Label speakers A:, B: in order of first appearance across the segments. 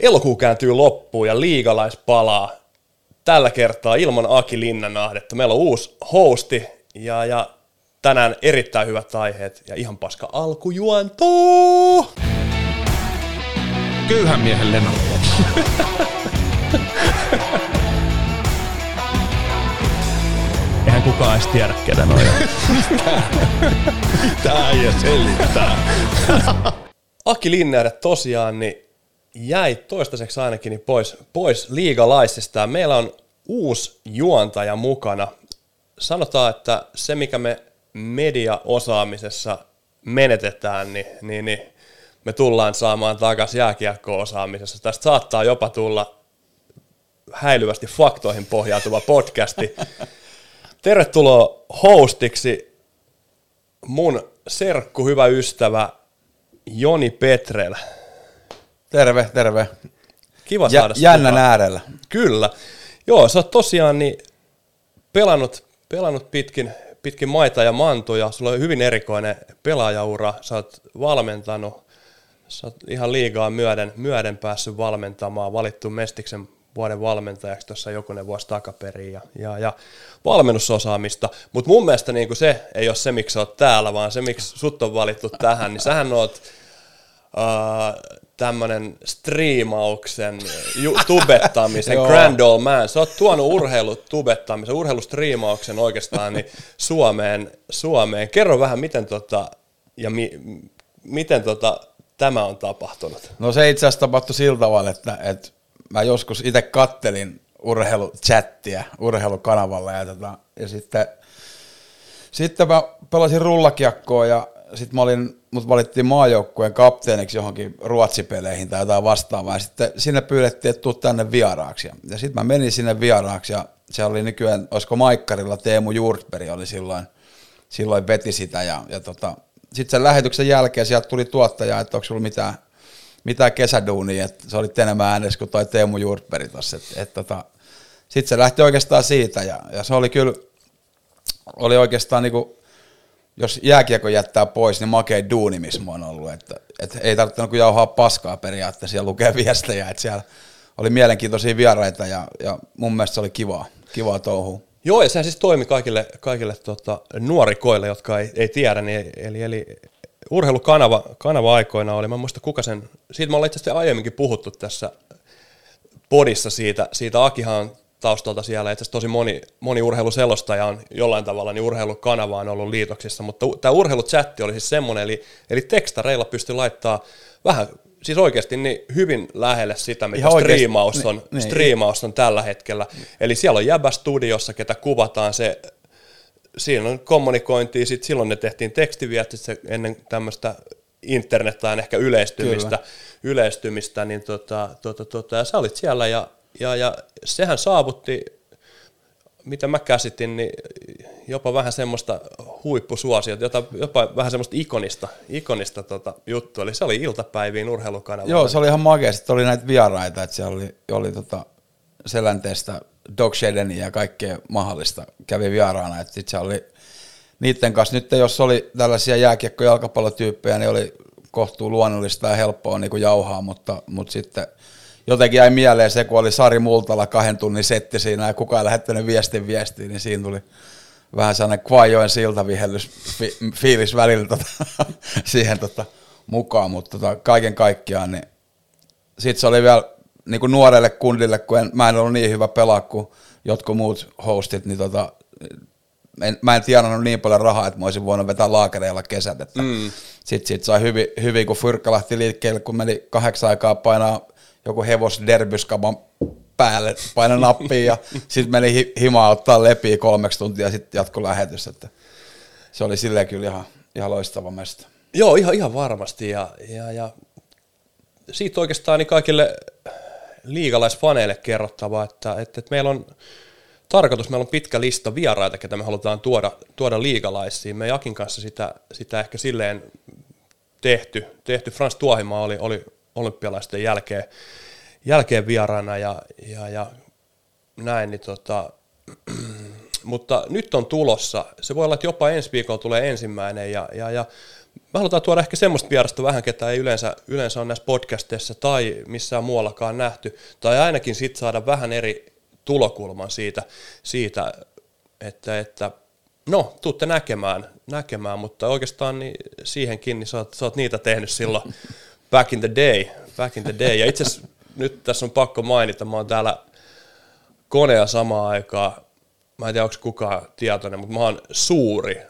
A: Elokuu kääntyy loppuun ja liigalais palaa. Tällä kertaa ilman Aki Linnanahdetta. Meillä on uusi hosti ja, ja tänään erittäin hyvät aiheet ja ihan paska alkujuonto.
B: Köyhän miehen leno.
C: Eihän kukaan edes tiedä, ketä noin on.
B: Tää ei selittää.
A: Aki Linnahde tosiaan niin jäi toistaiseksi ainakin niin pois, pois liigalaisista. Meillä on uusi juontaja mukana. Sanotaan, että se mikä me mediaosaamisessa menetetään, niin, niin, niin me tullaan saamaan takaisin jääkiekko-osaamisessa. Tästä saattaa jopa tulla häilyvästi faktoihin pohjautuva podcasti. Tervetuloa hostiksi mun serkku, hyvä ystävä Joni Petrel.
D: Terve, terve.
A: Kiva saada sut
D: jännän
A: mukaan.
D: äärellä.
A: Kyllä. Joo, sä oot tosiaan niin pelannut, pelannut pitkin, pitkin maita ja mantuja. Sulla on hyvin erikoinen pelaajaura. Sä oot valmentanut. Sä oot ihan liigaa myöden, myöden päässyt valmentamaan. Valittu Mestiksen vuoden valmentajaksi tuossa jokunen vuosi takaperin ja, ja, ja valmennusosaamista. Mutta mun mielestä niinku se ei ole se, miksi sä oot täällä, vaan se, miksi sut on valittu tähän, niin sähän oot uh, tämmönen striimauksen, ju, tubettamisen, grand old man. Sä oot tuonut urheilutubettamisen, urheilustriimauksen oikeastaan niin Suomeen, Suomeen. Kerro vähän, miten, tota, ja mi, miten tota, tämä on tapahtunut.
D: No se itse asiassa tapahtui sillä tavalla, että, että mä joskus itse kattelin urheiluchattia urheilukanavalla ja, tota, ja sitten, sitten mä pelasin rullakiekkoa ja sitten mä olin, mut valittiin maajoukkueen kapteeniksi johonkin ruotsipeleihin tai jotain vastaavaa. Ja sitten sinne pyydettiin, että tuu tänne vieraaksi. Ja, sitten mä menin sinne vieraaksi ja se oli nykyään, olisiko Maikkarilla Teemu Juurtberg oli silloin, silloin veti sitä ja, ja tota, sitten sen lähetyksen jälkeen sieltä tuli tuottaja, että onko sulla mitään, mitään kesäduunia, että se oli enemmän äänessä kuin toi Teemu Juurtberg tossa. Et, tota, sitten se lähti oikeastaan siitä ja, ja se oli kyllä, oli oikeastaan niinku, jos jääkiekko jättää pois, niin makea duuni, missä mä oon ollut. Että, et ei tarvitse kuin jauhaa paskaa periaatteessa ja lukea viestejä, että siellä oli mielenkiintoisia vieraita ja, ja mun mielestä se oli kivaa, kivaa touhua.
A: Joo, ja sehän siis toimi kaikille, kaikille tota, nuorikoille, jotka ei, ei tiedä, niin, eli, eli urheilukanava kanava aikoina oli, mä muista kuka sen, siitä me ollaan itse asiassa aiemminkin puhuttu tässä podissa siitä, siitä Akihan taustalta siellä, itse tosi moni, moni urheiluselostaja on jollain tavalla, niin urheilukanava on ollut liitoksissa, mutta tämä urheiluchatti oli siis semmoinen, eli, eli tekstareilla pystyi laittaa vähän, siis oikeasti niin hyvin lähelle sitä, mitä
D: Ihan oikeasti,
A: striimaus on,
D: niin, niin.
A: striimaus on tällä hetkellä. Eli siellä on jäbä studiossa, ketä kuvataan se, siinä on kommunikointia, sit silloin ne tehtiin tekstiviestit ennen tämmöistä internettään ehkä yleistymistä, yleistymistä niin tota, tota, tota, ja sä olit siellä ja, ja, ja sehän saavutti, mitä mä käsitin, niin jopa vähän semmoista huippusuosiota, jota, jopa vähän semmoista ikonista, ikonista tota juttua, eli se oli iltapäiviin urheilukanavalla.
D: Joo, se oli ihan makea. Sitten oli näitä vieraita, että siellä oli, oli tota Selänteestä Dog Shedenia ja kaikkea mahdollista kävi vieraana. Että sit se oli niiden kanssa, nyt jos oli tällaisia jääkiekko- ja jalkapallotyyppejä, niin oli kohtuu luonnollista ja helppoa niin kuin jauhaa, mutta, mutta sitten jotenkin jäi mieleen se, kun oli Sari Multala kahden tunnin setti siinä ja kukaan ei lähettänyt viestin viestiin, niin siinä tuli vähän sellainen Kvajoen siltavihellys fi, fiilis välillä tota, siihen tota, mukaan, mutta tota, kaiken kaikkiaan niin sitten se oli vielä niin kuin nuorelle kundille, kun en, mä en ollut niin hyvä pelaa kuin jotkut muut hostit, niin tota, en, mä en tienannut niin paljon rahaa, että mä olisin voinut vetää laakereilla kesät. Että mm. Sitten sit sai hyvin, hyvin, kun Fyrkka lähti liikkeelle, kun meni kahdeksan aikaa painaa joku hevos derbyskaban päälle, paina nappiin ja sitten meni hi- himaa ottaa lepiä kolmeksi tuntia ja sitten jatkoi lähetys. Että se oli silleen kyllä ihan, ihan loistava mesta.
A: Joo, ihan, ihan varmasti. Ja, ja, ja siitä oikeastaan niin kaikille liigalaisfaneille kerrottava, että, että, että meillä on tarkoitus, meillä on pitkä lista vieraita, ketä me halutaan tuoda, tuoda liigalaisiin. Me Jakin kanssa sitä, sitä ehkä silleen tehty. tehty. Frans Tuohimaa oli, oli olympialaisten jälkeen, jälkeen vieraana ja, ja, ja näin, niin tota, mutta nyt on tulossa, se voi olla, että jopa ensi viikolla tulee ensimmäinen ja, ja, ja Me halutaan tuoda ehkä semmoista vierasta vähän, ketä ei yleensä, yleensä ole näissä podcasteissa tai missään muuallakaan nähty, tai ainakin sit saada vähän eri tulokulman siitä, siitä että, että no, tuutte näkemään, näkemään, mutta oikeastaan niin siihenkin niin sä, oot, sä oot niitä tehnyt silloin back in the day, back in the day. Ja itse asiassa nyt tässä on pakko mainita, mä oon täällä konea samaan aikaan, mä en tiedä onko kukaan tietoinen, mutta mä oon suuri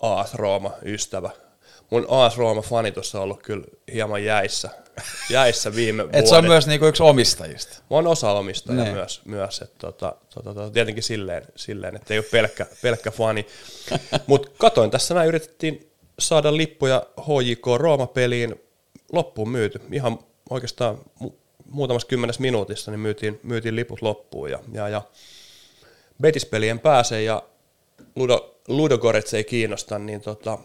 A: AS Rooma-ystävä. Mun AS Rooma-fanitus on ollut kyllä hieman jäissä, jäissä viime
D: Et se on myös niinku yksi omistajista.
A: Mä oon osa omistaja
D: Niin.
A: myös, myös että tota, tota, tota, tietenkin silleen, silleen, että ei ole pelkkä, pelkkä fani. Mutta katoin tässä näin, yritettiin saada lippuja HJK Rooma-peliin loppuun myyty. Ihan oikeastaan mu- muutamassa kymmenessä minuutissa niin myytiin, myytiin liput loppuun ja, ja, ja Betispelien pääsee ja Ludo, Ludogorets ei kiinnosta, niin tota,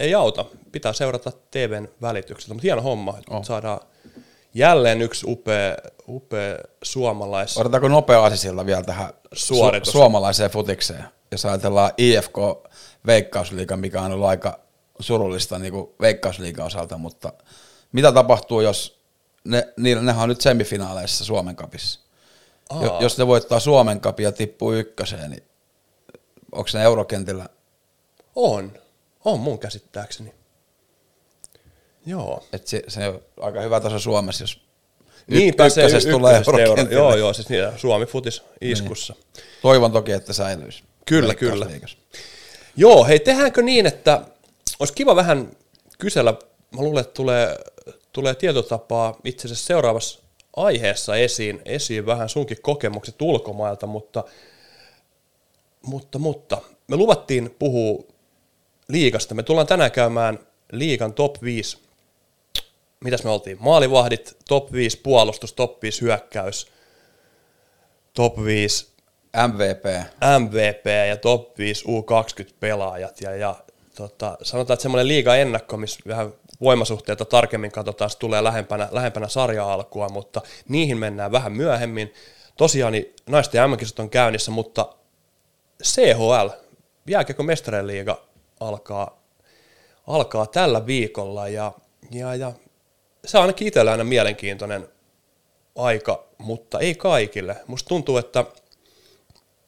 A: ei auta. Pitää seurata TVn välityksellä. Mutta hieno homma, että
D: Oh.
A: saadaan jälleen yksi upea, upea suomalais...
D: Odotetaanko nopea asisilta vielä tähän
A: Suoritus.
D: su- suomalaiseen futikseen? Jos ajatellaan IFK Veikkausliiga, mikä on ollut aika surullista niin kuin Veikkausliigan osalta, mutta mitä tapahtuu, jos ne, niillä, nehän on nyt semifinaaleissa Suomen kapissa? Jo, jos ne voittaa Suomen kapin ja tippuu ykköseen, niin onko ne eurokentillä?
A: On. On mun käsittääkseni. Joo.
D: Et se, se on aika hyvä taso Suomessa, jos
A: Niinpä se
D: ykkösestä tulee
A: euro.
D: eurokentille.
A: Joo, joo, siis niin, Suomi futis iskussa.
D: Toivon toki, että säilyisi.
A: Kyllä, kyllä.
D: Veikkausliigassa.
A: Joo, hei, tehdäänkö niin, että olisi kiva vähän kysellä, mä luulen, että tulee, tulee tietotapaa itse asiassa seuraavassa aiheessa esiin, esiin vähän sunkin kokemukset ulkomailta, mutta, mutta, mutta me luvattiin puhua liigasta. Me tullaan tänään käymään liigan top 5. Mitäs me oltiin? Maalivahdit, top 5 puolustus, top 5 hyökkäys, top 5
D: MVP.
A: MVP ja top 5 U20 pelaajat ja, ja tota, sanotaan, että semmoinen liiga ennakko, missä vähän voimasuhteita tarkemmin katsotaan, tulee lähempänä, lähempänä sarja-alkua, mutta niihin mennään vähän myöhemmin. Tosiaan niin naisten mm on käynnissä, mutta CHL, jääkiekko mestareen liiga alkaa, alkaa tällä viikolla ja, ja, ja se on ainakin itsellä aina mielenkiintoinen aika, mutta ei kaikille. Musta tuntuu, että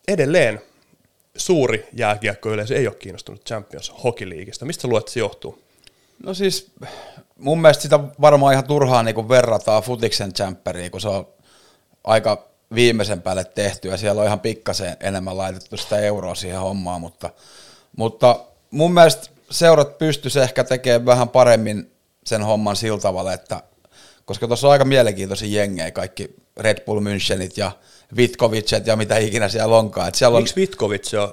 A: edelleen suuri jääkiekkoyleisö ei ole kiinnostunut Champions Hockey Leagueista. Mistä luulet, että se johtuu?
D: No siis mun mielestä sitä varmaan ihan turhaan niin verrataan futiksen champeriin, kun se on aika viimeisen päälle tehty ja siellä on ihan pikkasen enemmän laitettu sitä euroa siihen hommaan, mutta, mutta mun mielestä seurat pystyisi ehkä tekemään vähän paremmin sen homman sillä tavalla, että koska tuossa on aika mielenkiintoisia jengejä, kaikki Red Bull Münchenit ja Vitkovicet ja mitä ikinä siellä onkaan. Että siellä on,
A: Miksi Vitkovic on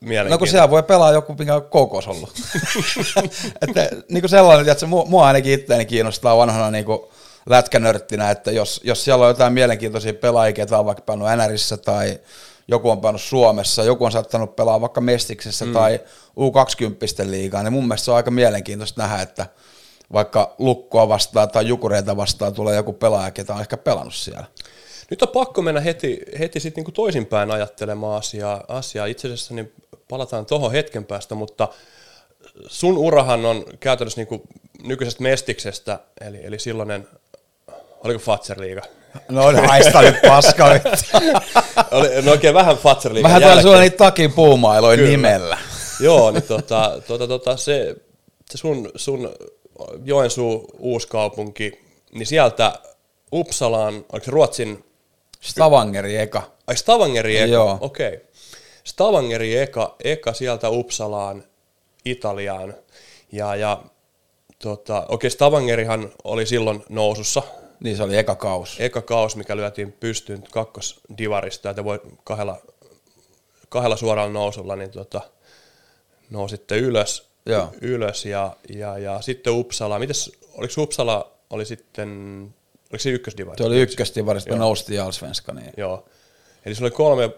D: No kun
A: mielenkiintoinen?
D: siellä voi pelaa joku, mikä on kokos ollut. että niin kuin sellainen, että mua, mua ainakin itseäni kiinnostaa vanhana niin kuin lätkänörttinä, että jos, jos siellä on jotain mielenkiintoisia pelaajia, ketä on vaikka pelannut NRissä tai joku on pelannut Suomessa, joku on saattanut pelaa vaikka Mestiksessä mm. tai U20 liigaa, niin mun mielestä se on aika mielenkiintoista nähdä, että vaikka Lukkoa vastaan tai Jukureita vastaan tulee joku pelaaja, ketä on ehkä pelannut siellä.
A: Nyt on pakko mennä heti, heti sit niinku toisinpäin ajattelemaan asiaa. asiaa. Itse asiassa niin palataan tuohon hetken päästä, mutta sun urahan on käytännössä niinku nykyisestä mestiksestä, eli, eli silloinen, oliko Fatser-liiga?
D: No haista nyt paska
A: Oli, no oikein vähän Fatser-liigan
D: Vähän
A: jälkeen.
D: sulle niitä takin puumailoja
A: Kyllä.
D: nimellä.
A: Joo, niin tota, tota, tota, se, se sun, sun Joensuu uuskaupunki, niin sieltä Uppsalaan, oliko se Ruotsin,
D: Stavangeri eka.
A: ai Stavangeri eka,
D: Joo.
A: okei. Okay. Stavangeri eka, eka sieltä Uppsalaan, Italiaan, ja, ja tota, okei, Stavangerihan oli silloin nousussa,
D: Niin se oli eka kaus.
A: eka kaus, mikä lyötiin pystyyn kakkosdivarista, että voi kahdella, kahdella suoraan nousulla, niin tota, nousitte ylös,
D: Joo.
A: ylös ja, ja, ja, sitten Uppsala. Mites, oliko Uppsala, oli sitten, oliko se ykkösdivari?
D: Se oli ykköstivarista, me noustiin Allsvenskaniin.
A: Joo. Eli se oli kolme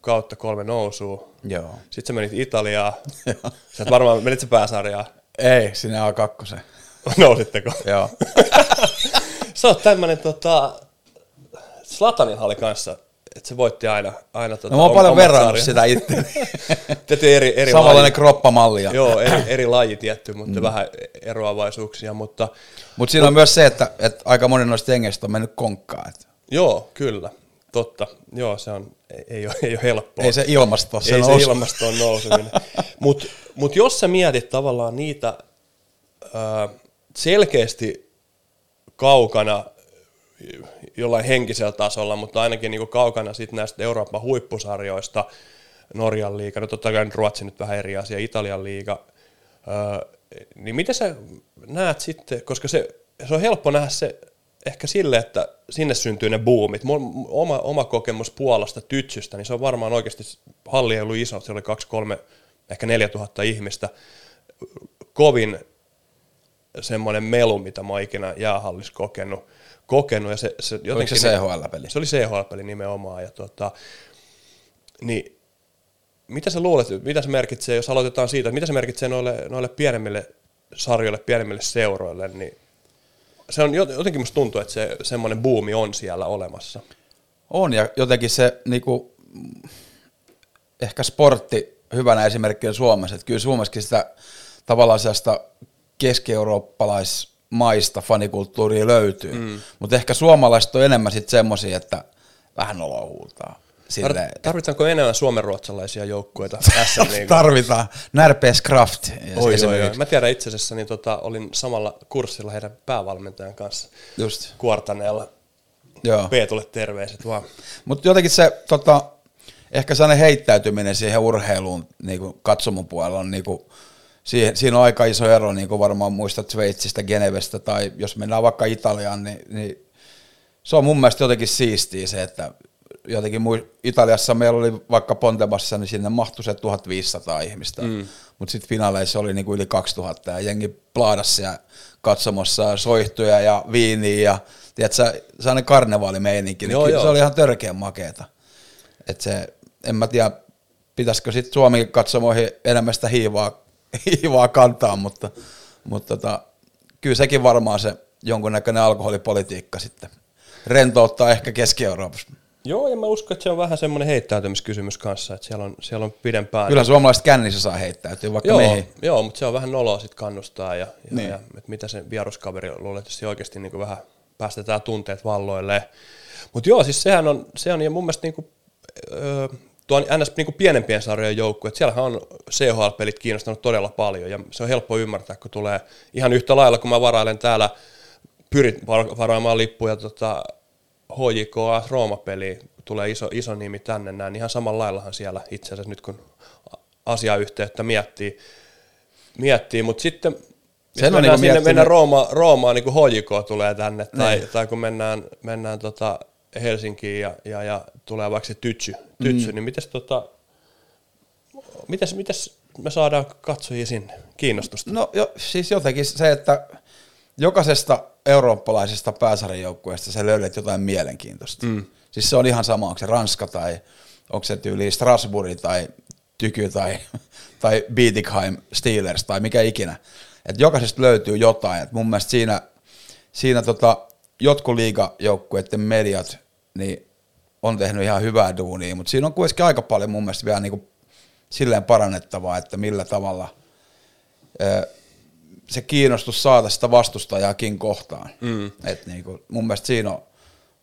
A: kautta kolme nousua.
D: Joo.
A: Sitten sä menit Italiaan. sä et varmaan, menit sä pääsarjaan?
D: Ei, sinne A2.
A: Nousitteko?
D: Joo.
A: Sä oot tämmönen tota, Slatanilla oli kanssa että se voitti aina. aina tota,
D: No mä oon paljon verrannut sitä itse.
A: Tietysti eri, eri
D: Samanlainen
A: laji.
D: kroppamalli. Ja.
A: Joo, eri, eri laji tietty, mutta mm. vähän eroavaisuuksia, mutta
D: Mutta siinä on myös se, että, että aika moni noista jengeistä on mennyt konkkaan.
A: Joo, kyllä, totta. Joo, se on, ei, ei, ole, ei ole helppoa.
D: ei se ilmasto
A: ei
D: se
A: se
D: nousu.
A: ilmastoon nouseminen. Mutta mut jos sä mietit tavallaan niitä ää, selkeästi kaukana jollain henkisellä tasolla, mutta ainakin niinku kaukana sit näistä Euroopan huippusarjoista, Norjan liiga, no totta kai Ruotsi nyt vähän eri asia, Italian liiga, ää, niin miten sä näet sitten, koska se, se on helppo nähdä se ehkä sille, että sinne syntyy ne boomit. Mun oma, oma kokemus Puolasta Tytsystä, niin se on varmaan oikeasti, halli ei ollut iso, se oli 2-3, ehkä 4000 ihmistä. Kovin semmoinen melu, mitä mä oon ikinä jäähallissa kokenut. Kokenut ja se, se
D: Oliko
A: jotenkin,
D: se CHL-peli?
A: Se oli CHL-peli nimenomaan. Ja tota, niin, mitä sä luulet, mitä se merkitsee, jos aloitetaan siitä, mitä se merkitsee noille, noille pienemmille sarjoille, pienemmille seuroille, niin se on jotenkin musta tuntuu, että se semmoinen buumi on siellä olemassa.
D: On, ja jotenkin se niinku, ehkä sportti hyvänä esimerkkinä Suomessa, että kyllä Suomessakin sitä tavallaan sellaista keski-eurooppalaismaista fanikulttuuria löytyy, mm. mutta ehkä suomalaiset on enemmän sitten semmoisia, että vähän oloa huutaa. Silleen,
A: Tar- tarvitaanko enemmän suomenruotsalaisia joukkueita SM Liigaan?
D: tarvitaan. Närpees Kraft
A: Oi, oi, oi. Mä tiedän itse asiassa, niin tota, olin samalla kurssilla heidän päävalmentajan kanssa
D: Just,
A: Kuortaneella.
D: joo.
A: Peetulle terveiset vaan.
D: Mutta jotenkin se tota, ehkä sellainen heittäytyminen siihen urheiluun niin katsomon puolella on niin kuin, siihen, siinä on aika iso ero, niin kuin varmaan muistat Sveitsistä, Genevestä tai jos mennään vaikka Italiaan, niin, niin se on mun mielestä jotenkin siistiä se, että jotenkin mui- Italiassa meillä oli vaikka Pontebassa, niin sinne mahtui se 1500 ihmistä, mm. mutta sitten finaaleissa oli niin kuin yli 2000 ja jengi plaadassa ja katsomossa soihtuja ja viiniä ja tiedätkö, sellainen karnevaalimeininki, niin
A: Joo, joo.
D: se oli ihan törkeän makeeta. Et se, en mä tiedä, pitäisikö sitten Suomi katsomoihin enemmän sitä hiivaa, hiivaa kantaa, mutta, mutta tota, kyllä sekin varmaan se jonkunnäköinen alkoholipolitiikka sitten rentouttaa ehkä Keski-Euroopassa.
A: Joo, ja mä uskon, että se on vähän semmoinen heittäytymiskysymys kanssa, että siellä on, siellä on pidempään.
D: Kyllä suomalaiset kännissä saa heittäytyä vaikka
A: joo,
D: mihin.
A: joo, mutta se on vähän noloa sitten kannustaa ja, ja,
D: Niin.
A: ja että mitä se vieruskaveri luulettavasti oikeasti niin vähän päästetään tunteet valloille. Mutta joo, siis sehän on, se on ja mun mielestä niin kuin, öö, tuon ns. Niin kuin pienempien sarjojen joukkue, että siellähän on CHL-pelit kiinnostanut todella paljon ja se on helppo ymmärtää, kun tulee ihan yhtä lailla, kun mä varailen täällä, pyrit var- varaamaan lippuja tota, HJK Rooma-peliin, tulee iso, iso nimi tänne näin, niin ihan samalla laillahan siellä itse asiassa nyt kun asiayhteyttä miettii, miettii mutta sitten jos
D: Sen on
A: mennään,
D: niinku
A: sinne, mennään Rooma, Roomaan, niin kuin HJK tulee tänne, tai,
D: Niin.
A: tai kun mennään, mennään tota Helsinkiin ja, ja, ja tulee vaikka se tytsy, tytsy mm. niin mites, tota, mites, mites me saadaan katsojia sinne, kiinnostusta?
D: No jo, siis jotenkin se, että jokaisesta eurooppalaisesta pääsarjajoukkueesta sä löydät jotain mielenkiintoista. Mm. Siis se on ihan sama, onko se Ranska tai onko se tyyli Strasbourg tai Tyky tai, tai Bietigheim Steelers tai mikä ikinä. Et jokaisesta löytyy jotain. Et mun mielestä siinä, siinä tota, jotkut liigajoukkueiden mediat niin on tehnyt ihan hyvää duunia, mutta siinä on kuitenkin aika paljon mun mielestä vielä niinku silleen parannettavaa, että millä tavalla se kiinnostus saada sitä vastustajaakin kohtaan. Mm. Et niinku, mun mielestä siinä on,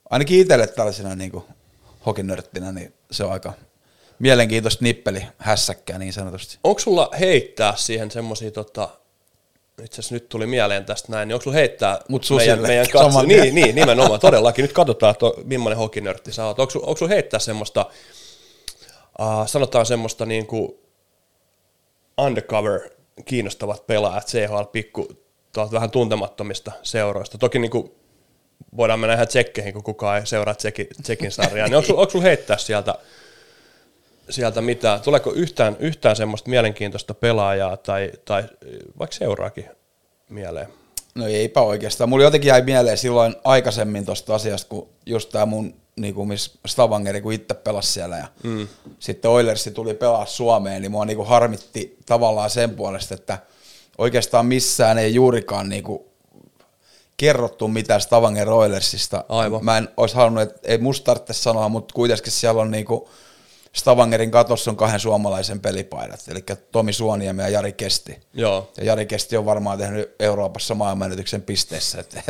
D: ainakin itselle tällaisena niinku hokinörttinä, niin se on aika mielenkiintoista nippeli hässäkkää niin sanotusti.
A: Onko sulla heittää siihen semmoisia, tota, itse asiassa nyt tuli mieleen tästä näin, niin onko sulla heittää
D: Mut
A: meidän, meidän
D: saman
A: katso,
D: tien.
A: niin, niin, nimenomaan, todellakin, nyt katsotaan, että millainen hokinörtti sä oot. Onko, sulla heittää semmoista, uh, sanotaan semmoista niin kuin undercover kiinnostavat pelaajat, CHL pikku, tuolta vähän tuntemattomista seuroista. Toki niin kuin voidaan mennä ihan tsekkeihin, kun kukaan ei seuraa tsekin, tsekin sarjaa, niin onko, sulla heittää sieltä sieltä mitään? Tuleeko yhtään, yhtään semmoista mielenkiintoista pelaajaa tai, tai vaikka seuraakin mieleen?
D: No eipä oikeastaan. Mulla jotenkin jäi mieleen silloin aikaisemmin tuosta asiasta, kun just tämä mun, niin kuin miss Stavangeri, kun itse pelasi siellä ja mm. sitten Oilersi tuli pelaa Suomeen, niin mua niin kuin harmitti tavallaan sen puolesta, että oikeastaan missään ei juurikaan niin kuin kerrottu mitään Stavanger Oilersista.
A: Aivan.
D: Mä en olisi halunnut, että ei musta tarvitse sanoa, mutta kuitenkin siellä on niinku Stavangerin katossa on kahden suomalaisen pelipaidat, eli Tomi Suoniemi ja Jari Kesti.
A: Joo.
D: Ja Jari Kesti on varmaan tehnyt Euroopassa maailmanennätyksen pisteissä, että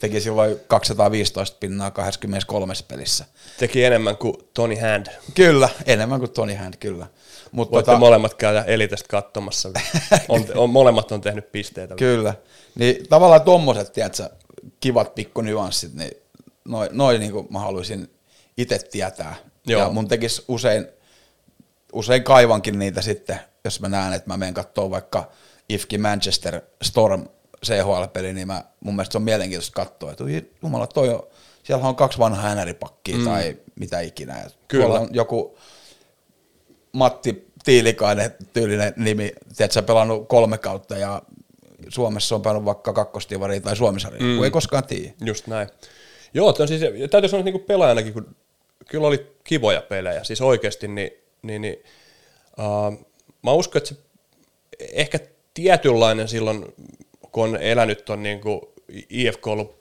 D: teki silloin 215 pinnaa 23 pelissä.
A: Teki enemmän kuin Tony Hand.
D: Kyllä, enemmän kuin Tony Hand, kyllä. Mutta
A: Voitte tota, molemmat käydä Elitestä katsomassa. on, on, molemmat on tehnyt pisteitä.
D: Kyllä. Niin tavallaan tommoset, tiedätkö, kivat pikku nyanssit, niin noin noi niin mä haluaisin itse tietää.
A: Joo.
D: Ja mun tekisi usein, usein kaivankin niitä sitten, jos mä näen, että mä menen katsoa vaikka IFK Manchester Storm CHL-peli, niin mä, mun mielestä se on mielenkiintoista katsoa, että jumala, toi on, siellä on kaksi vanhaa NR-pakkia mm. tai mitä ikinä. Ja
A: Kyllä.
D: Tuolla on joku Matti Tiilikainen tyylinen nimi, tiedätkö, pelannut kolme kautta ja Suomessa on pelannut vaikka kakkostivariin tai suomisariin, mm. kun ei koskaan tiedä.
A: Just näin. Joo, on siis, täytyy sanoa, että niin pelaajanakin, kun kyllä oli kivoja pelejä, siis oikeasti, niin, niin, niin uh, mä uskon, että se ehkä tietynlainen silloin, kun on elänyt ton niin IFK ollut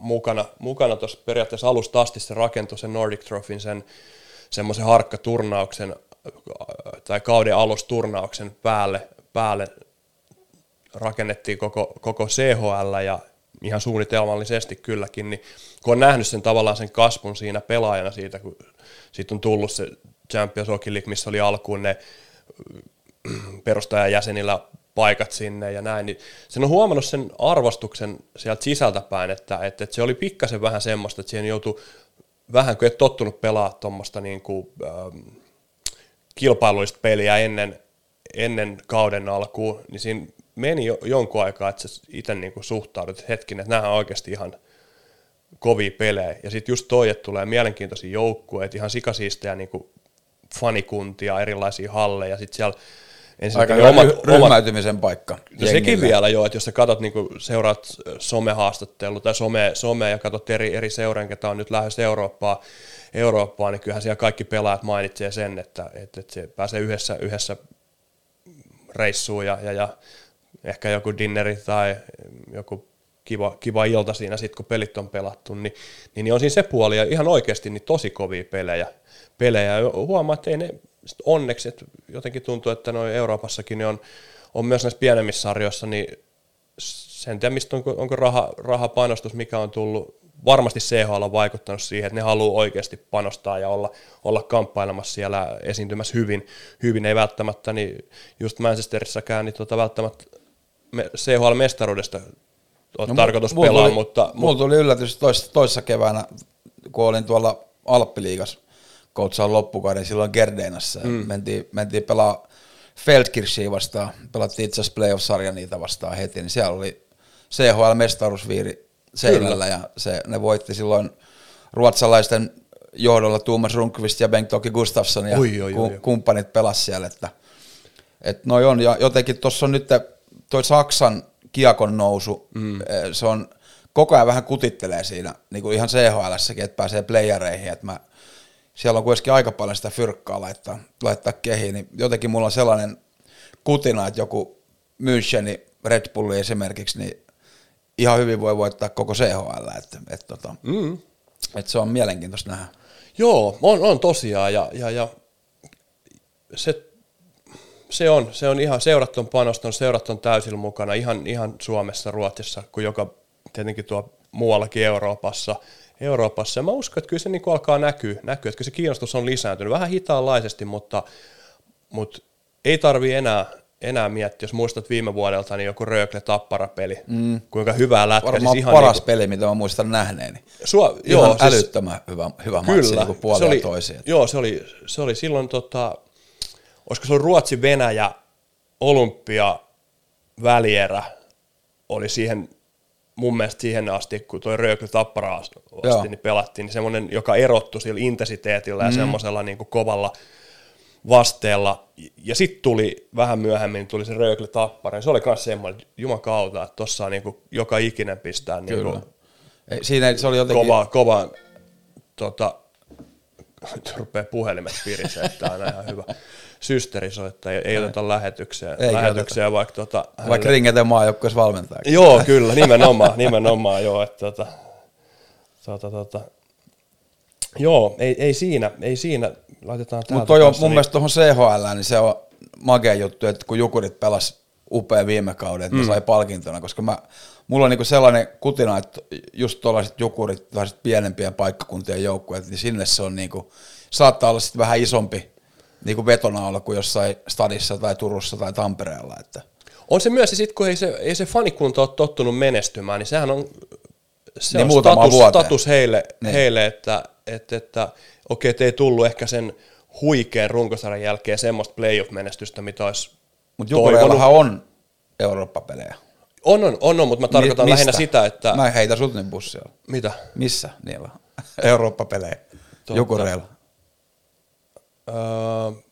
A: mukana, mukana tuossa periaatteessa alusta asti se rakentui sen Nordic Trophyn, sen semmoisen harkkaturnauksen tai kauden alusturnauksen päälle, päälle rakennettiin koko, koko CHL ja ihan suunnitelmallisesti kylläkin, niin kun on nähnyt sen tavallaan sen kasvun siinä pelaajana siitä, kun siitä on tullut se Champions Hockey League, missä oli alkuun ne perustajajäsenillä paikat sinne ja näin, niin sen on huomannut sen arvostuksen sieltä sisältäpäin, että, että, että se oli pikkasen vähän semmoista, että siihen joutui vähän, kun et tottunut pelaa tuommoista niin kuin, ähm, kilpailuista peliä ennen, ennen kauden alkuun, niin siinä meni jo, jonkun aikaa, että sä itse niin kuin suhtaudut, että hetkinen, että nämä on oikeasti ihan kovia pelejä. Ja sitten just toi, että tulee mielenkiintoisia joukkueita, ihan sikasiistejä niin kuin fanikuntia, erilaisia halleja, sitten siellä
D: Aika hyvä omat, ryhmäytymisen omat, paikka.
A: No sekin vielä joo, että jos sä katsot, niin seuraat somehaastattelua tai some, some ja katsot eri, eri seuran, ketä on nyt lähes Eurooppaa, Eurooppaa, niin kyllähän siellä kaikki pelaajat mainitsee sen, että, että, että se pääsee yhdessä, yhdessä reissuun ja, ja, ja ehkä joku dinneri tai joku kiva, kiva ilta siinä sitten, kun pelit on pelattu, niin, niin, niin on siinä se puoli ja ihan oikeasti niin tosi kovia pelejä. pelejä. Huomaa, että ei ne onneksi, että jotenkin tuntuu, että noin Euroopassakin niin on, on myös näissä pienemmissä sarjoissa, niin sen tiedä, mistä onko, onko raha, rahapanostus, mikä on tullut, varmasti CHL on vaikuttanut siihen, että ne haluaa oikeasti panostaa ja olla, olla kamppailemassa siellä esiintymässä hyvin, hyvin ei välttämättä, niin just Manchesterissäkään, niin tuota, välttämättä CHL-mestaruudesta on no, tarkoitus mulla pelaa,
D: tuli,
A: mutta...
D: Mulla tuli yllätys tois, toissa keväänä, kun olin tuolla Alppiliigassa koutsaan loppukauden silloin Gerdeinassa. Mm. Mentiin, mentiin pelaa Feldkirchia vastaan, pelattiin itse asiassa playoff-sarja niitä vastaan heti, niin siellä oli CHL-mestaruusviiri seinällä ja se, ne voitti silloin ruotsalaisten johdolla Tuomas Runkvist ja Bengt-Toki Gustafsson ja oi, oi, oi, kumppanit pelas siellä, että et noi on, ja jotenkin tuossa on nyt toi Saksan kiekon nousu, mm. se on koko ajan vähän kutittelee siinä, niin kuin ihan CHL-säkin, että pääsee playereihin, että mä, siellä on kuitenkin aika paljon sitä fyrkkaa laittaa, laittaa kehiin, niin jotenkin mulla on sellainen kutina, että joku Müncheni Red Bulli esimerkiksi, niin ihan hyvin voi voittaa koko CHL, että, että, tota, mm. että se on mielenkiintoista nähdä.
A: Joo, on, on tosiaan, ja, ja, ja se se on, se on ihan, seurat on panostanut, seurat on täysillä mukana ihan, ihan Suomessa, Ruotsissa, kuin joka tietenkin tuo muuallakin Euroopassa. Euroopassa. Ja mä uskon, että kyllä se niin alkaa näkyä, näkyä, että kyllä se kiinnostus on lisääntynyt vähän hitaanlaisesti, mutta, mutta ei tarvi enää, enää miettiä, jos muistat viime vuodelta, niin joku Rögle Tappara-peli, mm. kuinka hyvää lätkä.
D: Varmaan siis ihan paras niin kuin, peli, mitä mä muistan nähneeni.
A: Sua,
D: ihan
A: joo, siis,
D: älyttömän hyvä, hyvä kyllä, matsi niin se oli, toisiin.
A: Joo, se oli, se oli silloin tota, olisiko se ollut Ruotsi-Venäjä olympia välierä oli siihen mun mielestä siihen asti, kun tuo Röökly Tappara asti Joo. niin pelattiin, niin semmoinen, joka erottui sillä intensiteetillä ja mm. semmoisella niin kovalla vasteella. Ja sitten tuli vähän myöhemmin tuli se Röökly Tappara, ja se oli myös semmoinen, jumakauta, että tuossa on niin kuin, joka ikinen pistää niin kuin,
D: Ei, Siinä se oli jotenkin...
A: kova, kova tota, rupeaa puhelimet pirisee, että on ihan hyvä systeri soittaa, ei, ei oteta lähetyksiä,
D: Eikä
A: lähetyksiä vaikka tota,
D: Vaikka ringetön maajoukkueessa valmentaa.
A: Joo, kyllä, nimenomaan, nimenomaan joo, että tota, tota, tota, joo, ei, ei siinä, ei siinä, laitetaan täältä
D: Mutta toi on mun
A: niin-
D: mielestä tuohon CHL, niin se on makea juttu, että kun Jukurit pelas upea viime kauden, että mm. sai palkintona, koska mä, mulla on niinku sellainen kutina, että just tuollaiset Jukurit, tällaiset pienempien paikkakuntien joukkueet, niin sinne se on niinku, saattaa olla sitten vähän isompi niinku vetona olla kuin jossain stadissa tai Turussa tai Tampereella, että
A: On se myös, sit kun ei se, ei se fanikunta ole tottunut menestymään, niin sehän on, se
D: Niin
A: on status,
D: vuoteen.
A: status heille,
D: Niin.
A: heille että, että, että okei, okay, ei tullut ehkä sen huikean runkosarjan jälkeen semmoista playoff-menestystä, mitä olisi
D: mutta Jukureillahan on Eurooppa-pelejä.
A: On, on, on, on, mutta mä tarkoitan
D: Mi-
A: lähinnä
D: mistä?
A: sitä, että...
D: Mä heitä sut nyt bussilla.
A: Mitä?
D: Missä niillä on? Eurooppa-pelejä. Jukureilla.
A: Öö,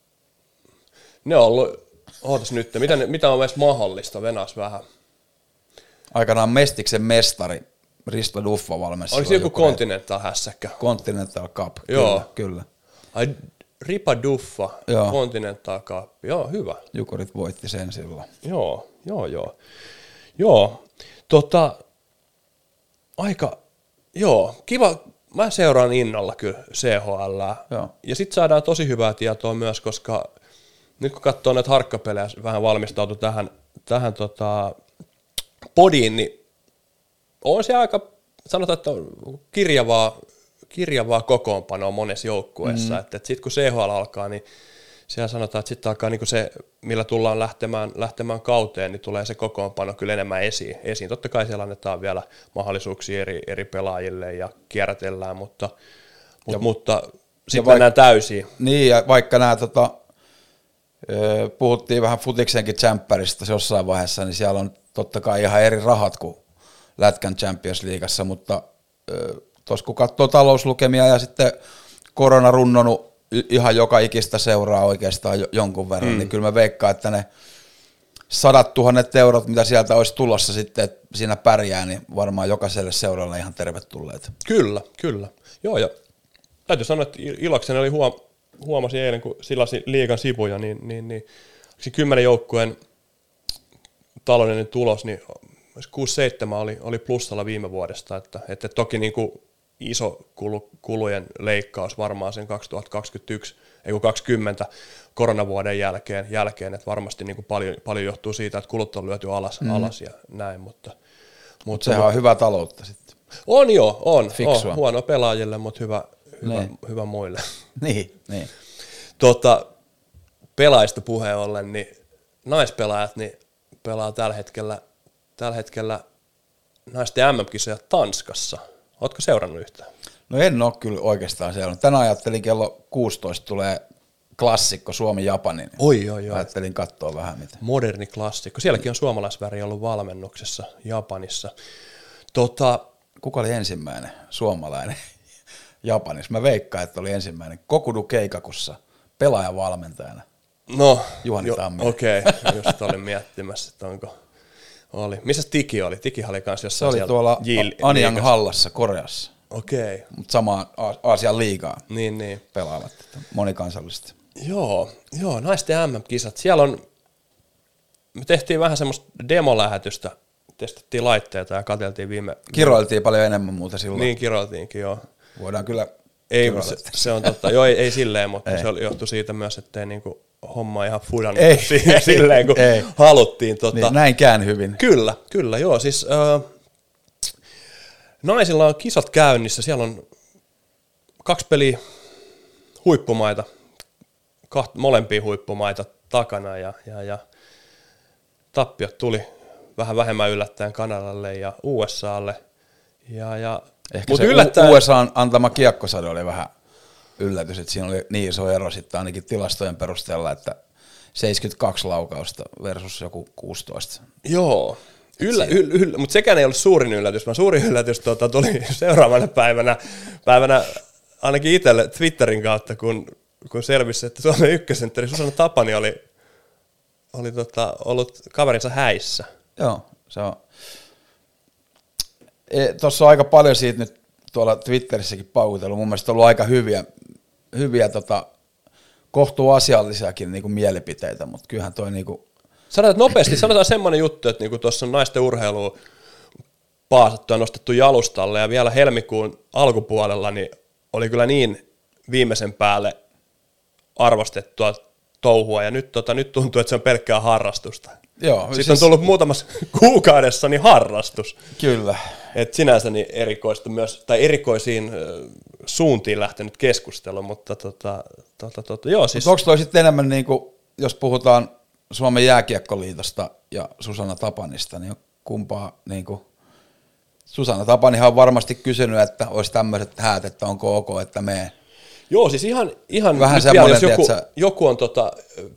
A: ne on ollut... Ootas nyt, mitä, ne- mitä on edes mahdollista, venas vähän.
D: Aikanaan Mestiksen mestari Risto Duffa valmensi.
A: Oliko se joku. Continental hässäkkä?
D: Continental Cup.
A: Joo.
D: Kyllä, kyllä.
A: Ai, Ripa Duffa,
D: Joo.
A: Continental Cup. Joo, hyvä.
D: Jukurit voitti sen silloin.
A: Joo, joo, joo. Joo, tota, aika, joo, kiva, mä seuraan innolla kyllä CHL.
D: Joo.
A: Ja sitten saadaan tosi hyvää tietoa myös, koska nyt kun katsoo näitä harkkapelejä, vähän valmistautu tähän, tähän tota, podiin, niin on se aika, sanotaan, että on kirjavaa, kirjavaa kokoonpanoa monessa joukkueessa. Mm. Että, sitten kun CHL alkaa, niin siellä sanotaan, että sitten alkaa niin se, millä tullaan lähtemään, lähtemään kauteen, niin tulee se kokoonpano kyllä enemmän esiin. esiin. Totta kai siellä annetaan vielä mahdollisuuksia eri, eri pelaajille ja kierrätellään, mutta, mutta, mutta sitten
D: vaik-
A: mennään täysiin.
D: Niin, ja vaikka nämä tota, puhuttiin vähän futiksenkin tsempäristä jossain vaiheessa, niin siellä on totta kai ihan eri rahat kuin Lätkän Champions Leagueassa, mutta tuossa kun katsoo talouslukemia ja sitten korona runnonut ihan joka ikistä seuraa oikeastaan jo- jonkun verran, mm. niin kyllä mä veikkaan, että ne sadat tuhannet eurot, mitä sieltä olisi tulossa sitten, että siinä pärjää, niin varmaan jokaiselle seuralle ihan tervetulleet.
A: Kyllä, kyllä. Joo, ja täytyy sanoa, että ilokseni oli huom- huomasin eilen, kun silasi liigan sivuja, niin, niin, niin se kymmenen joukkueen taloudellinen tulos, niin 6-7 oli, oli plussalla viime vuodesta, että, että toki niin kuin iso kulu, kulujen leikkaus varmaan sen 2021, ei kun 20 koronavuoden jälkeen, jälkeen että varmasti niin kuin paljon, paljon johtuu siitä, että kulut on lyöty alas, mm. alas ja näin, mutta, mutta
D: Sehän on hyvä taloutta sitten.
A: on joo, on,
D: Fiksua.
A: on huono pelaajille, mutta hyvä, hyvä,
D: Niin.
A: hyvä muille.
D: Niin, niin.
A: Tota, pelaajista puheen ollen, niin naispelaajat niin pelaa tällä hetkellä, tällä hetkellä naisten MM-kisoja Tanskassa. Ootko seurannut yhtään?
D: No en ole kyllä oikeastaan seurannut. Tänään ajattelin kello 16 tulee klassikko Suomi-Japani. Niin
A: Oi, oi, oi.
D: Ajattelin katsoa vähän mitä.
A: Moderni klassikko. Sielläkin on suomalaisväri ollut valmennuksessa Japanissa. Tota,
D: Kuka oli ensimmäinen suomalainen Japanissa? Mä veikkaan, että oli ensimmäinen Kokudu Keikakussa pelaajavalmentajana.
A: no,
D: Juhani Tamminen.
A: Okei, okay. just olin miettimässä, että onko oli. Missä Tiki oli? Tiki oli kanssa
D: Se
A: jossain
D: oli
A: siellä
D: tuolla
A: J-
D: Anjang
A: liigassa.
D: Hallassa Koreassa,
A: Okei, okay.
D: mutta samaan Aasian liigaan
A: niin niin.
D: pelaavat monikansallisesti.
A: Joo, joo, naisten MM-kisat. Siellä on, me tehtiin vähän semmoista demolähetystä, testattiin laitteita ja katseltiin viime...
D: Kiroiltiin paljon enemmän muuta silloin.
A: Niin kiroiltiinkin, joo.
D: Voidaan kyllä
A: Ei, se, se, on totta. Joo, ei, ei silleen, mutta
D: Ei.
A: se oli, johtui siitä myös, ettei niinku homma ihan fudannut
D: Ei,
A: siihen
D: ei,
A: silleen, kun
D: ei.
A: haluttiin. Tota,
D: Niin, näinkään hyvin.
A: Kyllä, kyllä, joo. Siis äh, naisilla on kisat käynnissä. Siellä on kaksi peliä huippumaita, kaht, molempia huippumaita takana ja, ja, ja tappiot tuli vähän vähemmän yllättäen Kanadalle ja USAlle. Ja, ja,
D: Ehkä
A: mut
D: se
A: yllättäen,
D: U- USAn antama kiekkosade oli vähän yllätys, että siinä oli niin iso ero sitten ainakin tilastojen perusteella, että 72 laukausta versus joku 16.
A: Joo, Yllä, yllä, yllä, mutta sekään ei ollut suurin yllätys, vaan suurin yllätys tuota, tuli seuraavana päivänä, päivänä ainakin itselle Twitterin kautta, kun, kun selvisi, että Suomen ykkösentteri Susanna Tapani oli, oli tota, ollut kaverinsa häissä.
D: Joo, se on. E, Tuossa on aika paljon siitä nyt tuolla Twitterissäkin paukutellut. Mun mielestä on ollut aika hyviä, hyviä tota, kohtuuasiallisiakin niinku mielipiteitä, mutta kyllähän toi niinku,
A: Sanotaan nopeasti, sanotaan semmoinen juttu, että niinku tuossa on naisten urheilu paasattu ja nostettu jalustalle ja vielä helmikuun alkupuolella niin oli kyllä niin viimeisen päälle arvostettua touhua ja nyt, tota, nyt tuntuu, että se on pelkkää harrastusta.
D: Joo,
A: Sitten
D: siis-
A: on tullut muutamassa kuukaudessa niin harrastus.
D: kyllä.
A: Et sinänsä niin erikoista myös, tai erikoisiin suuntiin lähtenyt keskustelu, mutta tota, tota, tota, joo siis,
D: Mutta onko toi sitten enemmän, niinku, jos puhutaan Suomen jääkiekkoliitosta ja Susanna Tapanista, niin kumpaa niinku, Susanna Tapanihan on varmasti kysynyt, että olisi tämmöiset häät, että onko ok, että mee.
A: Joo siis ihan, ihan
D: Vähän
A: nyt vielä, jos joku,
D: tiedätkö-
A: joku on tota,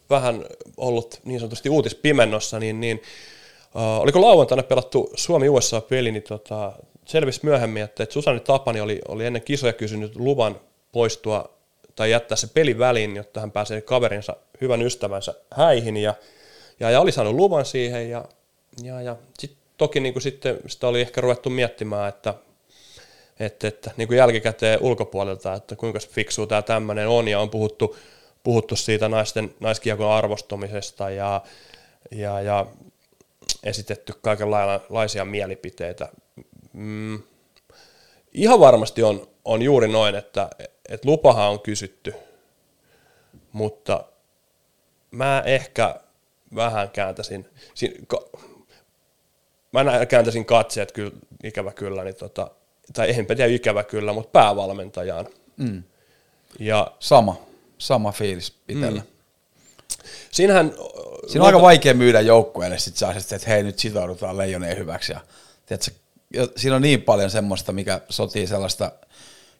A: vähän ollut niin sanotusti uutispimennossa, niin, niin uh, oliko lauantaina pelattu Suomi-USA-peli, niin tota, selvisi myöhemmin, että, että Susanni Tapani oli, oli ennen kisoja kysynyt luvan poistua tai jättää se peli väliin, jotta hän pääsee kaverinsa, hyvän ystävänsä häihin ja, ja, ja oli saanut luvan siihen ja, ja, ja sit, toki niin kuin sitten sitä oli ehkä ruvettu miettimään, että, että, että niin kuin jälkikäteen ulkopuolelta, että kuinka fiksua tämä tämmöinen on ja on puhuttu, puhuttu siitä naisten, naiskiekon arvostumisesta ja, ja, ja esitetty kaikenlaisia mielipiteitä. Mm, ihan varmasti on, on juuri noin, että, että lupahan on kysytty, mutta mä ehkä vähän kääntäisin, siin- ka- mä kääntäisin katseet kyllä, ikävä kyllä, niin tota, tai enpä tiedä ikävä kyllä, mutta päävalmentajaan.
D: Mm.
A: Ja
D: Sama, sama fiilis itsellä. Mm.
A: siinähän...
D: Siinä on aika vaikea myydä joukkueelle sit sellaisesta, että hei nyt sitoudutaan leijoneen hyväksi. Ja, tiedätkö, siinä on niin paljon semmoista, mikä sotii sellaista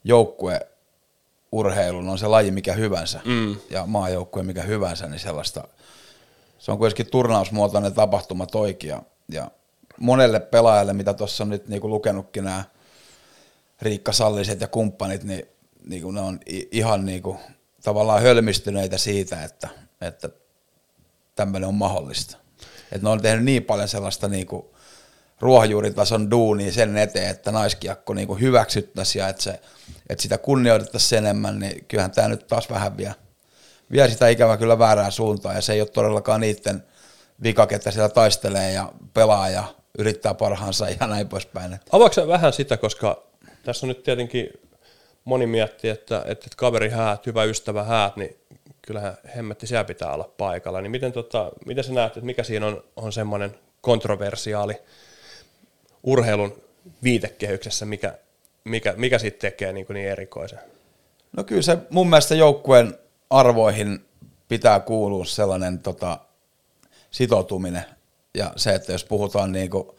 D: joukkueurheilun, on se laji mikä hyvänsä mm. ja maajoukkue mikä hyvänsä, niin sellaista, se on kuitenkin turnausmuotoinen tapahtuma toikin. Ja, ja monelle pelaajalle, mitä tuossa on nyt niinku lukenutkin nämä Riikka Salliset ja kumppanit, niin, niin kuin ne on ihan niin kuin, tavallaan hölmistyneitä siitä, että, että tämmöinen on mahdollista. Että ne on tehnyt niin paljon sellaista niin kuin ruohonjuuritason duunia sen eteen, että naiskiakko niin hyväksyttäisiin ja että, se, että sitä kunnioitettaisiin enemmän, niin kyllähän tämä nyt taas vähän vie, vie sitä ikävä kyllä väärään suuntaan ja se ei ole todellakaan niiden vika, ketä siellä taistelee ja pelaa ja yrittää parhaansa ja näin poispäin.
A: Avaatko vähän sitä, koska tässä on nyt tietenkin moni miettii, että, että, että kaveri häät, hyvä ystävä häät, niin kyllähän hemmetti siellä pitää olla paikalla. Niin miten, tota, miten sä näet, että mikä siinä on, on semmoinen kontroversiaali urheilun viitekehyksessä, mikä, mikä, mikä siitä tekee niin, kuin niin erikoisen?
D: No kyllä se mun mielestä joukkueen arvoihin pitää kuulua sellainen tota, sitoutuminen. Ja se, että jos puhutaan niinku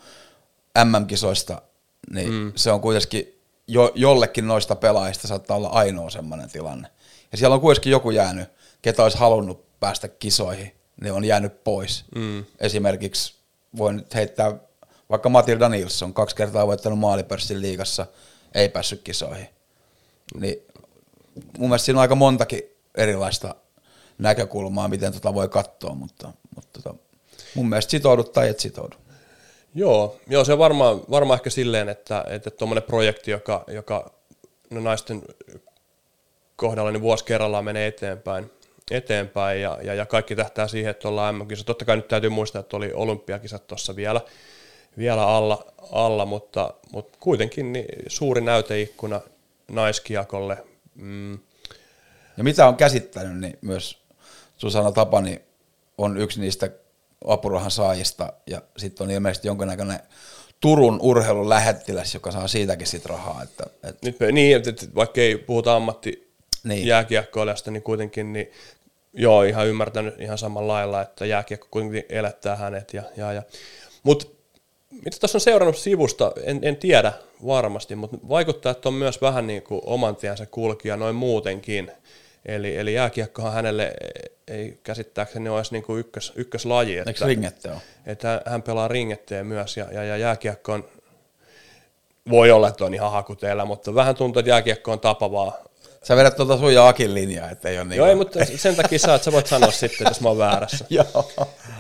D: MM-kisoista, niin mm. se on kuitenkin jo, jollekin noista pelaajista saattaa olla ainoa semmoinen tilanne. Ja siellä on kuitenkin joku jäänyt, ketä olisi halunnut päästä kisoihin, niin on jäänyt pois. Mm. Esimerkiksi voin nyt heittää vaikka Matilda Nilsson, kaksi kertaa voittanut maalipörssin liigassa, ei päässyt kisoihin. Niin mun mielestä siinä on aika montakin erilaista näkökulmaa, miten tota voi katsoa, mutta, mutta tota, mun mielestä sitoudu tai et sitoudu.
A: Joo, joo se on varmaan, varmaan ehkä silleen, että että tuommoinen projekti, joka, joka no naisten kohdalla niin vuosi kerrallaan menee eteenpäin, eteenpäin ja, ja, ja, kaikki tähtää siihen, että ollaan MM-kisat. Totta kai nyt täytyy muistaa, että oli olympiakisat tuossa vielä, vielä alla, alla mutta, mutta kuitenkin niin suuri näyteikkuna naiskiakolle. Mm,
D: Ja mitä on käsittänyt, niin myös Susanna Tapani on yksi niistä apurahan saajista ja sitten on ilmeisesti jonkinnäköinen Turun urheilun lähettiläs, joka saa siitäkin sit rahaa. Että, että
A: nyt me, niin, että, että vaikka ei puhuta ammatti
D: Niin.
A: jääkiekkoilijasta, niin kuitenkin niin, joo, ihan ymmärtänyt ihan samalla lailla, että jääkiekko kuitenkin elättää hänet. Ja, ja, ja. Mutta mitä tässä on seurannut sivusta, en, en tiedä varmasti, mutta vaikuttaa, että on myös vähän niin kuin oman tiensä kulkija noin muutenkin. Eli, eli jääkiekkohan hänelle ei käsittääkseni ole edes niin kuin ykkös, ykköslaji.
D: eikö
A: Että,
D: ringette ole?
A: että hän- pelaa ringetteen myös ja, ja, ja jääkiekko on, voi olla, että on ihan hakuteella, mutta vähän tuntuu, että jääkiekko on tapavaa.
D: Sä vedät tuota sun ja Akin linjaa, että ei ole niin
A: Joo, ei, mutta sen takia sä, että sä voit sanoa sitten, jos mä oon väärässä.
D: Joo.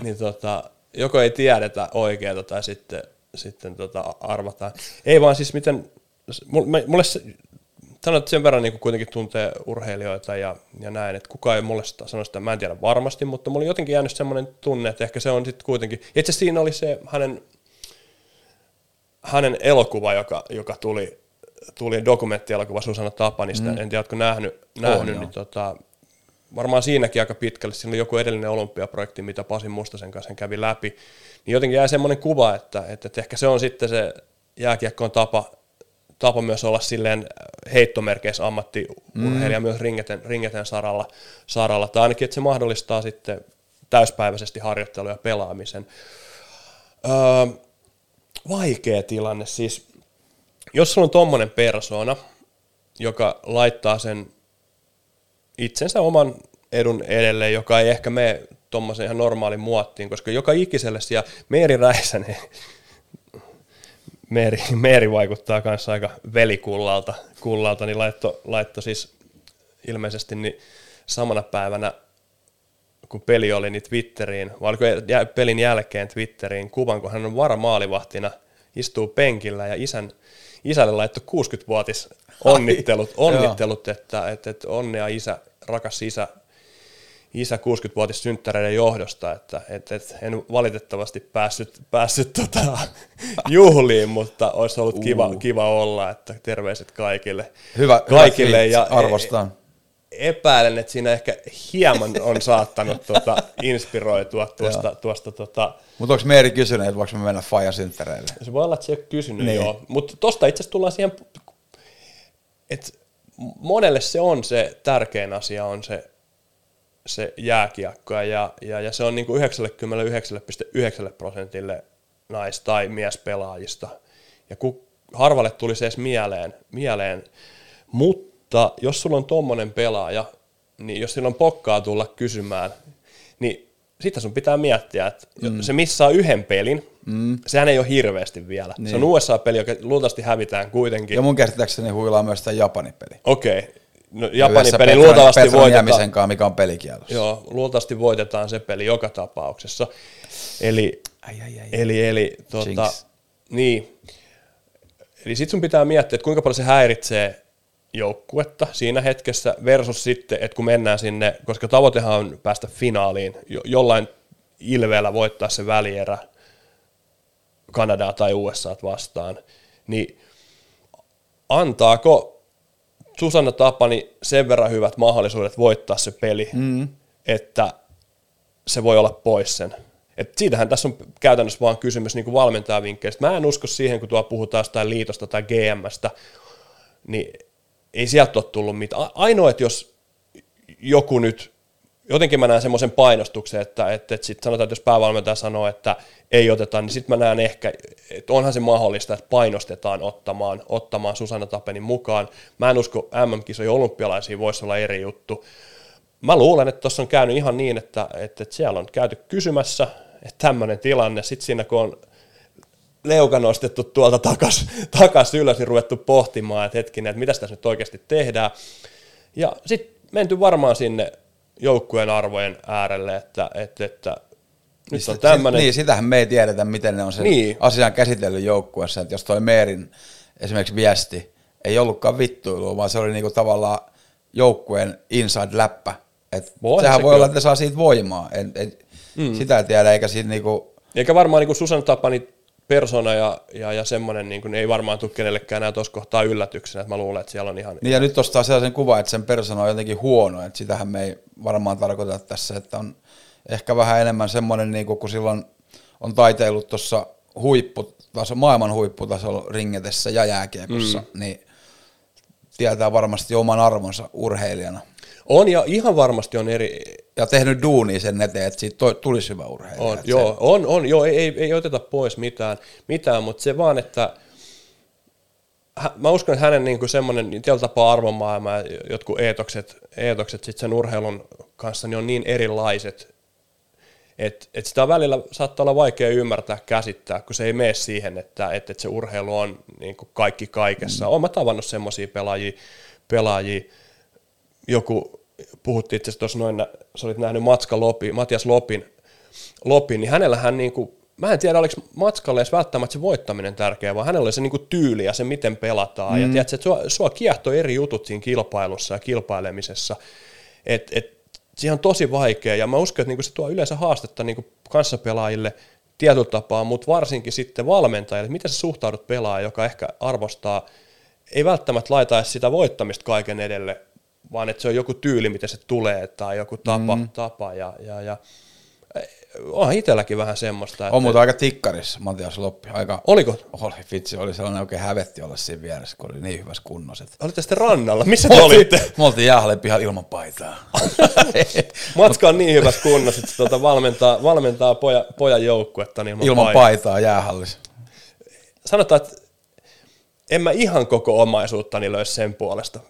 A: Niin tota, joko ei tiedetä oikeeta tai sitten, sitten tota arvataan. Ei vaan siis miten, mulle, mulle se, sanon, että sen verran niin kuitenkin tuntee urheilijoita ja, ja näin, että kukaan ei mulle sitä sano sitä, mä en tiedä varmasti, mutta mulla oli jotenkin jäänyt semmoinen tunne, että ehkä se on sitten kuitenkin, itse asiassa siinä oli se hänen, hänen elokuva, joka, joka tuli, tuli dokumenttielokuva Susanna Tapanista, mm. en tiedä, oletko nähnyt, nähnyt
D: joo.
A: niin tota, varmaan siinäkin aika pitkälle, siinä oli joku edellinen olympiaprojekti, mitä Pasi Mustasen kanssa hän kävi läpi, niin jotenkin jäi semmoinen kuva, että, että, että ehkä se on sitten se jääkiekkoon tapa, tapa myös olla silleen heittomerkeissä ammattiurheilija mm. myös ringeten, ringeten saralla, saralla, tai ainakin, että se mahdollistaa sitten täyspäiväisesti harjoittelu ja pelaamisen. Öö, vaikea tilanne, siis jos sulla on tommonen persona, joka laittaa sen itsensä oman edun edelle, joka ei ehkä mene tuommoisen ihan normaalin muottiin, koska joka ikiselle siellä Meeri Räisänen, Meeri, Meeri vaikuttaa kanssa aika velikullalta, kullalta, niin laitto, laitto siis ilmeisesti niin samana päivänä, kun peli oli, niin Twitteriin, vai oliko pelin jälkeen Twitteriin kuvan, kun hän on varamaalivahtina, istuu penkillä ja isän, isälle laittoi 60-vuotis onnittelut, onnittelut että, että, että onnea isä, rakas isä, isä 60-vuotis synttäreiden johdosta, että, että, että en valitettavasti päässyt, päässyt tota, juhliin, mutta olisi ollut kiva,
D: Uh.
A: kiva olla, että terveiset kaikille.
D: Hyvä,
A: kaikille
D: hyvä
A: ja
D: arvostan.
A: epäilen, että siinä ehkä hieman on saattanut tota, inspiroitua tuosta, tuosta tota,
D: Mutta onko Meeri kysynyt, että voiko me mennä Fajan synttäreille?
A: se voi olla, että se ei ole kysynyt
D: Niin.
A: joo. Mutta tosta itse asiassa tullaan siihen, että monelle se on se tärkein asia, on se, se jääkiekko, ja, ja, ja se on niin kuin 99,9 prosentille nais- tai miespelaajista. Ja kun harvalle tuli se edes mieleen, mieleen, mutta jos sulla on tommonen pelaaja, niin jos sillä on pokkaa tulla kysymään, niin sitten sun pitää miettiä, että mm. se missaa yhden pelin, mm. sehän ei ole hirveästi vielä. Niin. Se on USA-peli, joka luultavasti hävitään kuitenkin.
D: Ja mun käsittääkseni huilaa myös tämä Japanin peli.
A: Okei, no Japanin peli luultavasti voitetaan.
D: Kanssa, mikä on pelikielossa.
A: Joo, luultavasti voitetaan se peli joka tapauksessa. Eli,
D: Ai, ai, ai.
A: eli, eli tota,
D: Jinx.
A: niin. Eli sit sun pitää miettiä, että kuinka paljon se häiritsee joukkuetta siinä hetkessä versus sitten, että kun mennään sinne, koska tavoitehan on päästä finaaliin, jo, jollain ilveellä voittaa se välierä Kanadaa tai USA vastaan, niin antaako Susanna Tapani sen verran hyvät mahdollisuudet voittaa se peli, mm. että se voi olla pois sen. Et siitähän tässä on käytännössä vaan kysymys niin valmentajavinkkeistä. Mä en usko siihen, kun tuolla puhutaan jostain liitosta tai GMstä, niin ei sieltä ole tullut mitään. Ainoa, että jos joku nyt, jotenkin mä näen semmoisen painostuksen, että, että, että sit sanotaan, että jos päävalmentaja sanoo, että ei oteta, niin sitten mä näen ehkä, että onhan se mahdollista, että painostetaan ottamaan, ottamaan Susanna Tapenin mukaan. Mä en usko MM-kisoja olympialaisiin voisi olla eri juttu. Mä luulen, että tuossa on käynyt ihan niin, että, että, että siellä on käyty kysymässä, että tämmöinen tilanne, sitten siinä kun on leuka nostettu tuolta takas, takas ylös, niin ruvettu pohtimaan, että hetkinen, että mitä tässä nyt oikeasti tehdään. Ja sitten menty varmaan sinne joukkueen arvojen äärelle, että, että, että nyt on tämmöinen.
D: Niin, sitähän me ei tiedetä, miten ne on sen
A: Niin.
D: asian käsitellyt joukkueessa, että jos toi Meerin esimerkiksi viesti ei ollutkaan vittuilua, vaan se oli niinku tavallaan joukkueen inside-läppä. Et
A: Voi
D: sehän
A: se
D: voi
A: kyllä.
D: olla, että ne saa siitä voimaa. En, en, mm. Sitä ei tiedä, eikä siitä niinku,
A: Eikä varmaan niin kuin Susan Tapani persona ja, ja, ja semmoinen niin kuin, ei varmaan tule kenellekään enää tuossa kohtaa yllätyksenä, että mä luulen, että siellä on ihan...
D: Niin ja nyt ostaa sellaisen kuva, että sen persona on jotenkin huono, että sitähän me ei varmaan tarkoita tässä, että on ehkä vähän enemmän semmoinen, niin kuin kun silloin on taiteillut tuossa huipputaso, maailman huipputasolla ringetessä ja jääkiekossa, mm. niin tietää varmasti oman arvonsa urheilijana.
A: On ja ihan varmasti on eri...
D: Ja tehnyt duunia sen eteen, että siitä tulisi hyvä urheilija.
A: On, joo, on, on, joo, ei, ei, ei oteta pois mitään, mitään, mutta se vaan, että mä uskon, että hänen niin semmoinen tietyllä tapaa arvomaailma ja jotkut eetokset, eetokset sit sen urheilun kanssa niin on niin erilaiset, että et sitä välillä saattaa olla vaikea ymmärtää, käsittää, kun se ei mene siihen, että et, et se urheilu on niin kaikki kaikessa. Mm. Olen mä tavannut semmoisia pelaajia, pelaajia, joku, puhuttiin itse asiassa tuossa noin, sä olit nähnyt Matska Lopi, Matias Lopin, Lopin niin hänellähän niin kuin mä en tiedä, oliko Matskalle edes välttämättä se voittaminen tärkeä, vaan hänellä oli se niinku tyyli ja se, miten pelataan. Mm. Ja tiedätkö, että sua, sua kiehtoi eri jutut siinä kilpailussa ja kilpailemisessa. Et, et, siihen on tosi vaikea, ja mä uskon, että niinku se tuo yleensä haastetta niinku kanssapelaajille tietyllä tapaa, mutta varsinkin sitten valmentajille, että miten sä suhtaudut pelaaja, joka ehkä arvostaa, ei välttämättä laita edes sitä voittamista kaiken edelle, vaan että se on joku tyyli, miten se tulee, tai joku tapa, mm. tapa ja, ja, ja onhan itselläkin vähän semmoista. Että
D: On muuten aika tikkarissa Matias Loppi. Aika,
A: Oliko?
D: Oli vitsi, oli sellainen oikein hävetti olla siinä vieressä, kun oli niin hyvässä kunnossa. että-
A: Olitte sitten rannalla? Missä te olitte?
D: Me oltiin jäähalle pihalla ilman paitaa.
A: Matka on niin hyvässä kunnossa, että tuota valmentaa, valmentaa poja, pojan joukkuetta niin ilman,
D: ilman
A: paitaa.
D: paitaa jäähallissa.
A: Sanotaan, että en mä ihan koko omaisuuttani löisi sen puolesta.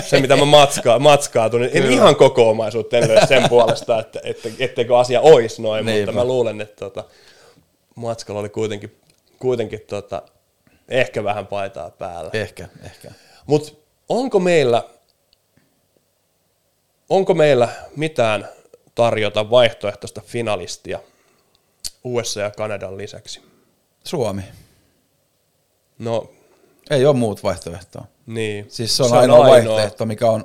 A: Se, mitä mä matskaa, matskaatun, niin en ihan koko omaisuutta en sen puolesta, että, että etteikö asia olisi noin,
D: Niinpä.
A: mutta mä luulen, että tota, matskalla oli kuitenkin, kuitenkin tota, ehkä vähän paitaa päällä.
D: Ehkä, ehkä.
A: Mutta onko meillä, onko meillä mitään tarjota vaihtoehtoista finalistia USA ja Kanadan lisäksi?
D: Suomi.
A: No
D: Ei ole muut vaihtoehtoa.
A: Niin.
D: Siis se on, se on ainoa, vaihtoehto, mikä on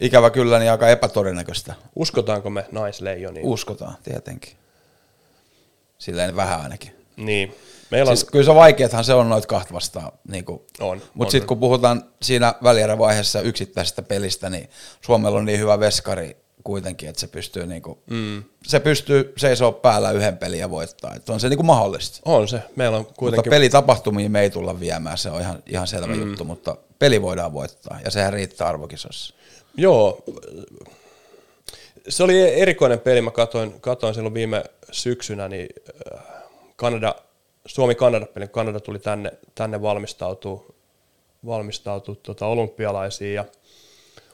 D: ikävä kyllä niin aika epätodennäköistä.
A: Uskotaanko me naisleijoniin?
D: Uskotaan, tietenkin. Silleen vähän ainakin.
A: niin. Meillä on,
D: Siis kyllä se on vaikeethan se on noit kahta vastaan. Niin kuin.
A: On,
D: Mutta sitten kun puhutaan siinä välierävaiheessa yksittäisestä pelistä, niin Suomella on niin hyvä veskari kuitenkin, että se pystyy, niin kuin, mm. se pystyy seisoo päällä yhden pelin ja voittaa. Että on se niin kuin mahdollista.
A: on se. Meillä on
D: Mutta
A: kuitenkin...
D: pelitapahtumiin me ei tulla viemään, se on ihan, ihan selvä mm. juttu, mutta peli voidaan voittaa ja sehän riittää arvokisossa.
A: Joo. Se oli erikoinen peli. Mä katoin, katoin silloin viime syksynä, niin äh, Kanada, Suomi-Kanada-peli. Kanada tuli tänne, tänne valmistautuu, valmistautuu tota olympialaisiin ja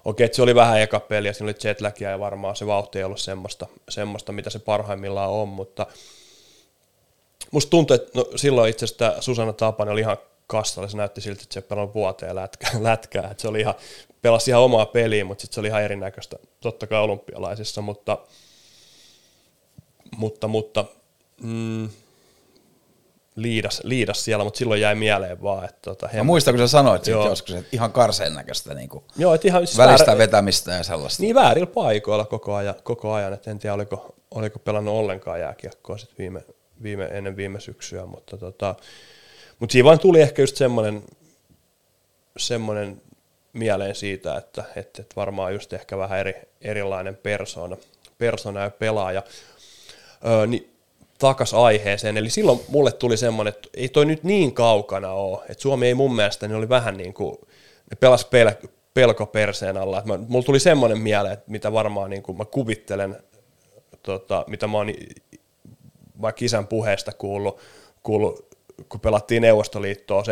A: Okei, se oli vähän eka peli ja siinä oli jetlagia ja varmaan se vauhti ei ollut semmoista, semmoista mitä se parhaimmillaan on, mutta musta tuntuu, että no, silloin itse asiassa Susanna Tapanen oli ihan kassalla, se näytti siltä, että se pelannut vuoteen lätkää, lätkää. että se oli ihan, pelasi ihan omaa peliä, mutta sitten se oli ihan erinäköistä, totta kai olympialaisissa, mutta, mutta, mutta mm, liidas, liidas siellä, mutta silloin jäi mieleen vaan, että tota,
D: Mä muistan, kun sä sanoit
A: Joo.
D: joskus, että ihan karseen näköistä niin kuin
A: Joo, että ihan siis
D: välistä
A: väärä-
D: vetämistä ja sellaista.
A: niin väärillä paikoilla koko ajan, koko ajan. että en tiedä oliko, oliko pelannut ollenkaan jääkiekkoa sit viime, viime, ennen viime syksyä, mutta, tota, mutta siinä vaan tuli ehkä just semmoinen, semmoinen mieleen siitä, että, että, että varmaan just ehkä vähän eri, erilainen persona, persona ja pelaaja. Öö, niin takas aiheeseen, eli silloin mulle tuli semmoinen, että ei toi nyt niin kaukana ole, että Suomi ei mun mielestä, niin oli vähän niin kuin, ne pelas pel, pelko perseen alla, että mä, mulla tuli semmoinen mieleen, että mitä varmaan niin kuin mä kuvittelen, tota, mitä mä oon vaikka isän puheesta kuullut, kuullut kun pelattiin Neuvostoliittoa 70-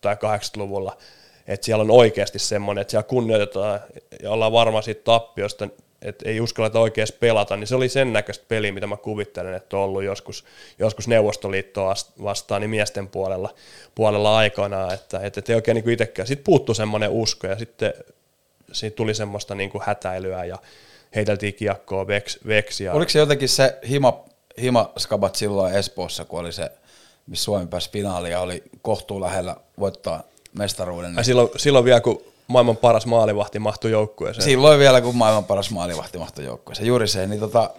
A: tai 80-luvulla, että siellä on oikeasti semmoinen, että siellä kunnioitetaan ja ollaan varma siitä tappiosta, että ei uskalleta oikeasti pelata, niin se oli sen näköistä peliä, mitä mä kuvittelen, että on ollut joskus, joskus Neuvostoliittoa ast- vastaan niin miesten puolella, puolella aikana, että, että, että ei oikein niin itsekään. Sitten puuttui semmoinen usko ja sitten siitä tuli semmoista niin kuin hätäilyä ja heiteltiin kiekkoa veks, veksiä.
D: Oliko se jotenkin se hima, himaskabat silloin Espoossa, kun oli se, missä Suomi pääsi finaaliin ja oli kohtuu lähellä voittaa mestaruuden.
A: Ja
D: Niin
A: silloin, silloin vielä, kun maailman paras maalivahti mahtui joukkueeseen.
D: silloin vielä, kun maailman paras maalivahti mahtoi joukkueeseen. Juuri se, niin tota,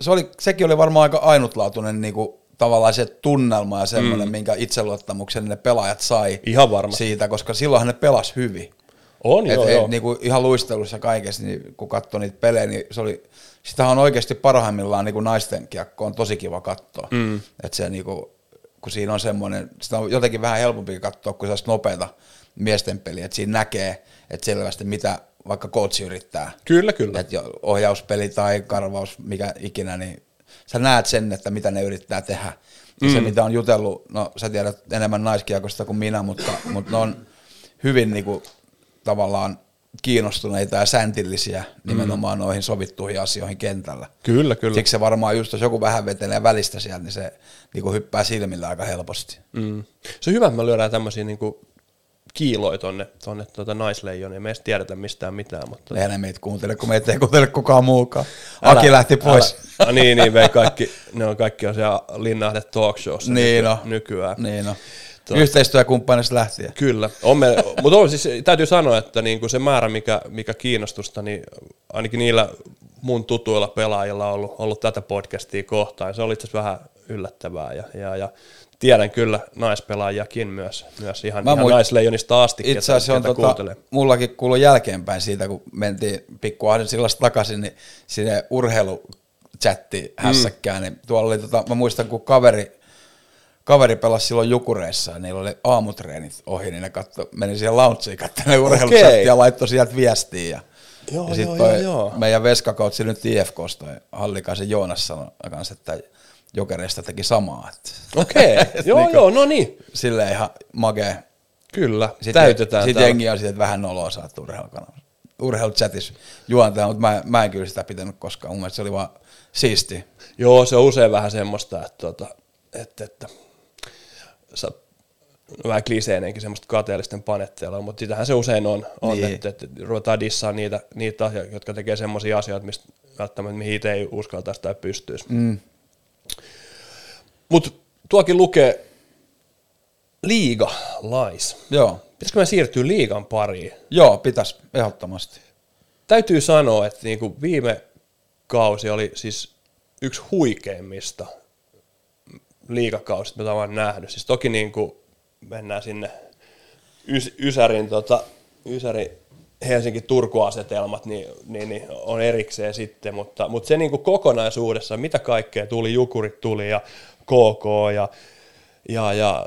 D: se oli, sekin oli varmaan aika ainutlaatuinen niin kuin, tavallaan se tunnelma ja semmoinen, mm. minkä itseluottamuksen ne pelaajat sai
A: Ihan varmasti.
D: siitä, koska silloinhan ne pelas hyvin.
A: On,
D: Et
A: joo,
D: ei,
A: joo.
D: Niinku ihan luistelussa kaikessa, niin kun katsoi niitä pelejä, niin se oli, sitähän on oikeasti parhaimmillaan niin kuin naisten kiekko on tosi kiva katsoa. Mm. Että se niinku, kun siinä on semmoinen, sitä on jotenkin vähän helpompi katsoa kuin sellaista nopeata miesten peliä, että siinä näkee, että selvästi mitä vaikka coachi yrittää.
A: Kyllä, kyllä.
D: Että ohjauspeli tai karvaus, mikä ikinä, niin sä näet sen, että mitä ne yrittää tehdä. Ja se, mitä on jutellut, no sä tiedät enemmän naiskiekosta kuin minä, mutta, mutta ne on hyvin niinku, tavallaan kiinnostuneita ja säntillisiä nimenomaan noihin sovittuihin asioihin kentällä.
A: Kyllä, kyllä.
D: Siksi se varmaan just, jos joku vähän vetelee välistä sieltä, niin se niinku hyppää silmillä aika helposti.
A: Mm. Se on hyvä, että me lyödään tämmöisiä niin kiiloi tonne, tonne tota naisleijoniin. Me ei tiedetä mistään mitään, mutta...
D: Eihän ne meitä kuuntele, kun meitä ei kuuntele kukaan muukaan. Aki lähti pois.
A: Älä, niin, niin, vei kaikki, ne on kaikki on siellä Linnahde talk showssa
D: Niin
A: nyky,
D: on.
A: nykyään.
D: Niin no.
A: Tuo-
D: Yhteistyökumppanista lähtien.
A: Kyllä, on me, mutta on, siis, täytyy sanoa, että niin kuin se määrä, mikä, mikä kiinnostusta, niin ainakin niillä mun tutuilla pelaajilla on ollut, ollut tätä podcastia kohtaan. Se oli itse vähän yllättävää ja, ja, ja tiedän kyllä naispelaajakin myös, myös ihan,
D: Mä
A: ihan
D: muist-
A: naisleijonista asti,
D: Itse asiassa on tota,
A: kuuntelee.
D: mullakin kuuluu jälkeenpäin siitä, kun mentiin pikku sillasta takaisin, niin sinne urheiluchatti hässäkkään, niin tuolla oli, tota, mä muistan, kun kaveri, kaveri pelasi silloin Jukureissa ja niillä oli aamutreenit ohi, niin ne katso, meni siihen loungeen katsomaan urheiluchattia ja laittoi sieltä viestiä. Ja,
A: Joo,
D: ja sit
A: joo,
D: toi
A: joo,
D: meidän veskakautsi nyt IFKsta, Hallikaisen Joonas sanoi kanssa, että Jokereista teki samaa.
A: Okei, joo,
D: Niinku-
A: joo, no niin,
D: Silleen ihan magee.
A: kyllä,
D: Sitten,
A: täytetään
D: Sitten jengi on että vähän noloa saat urheilukanavassa. Urheiluchatissa juontaa, mutta mä, mä en kyllä sitä pitänyt koskaan. Mun mielestä se oli vaan siisti.
A: Joo, se on usein vähän semmoista, että, tota, että, että vähän kliseinenkin semmoista kateellisten panetteella, mutta sitähän se usein on, on
D: Niin.
A: että, että, ruvetaan dissaa niitä, niitä asioita, jotka tekee semmoisia asioita, mistä välttämättä mihin itse ei uskaltaisi tai pystyisi.
D: Mm.
A: Mutta tuokin lukee liiga lais.
D: Joo.
A: Pitäisikö me siirtyä liigan pariin?
D: Joo, pitäisi ehdottomasti.
A: Täytyy sanoa, että niinku viime kausi oli siis yksi huikeimmista liigakausista, mitä olen nähnyt. Siis toki niinku mennään sinne Ys- Ysärin, tota, Ysärin Helsinki-Turku-asetelmat niin, niin, niin on erikseen sitten, mutta, mutta se niinku kokonaisuudessa, mitä kaikkea tuli, Jukurit tuli ja KK ja, ja, ja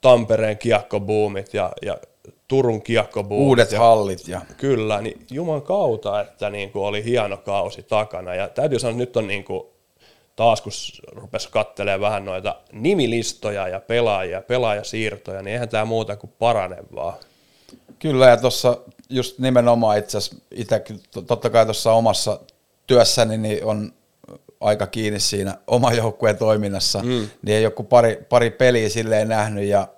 A: Tampereen kiekkobuumit ja, ja Turun kiekkobuumit.
D: Uudet
A: ja,
D: hallit ja
A: Kyllä, niin Juman kautta, että niin kuin oli hieno kausi takana. Ja täytyy sanoa, että nyt on niin kuin, taas kun rupesi katselemaan vähän noita nimilistoja ja pelaajia, pelaajasiirtoja, niin eihän tämä muuta kuin parane vaan.
D: Kyllä, ja tuossa just nimenomaan itse asiassa itsekin totta kai tuossa omassa työssäni niin on aika kiinni siinä oman joukkueen toiminnassa, mm. niin ei ole kuin pari, pari peliä silleen nähnyt ja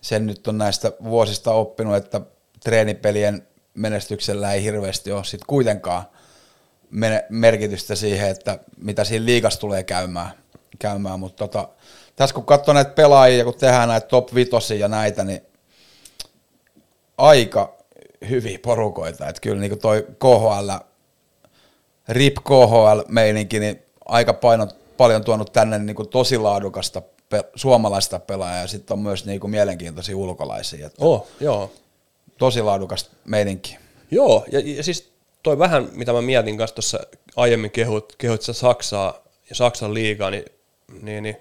D: sen nyt on näistä vuosista oppinut, että treenipelien menestyksellä ei hirveästi ole sit kuitenkaan merkitystä siihen, että mitä siinä liigassa tulee käymään, käymään. mutta tota, tässä kun katsoo näitä pelaajia, kun tehdään näitä top vitosia ja näitä, niin aika hyviä porukoita. Että kyllä niin toi KHL, RIP KHL-meininki, niin aika painot, paljon tuonut tänne niin kuin tosi laadukasta pe- suomalaista pelaajaa ja sitten on myös niin kuin mielenkiintoisia ulkolaisia. Että
A: Oh, joo.
D: tosi laadukasta meininki.
A: Joo, ja, ja siis toi vähän, mitä mä mietin kanssa tuossa aiemmin kehut, kehut sä Saksaa ja Saksan liigaa, niin, niin, niin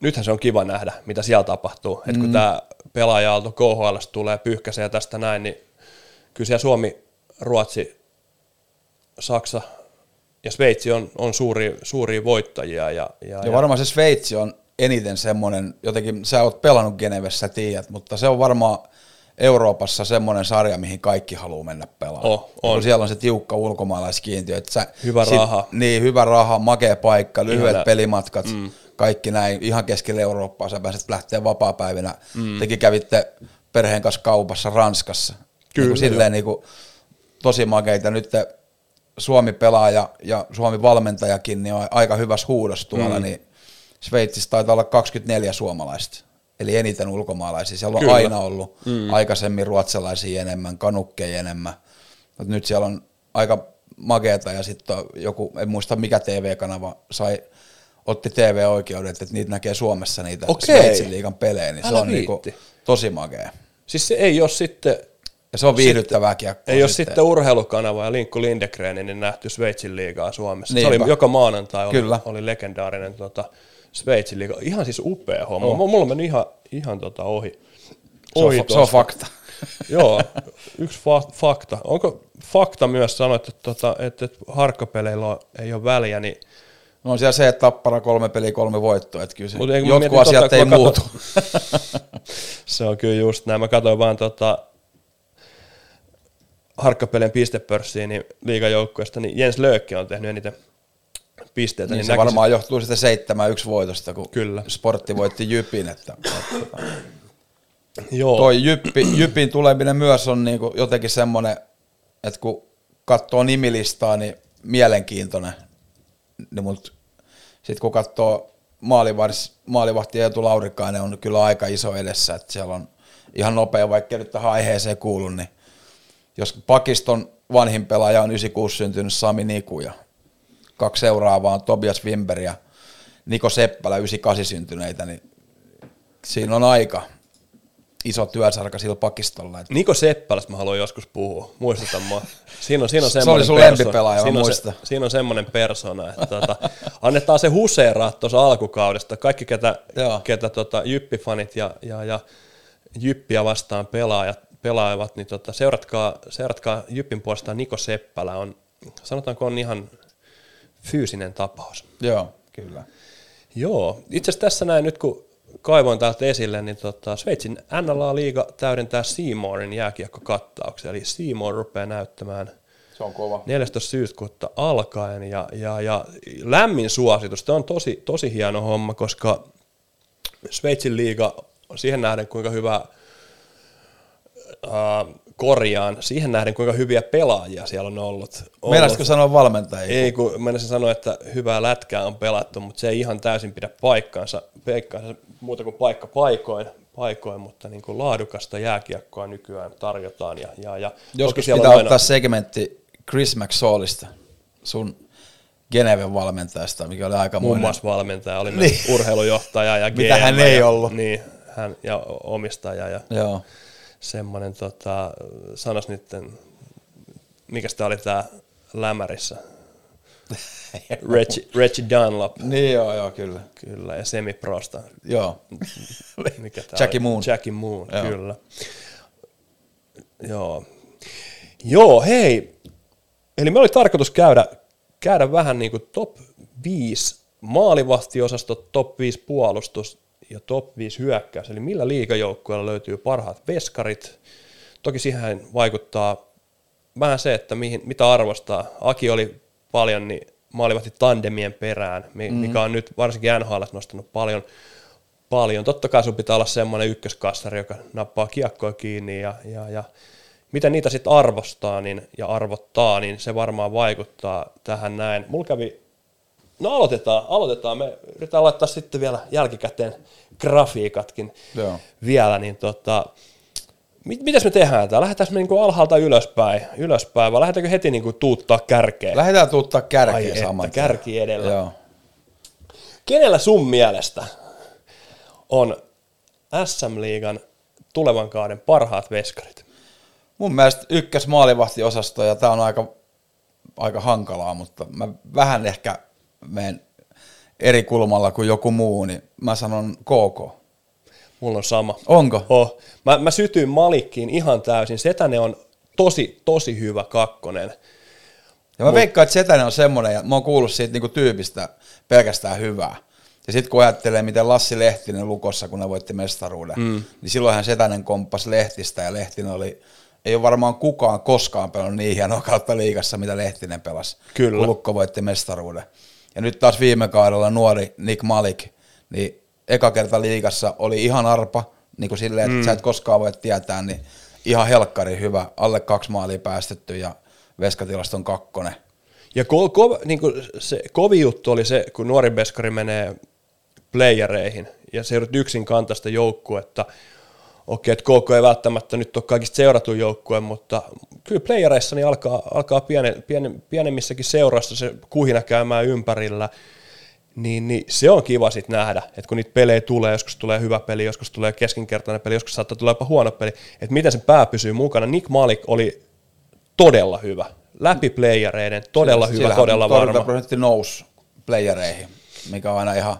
A: nythän se on kiva nähdä, mitä siellä tapahtuu. Et kun
D: Mm.
A: tämä pelaaja-aalto KHL tulee pyyhkäsee tästä näin, niin kyllä siellä Suomi, Ruotsi, Saksa ja Sveitsi on, on suuri, suuria voittajia. Ja, ja,
D: Ja varmaan se Sveitsi on eniten semmoinen, jotenkin sä oot pelannut Genevessä, tiedät, mutta se on varmaan Euroopassa semmoinen sarja, mihin kaikki haluaa mennä pelaamaan.
A: Oh, on.
D: kun siellä on se tiukka ulkomaalaiskiintiö. Että sä,
A: Hyvä raha.
D: Niin, hyvä raha, makea paikka, lyhyet
A: Ihana.
D: pelimatkat, mm. kaikki näin, ihan keskellä Eurooppaa, sä pääset lähteä vapaa-päivinä. Mm. Tekin kävitte perheen kanssa kaupassa Ranskassa.
A: Kyllä,
D: niin kuin silleen niin kuin, tosi makeita. Nyt te Suomi-pelaaja ja Suomi-valmentajakin niin on aika hyvässä huudossa tuolla, mm. niin Sveitsissä taitaa olla 24 suomalaista. Eli eniten ulkomaalaisia. Siellä on
A: Kyllä.
D: aina ollut mm. aikaisemmin ruotsalaisia enemmän, kanukkeja enemmän. Mut nyt siellä on aika makeeta ja sitten joku, en muista mikä TV-kanava sai, otti TV-oikeudet, että niitä näkee Suomessa niitä. Sveitsin liigan pelejä, niin se
A: Älä
D: on niinku tosi makea.
A: Siis se ei ole sitten,
D: Ja se on viihdyttävää kiekkoa.
A: ei ole sitten urheilukanava ja Linkku Lindegrenin niin nähty Sveitsin liigaa Suomessa. Se
D: Niinpä.
A: oli joka maanantai oli,
D: Kyllä.
A: oli legendaarinen tota, Sveitsin liiga. Ihan siis upea homma. Oh. Mulla meni ihan, ihan tota ohi.
D: se, on,
A: ohi
D: se on fakta.
A: Joo, yksi fa- fakta. Onko fakta myös sanoit, että, tota, että, että harkkapeleillä on, ei ole väliä, niin
D: No on siellä se, että tappara kolme peliä, kolme voittoa, että kyllä se, jotkut
A: mietin
D: asiat
A: tota,
D: ei muutu.
A: se on kyllä just näin. Mä katsoin vaan tota, harkkapelien pistepörssiin niin liigajoukkueesta, niin Jens Löökki on tehnyt eniten pisteitä.
D: Niin
A: Niin,
D: se
A: näkisin-
D: varmaan johtuu sitä 7-1 voitosta, kun
A: Kyllä.
D: sportti voitti Jypin. Että, että,
A: Joo.
D: Toi Jyppi, Jypin tuleminen myös on niinku jotenkin semmoinen, että kun katsoo nimilistaa, niin mielenkiintoinen. Niin mut sitten kun katsoo maalivahti, maalivahti Eetu Laurikainen on kyllä aika iso edessä, että siellä on ihan nopea, vaikka nyt tähän aiheeseen kuulu, niin jos pakiston vanhin pelaaja on 96 syntynyt Sami Niku ja kaksi seuraavaa on Tobias Wimber ja Niko Seppälä 98 syntyneitä, niin siinä on aika iso työsarka sillä pakistolla. Että
A: Niko Seppälästä mä haluan joskus puhua. Muistutan mua. Siinä on, siinä on
D: Se oli
A: semmoinen
D: sun
A: perso-
D: lempipelaaja,
A: siinä on, se, siinä on semmoinen persona, että tota, annetaan se huseeraa tuossa alkukaudesta. Kaikki, ketä,
D: Joo.
A: ketä tota, jyppifanit ja, ja, ja jyppiä vastaan pelaajat, pelaavat, niin tota, seuratkaa, seuratkaa Jyppin puolestaan Niko Seppälä on, sanotaanko on ihan fyysinen tapaus.
D: joo, kyllä.
A: Joo, itse asiassa tässä näin nyt kun kaivoin täältä esille, niin tota, Sveitsin NLA-liiga täydentää Seymourin jääkiekkokattauksia, eli Seymour rupeaa näyttämään
D: Se on kova.
A: 14. syyskuuta alkaen, ja, ja, ja lämmin suositus, tämä on tosi, tosi hieno homma, koska Sveitsin liiga, siihen nähden kuinka hyvä korjaan, siihen nähden kuinka hyviä pelaajia siellä on ollut.
D: Meinaisitko sanoa valmentajia?
A: Ei, kun mä sanoa, että hyvää lätkää on pelattu, mutta se ei ihan täysin pidä paikkaansa, paikkaansa muuta kuin paikka paikoin, paikoin mutta niin kuin laadukasta jääkiekkoa nykyään tarjotaan. Ja, ja, ja
D: Joskus pitää
A: aina,
D: ottaa segmentti Chris McSaulista, sun Geneven valmentajasta, mikä oli aika
A: muun muassa valmentaja, oli
D: Niin.
A: urheilujohtaja ja
D: Mitä
A: GM
D: hän ei
A: ja,
D: ollut.
A: Niin, hän ja omistaja ja
D: Joo.
A: Semmoinen, tota, sanos nyt, mikä tämä oli tämä lämärissä, Reggie, Reggie Dunlop,
D: Niin joo, joo, kyllä.
A: kyllä, ja semiprosta,
D: Joo.
A: Mikä tää
D: Jackie
A: oli?
D: Moon.
A: Jackie Moon,
D: Joo.
A: kyllä. Joo. Joo, hei. Eli me oli tarkoitus käydä, käydä vähän niin kuin top 5 maalivahtiosastot, top 5 puolustus ja top 5 hyökkäys. Eli millä liigajoukkueella löytyy parhaat veskarit. Toki siihen vaikuttaa vähän se, että mihin, mitä arvostaa. Aki oli paljon niin maalivahti tandemien perään, mi- mikä on nyt varsinkin NHL nostanut paljon, paljon. Totta kai sun pitää olla semmoinen ykköskassari, joka nappaa kiekkoa kiinni ja, ja, ja miten niitä sitten arvostaa niin, ja arvottaa, niin se varmaan vaikuttaa tähän näin. Mulla kävi, no aloitetaan, aloitetaan. Me yritetään laittaa sitten vielä jälkikäteen grafiikatkin
D: Joo.
A: vielä, niin tota, mit, mitäs me tehdään tää? Lähdetäänkö me niinku alhaalta ylöspäin, ylöspäin vai lähdetäänkö heti niinku tuuttaa kärkeen?
D: Lähdetään tuuttaa
A: Ai
D: kärkiä
A: että,
D: saman tien.
A: kärki edellä.
D: Joo.
A: Kenellä sun mielestä on SM-liigan tulevan kauden parhaat veskarit?
D: Mun mielestä ykkös maalivahtiosasto, ja tää on aika, aika hankalaa, mutta mä vähän ehkä menen eri kulmalla kuin joku muu, niin mä sanon KK.
A: Mulla on sama.
D: Onko?
A: Oh. Mä, mä sytyin Malikkiin ihan täysin. Setäne on tosi, tosi hyvä kakkonen.
D: Ja mä veikkaan, että Setänen on semmoinen, ja mä oon kuullut siitä niinku tyypistä pelkästään hyvää. Ja sitten kun ajattelee, miten Lassi Lehtinen lukossa, kun ne voitti mestaruuden, mm. niin silloinhan Setänen komppasi Lehtistä, ja Lehtinen oli, ei ole varmaan kukaan koskaan pelannut niin hienoa kautta liigassa, mitä Lehtinen pelasi,
A: Kyllä.
D: kun Lukko voitti mestaruuden. Ja nyt taas viime kaudella nuori Nick Malik, niin eka kerta liigassa oli ihan arpa, niin kuin silleen, että mm. sä et koskaan voi tietää, niin ihan helkkari hyvä, alle kaksi maalia päästetty ja veskatilaston kakkonen.
A: Ja ko, ko, niin se kovi juttu oli se, kun nuori beskari menee playereihin ja se joudut yksin kantaa sitä joukkuetta. Okei, että KK ei välttämättä nyt ole kaikista seuratun joukkue, mutta kyllä playereissa niin alkaa, alkaa piene, piene, pienemmissäkin seurassa se kuhina käymään ympärillä. Niin, niin se on kiva sitten nähdä, että kun niitä pelejä tulee, joskus tulee hyvä peli, joskus tulee keskinkertainen peli, joskus saattaa tulla jopa huono peli, että miten se pää pysyy mukana. Nick Malik oli todella hyvä, läpi playereiden, todella hyvä,
D: Sillähän
A: todella varma.
D: torjuntaprosentti nousi playereihin, mikä on aina ihan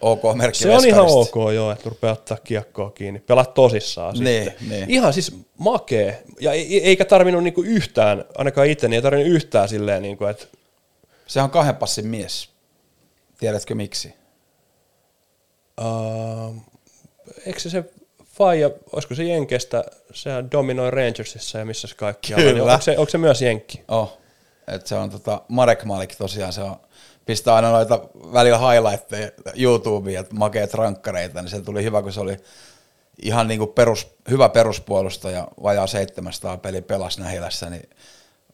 D: ok merkki
A: Se on ihan ok, joo, että rupeaa ottaa kiekkoa kiinni. Pelaat tosissaan
D: Niin,
A: sitten.
D: niin.
A: Ihan siis makee. Ja ei- eikä tarvinnut niinku yhtään, ainakaan itse, niin ei tarvinnut yhtään silleen, niinku, että
D: Se on kahden passin mies. Tiedätkö miksi?
A: uh, eikö se se faija, olisiko se Jenkestä, se dominoi Rangersissa ja missä kaikkialla.
D: Kyllä.
A: Niin onko, se, onko se myös Jenkki?
D: Oh. Et se on tota, Marek Malik tosiaan, se on, pistää aina noita välillä highlightteja YouTubeen, että makeet rankkareita, niin se tuli hyvä, kun se oli ihan niin kuin perus, hyvä peruspuolustaja, vajaa 700 peli pelasi Nähilässä, niin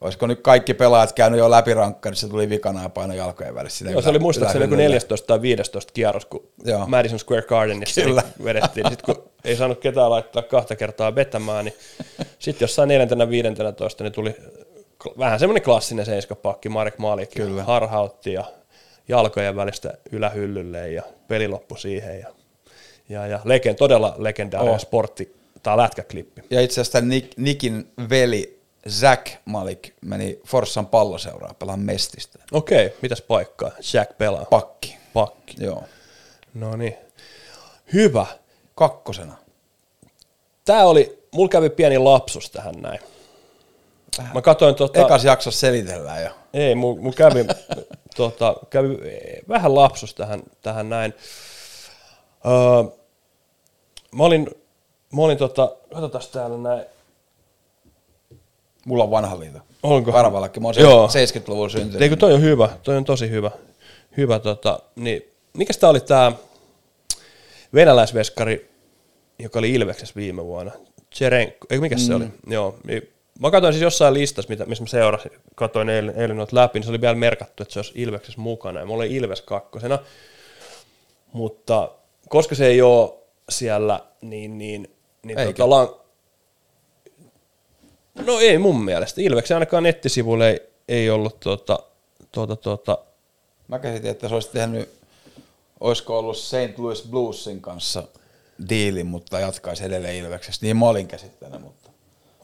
D: olisiko nyt kaikki pelaajat käynyt jo läpi rankkarissa, tuli vikana ja paino jalkojen välissä.
A: Joo, se oli
D: ylä-
A: muistaakseni joku
D: ylähyllylle.
A: 14 tai 15 kierros, kun
D: Joo.
A: Madison Square Gardenissa
D: Kyllä.
A: niin vedettiin. Sitten kun ei saanut ketään laittaa kahta kertaa vetämään, niin sitten jossain neljäntenä, viidentenä toista, niin tuli vähän semmoinen klassinen seiskapakki, Marek Malik
D: Kyllä.
A: harhautti ja jalkojen välistä ylähyllylle ja peli loppui siihen. Ja, ja, ja legend, todella legendaarinen
D: Oh.
A: sportti tai lätkäklippi.
D: Ja itse asiassa Nick, Nikin veli Zach Malik meni Forssan palloseuraa pelaan Mestistä.
A: Okei, mitäs paikkaa? Jack pelaa.
D: Pakki.
A: Pakki.
D: Joo.
A: No niin. Hyvä.
D: Kakkosena.
A: Tää oli, mulla kävi pieni lapsus tähän näin. Mä katsoin tota,
D: Ekas jaksossa selitellään jo.
A: ei, mulla mul kävi, tota, kävi eh, vähän lapsus tähän, tähän näin. Öö, mä olin, mä olin tota, katsotaan täällä näin,
D: Mulla on vanha liito.
A: Onko?
D: Karvalakki. Mä oon
A: Joo.
D: 70-luvun syntynyt.
A: Eikö toi on hyvä, toi on tosi hyvä. Hyvä tota, niin, mikäs tää oli tää venäläisveskari, joka oli Ilveksessä viime vuonna? Tserenko, eikö mikä se oli? Joo, niin, mä katsoin siis jossain listassa, mitä, missä mä seurasin, katsoin eilen, eilen noita läpi, niin se oli vielä merkattu, että se olisi Ilveksessä mukana, ja mulla oli Ilves kakkosena, mutta koska se ei ole siellä, niin, niin, niin
D: Eikä.
A: tota, no ei mun mielestä, Ilveksen ainakaan nettisivuilla ei, ei ollut tuota, tuota, tuota,
D: Mä käsitin, että se olisi tehnyt, olisiko ollut St. Louis Bluesin kanssa diili, mutta jatkaisi edelleen Ilveksestä. Niin mä olin käsittänyt, mutta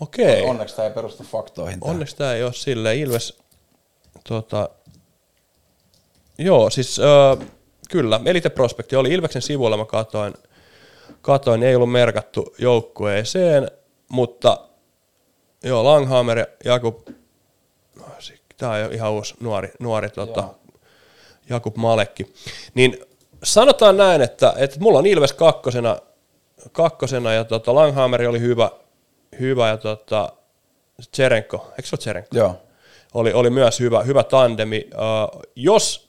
A: okei,
D: onneksi tämä ei perustu faktoihin. tää.
A: onneksi tämä ei ole silleen, Ilves, tuota, joo, siis ö, kyllä, Elite Prospekti oli Ilveksen sivuilla, mä katoin, katoin, ei ollut merkattu joukkueeseen, mutta joo, Langhammer ja Jakub, tämä on ihan uusi nuori, nuori tota,
D: Joo.
A: Jakub Malekki. Niin sanotaan näin, että, että mulla on Ilves kakkosena, kakkosena ja tota, Langhammer oli hyvä, hyvä ja tota, Tserenko, eikö se ole Tserenko?
D: Joo.
A: Oli, oli myös hyvä, hyvä tandemi. Uh, jos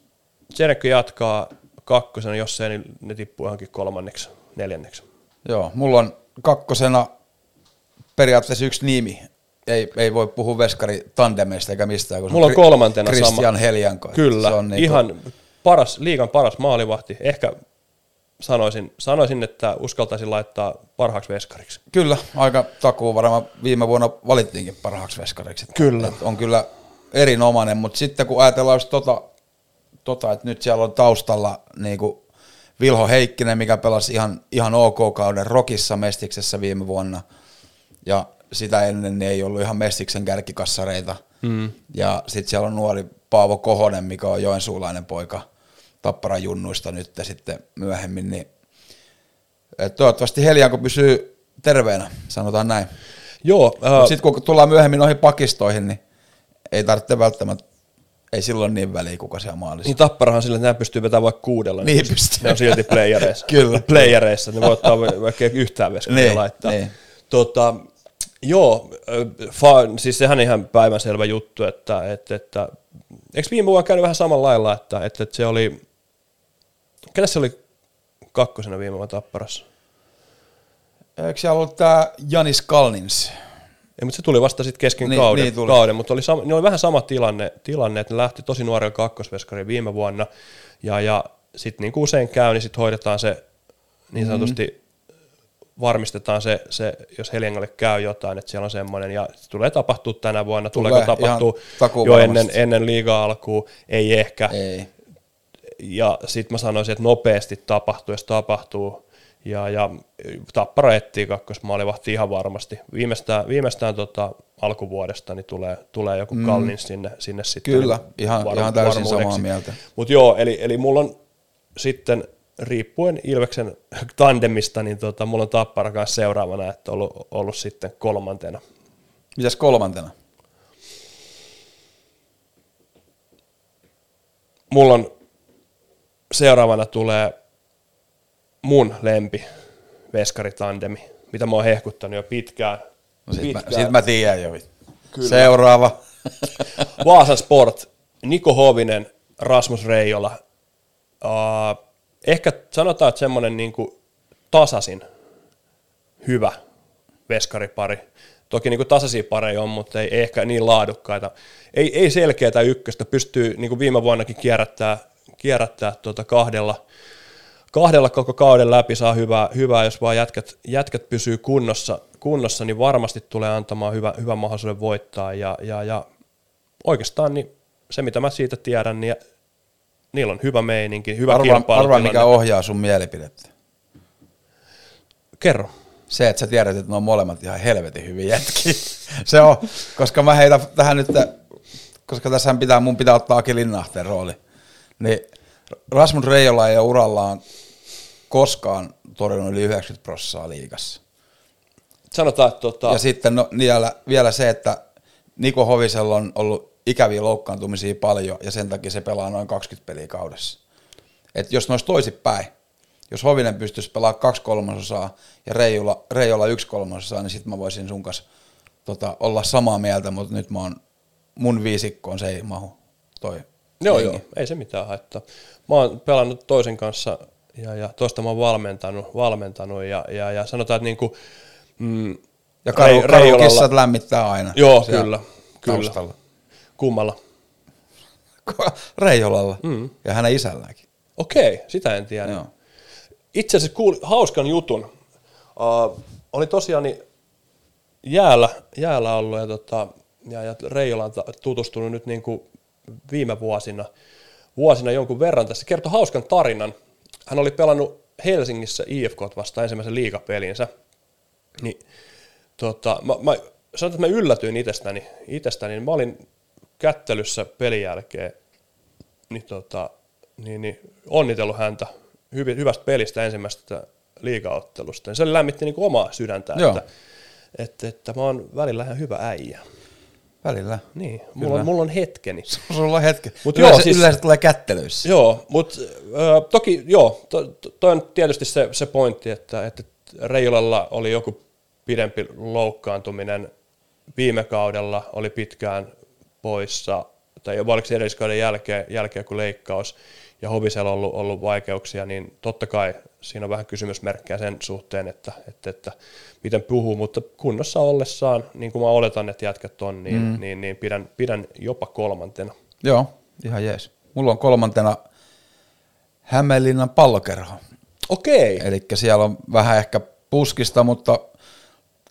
A: Tserenko jatkaa kakkosena, jos ei, niin ne tippuu johonkin kolmanneksi, neljänneksi.
D: Joo, mulla on kakkosena periaatteessa yksi nimi. Ei, ei voi puhua veskari tandemeista eikä mistään. Kun
A: Mulla on kolmantena
D: Christian
A: sama.
D: Heljanko.
A: Kyllä,
D: Se on niinku-
A: ihan paras, liigan paras maalivahti. Ehkä sanoisin, sanoisin, että uskaltaisin laittaa parhaaksi veskariksi.
D: Kyllä, aika takuu varmaan viime vuonna valittiinkin parhaaksi veskariksi. Että-
A: Kyllä.
D: että on kyllä erinomainen, mutta sitten kun ajatellaan just tota, tota että nyt siellä on taustalla niin kuin Vilho Heikkinen, mikä pelasi ihan, ihan OK-kauden Rokissa Mestiksessä viime vuonna, ja sitä ennen niin ei ollut ihan Mestiksen kärkikassareita. Mm. Ja sitten siellä on nuori Paavo Kohonen, mikä on joensuulainen poika Tapparan junnuista nyt sitten myöhemmin, niin et toivottavasti Heljanko pysyy terveenä, sanotaan näin.
A: Joo, äh,
D: sitten kun tullaan myöhemmin noihin pakistoihin, niin ei tarvitse välttämättä, ei silloin niin väliä, kuka siellä maalissa.
A: niin tapparahan sillä, että nämä pystyy vetämään vaikka kuudella.
D: Niin
A: pystyy.
D: pystyy.
A: Ne on silti playereissa.
D: Kyllä.
A: Playereissa, ne voi ottaa va- vaikka yhtään veskaria
D: Niin,
A: laittaa.
D: niin.
A: Tota, joo, äh, fa, siis sehän ihan päivänselvä juttu, että, että, että eikö viime vuonna käynyt vähän samalla lailla, että, että, että se oli, ketä se oli kakkosena viime vuonna tapparassa?
D: Eikö siellä ollut tämä Janis Kalnins?
A: Ei, mutta se tuli vasta sitten kesken
D: Niin,
A: kauden,
D: niin tuli.
A: kauden mutta oli, sama, niin oli vähän sama tilanne, tilanne, että ne lähti tosi nuorella kakkosveskariin viime vuonna, ja, ja sitten niin kuin usein käy, niin sitten hoidetaan se niin sanotusti, mm-hmm. varmistetaan se, se, jos Heljengalle käy jotain, että siellä on semmoinen, ja se tulee tapahtua tänä vuonna,
D: Tulee,
A: tuleeko
D: takuu
A: jo ennen, ennen liigaa alkuun, ei ehkä,
D: Ei.
A: Ja sitten mä sanoisin, että nopeasti tapahtuu, jos tapahtuu. Ja, ja Tappara etsii kakkosmaalivahti ihan varmasti. Viimeistään, viimeistään tota alkuvuodesta niin tulee, tulee joku mm. Kallins sinne, sinne sitten.
D: Kyllä, ihan- ihan täysin samaa mieltä.
A: Mutta joo, eli, eli mulla on sitten riippuen Ilveksen tandemista, niin tota, mulla on Tappara kanssa seuraavana, että ollut, ollut sitten kolmantena.
D: Mitäs kolmantena?
A: Mulla on seuraavana tulee mun lempi veskaritandemi, mitä mä oon hehkuttanut jo pitkään.
D: No sit, mä,
A: pitkään.
D: sit mä tiedän jo. Kyllä. Seuraava.
A: Vaasan Sport, Niko Hovinen, Rasmus Reijola. Uh, ehkä sanotaan, että semmoinen niinku tasasin hyvä veskaripari. Toki niin kuin tasaisia pareja on, mutta ei, ei ehkä niin laadukkaita. Ei, ei selkeätä ykköstä, pystyy niin kuin viime vuonnakin kierrättää, kierrättää tuota kahdella, kahdella koko kauden läpi saa hyvää, hyvää jos vaan jätkät, jätkät pysyy kunnossa, kunnossa, niin varmasti tulee antamaan hyvä, hyvän mahdollisuuden voittaa. Ja, ja, ja oikeastaan niin se, mitä mä siitä tiedän, niin niillä on hyvä meininki, hyvä
D: Arvaa, arvaa,
A: kilpailutilanne.
D: mikä ohjaa sun mielipidettä.
A: Kerro.
D: Se, että sä tiedät, että ne on molemmat ihan helvetin hyvin jätki. Se on, koska mä heitän tähän nyt, koska tässä pitää, mun pitää ottaa Aki Linnahteen rooli. Niin Rasmus Reijola ei ole urallaan koskaan torjunut yli 90 prosenttia liigassa.
A: Sanotaan, että tota,
D: Ja sitten no, vielä, vielä se, että Niko Hovisella on ollut ikäviä loukkaantumisia paljon ja sen takia se pelaa noin 20 peliä kaudessa. Et jos ne olisi toisinpäin, jos Hovinen pystyisi pelaamaan kaksi kolmasosaa ja Reijola, Reijola yksi kolmasosaa, niin sitten mä voisin sun kanssa tota, olla samaa mieltä, mutta nyt mä oon, mun viisikkoon se ei mahu toi
A: Joo,
D: jengi.
A: joo, ei se mitään haittaa. Mä oon pelannut toisen kanssa ja, ja toista mä oon valmentanut, valmentanut ja, ja, ja sanotaan, että niinku, mm,
D: Ja karu,
A: Rei-
D: karu kissat lämmittää aina.
A: Joo, kyllä, kyllä.
D: taustalla.
A: Kummalla?
D: Reijolalla mm. ja hänen isälläänkin.
A: Okei, sitä en tiedä.
D: Joo.
A: Itse asiassa kuulin hauskan jutun. Uh, oli tosiaan niin jäällä, jäällä ollut ja, tota, ja, ja Reijola on ta- tutustunut nyt niin kuin viime vuosina, vuosina jonkun verran tässä. Kertoi hauskan tarinan. Hän oli pelannut Helsingissä IFK vastaan ensimmäisen liigapelinsä. Niin, tota, mä, mä sanotaan, että mä yllätyin itsestäni, itsestäni. Mä olin kättelyssä pelin jälkeen niin, tota, niin, niin onnitellut häntä hyvi, hyvästä pelistä ensimmäisestä liigaottelusta. Se lämmitti niin kuin omaa sydäntä,
D: Joo.
A: että, että, että mä oon välillä ihan hyvä äijä.
D: Välillä.
A: Niin, mulla on, mulla on hetkeni.
D: Sulla on hetki.
A: Mut
D: Mut
A: joo, siis-
D: yleensä tulee kättelyissä.
A: Joo, mutta äh, toki joo, to, to, on tietysti se, se pointti, että, että Reijolalla oli joku pidempi loukkaantuminen viime kaudella, oli pitkään poissa, tai oliko se edelliskauden jälkeen, jälkeen kuin leikkaus, ja Hovisella on ollut, ollut vaikeuksia, niin totta kai siinä on vähän kysymysmerkkejä sen suhteen, että, että, että miten puhuu, mutta kunnossa ollessaan, niin kuin mä oletan, että jätkät on, niin, mm. niin, niin pidän, pidän jopa kolmantena.
D: Joo, ihan jees. Mulla on kolmantena Hämeenlinnan pallokerho.
A: Okei.
D: Eli siellä on vähän ehkä puskista, mutta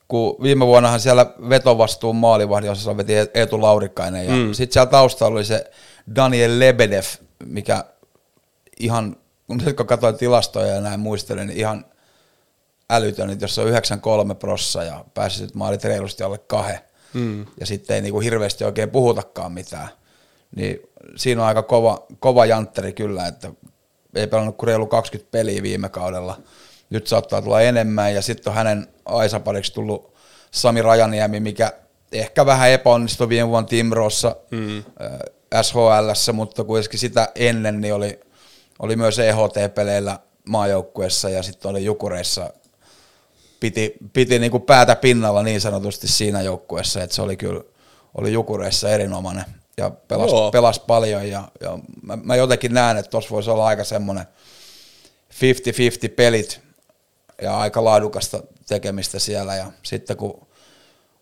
D: kun viime vuonnahan siellä vetovastuun maalivahdiossa veti Eetu Laurikainen ja mm. sitten siellä taustalla oli se Daniel Lebedev, mikä ihan, kun nyt kun katsoin tilastoja ja näin muistelin, niin ihan älytön, että jos se on 93 prossa ja pääsit maalit reilusti alle kahden, mm. ja sitten ei niinku hirveästi oikein puhutakaan mitään, niin siinä on aika kova, kova jantteri kyllä, että ei pelannut kuin reilu 20 peliä viime kaudella. Nyt saattaa tulla enemmän ja sitten on hänen aisapariksi tullut Sami Rajaniemi, mikä ehkä vähän epäonnistui viime vuonna Timrossa mm. SHL, mutta kuitenkin sitä ennen niin oli, oli myös EHT-peleillä maajoukkueessa ja sitten oli Jukureissa piti, piti niinku päätä pinnalla niin sanotusti siinä joukkueessa, että se oli kyllä oli Jukureissa erinomainen ja pelasi,
A: Joo.
D: pelasi paljon ja, ja mä, mä, jotenkin näen, että tuossa voisi olla aika semmoinen 50-50 pelit ja aika laadukasta tekemistä siellä ja sitten kun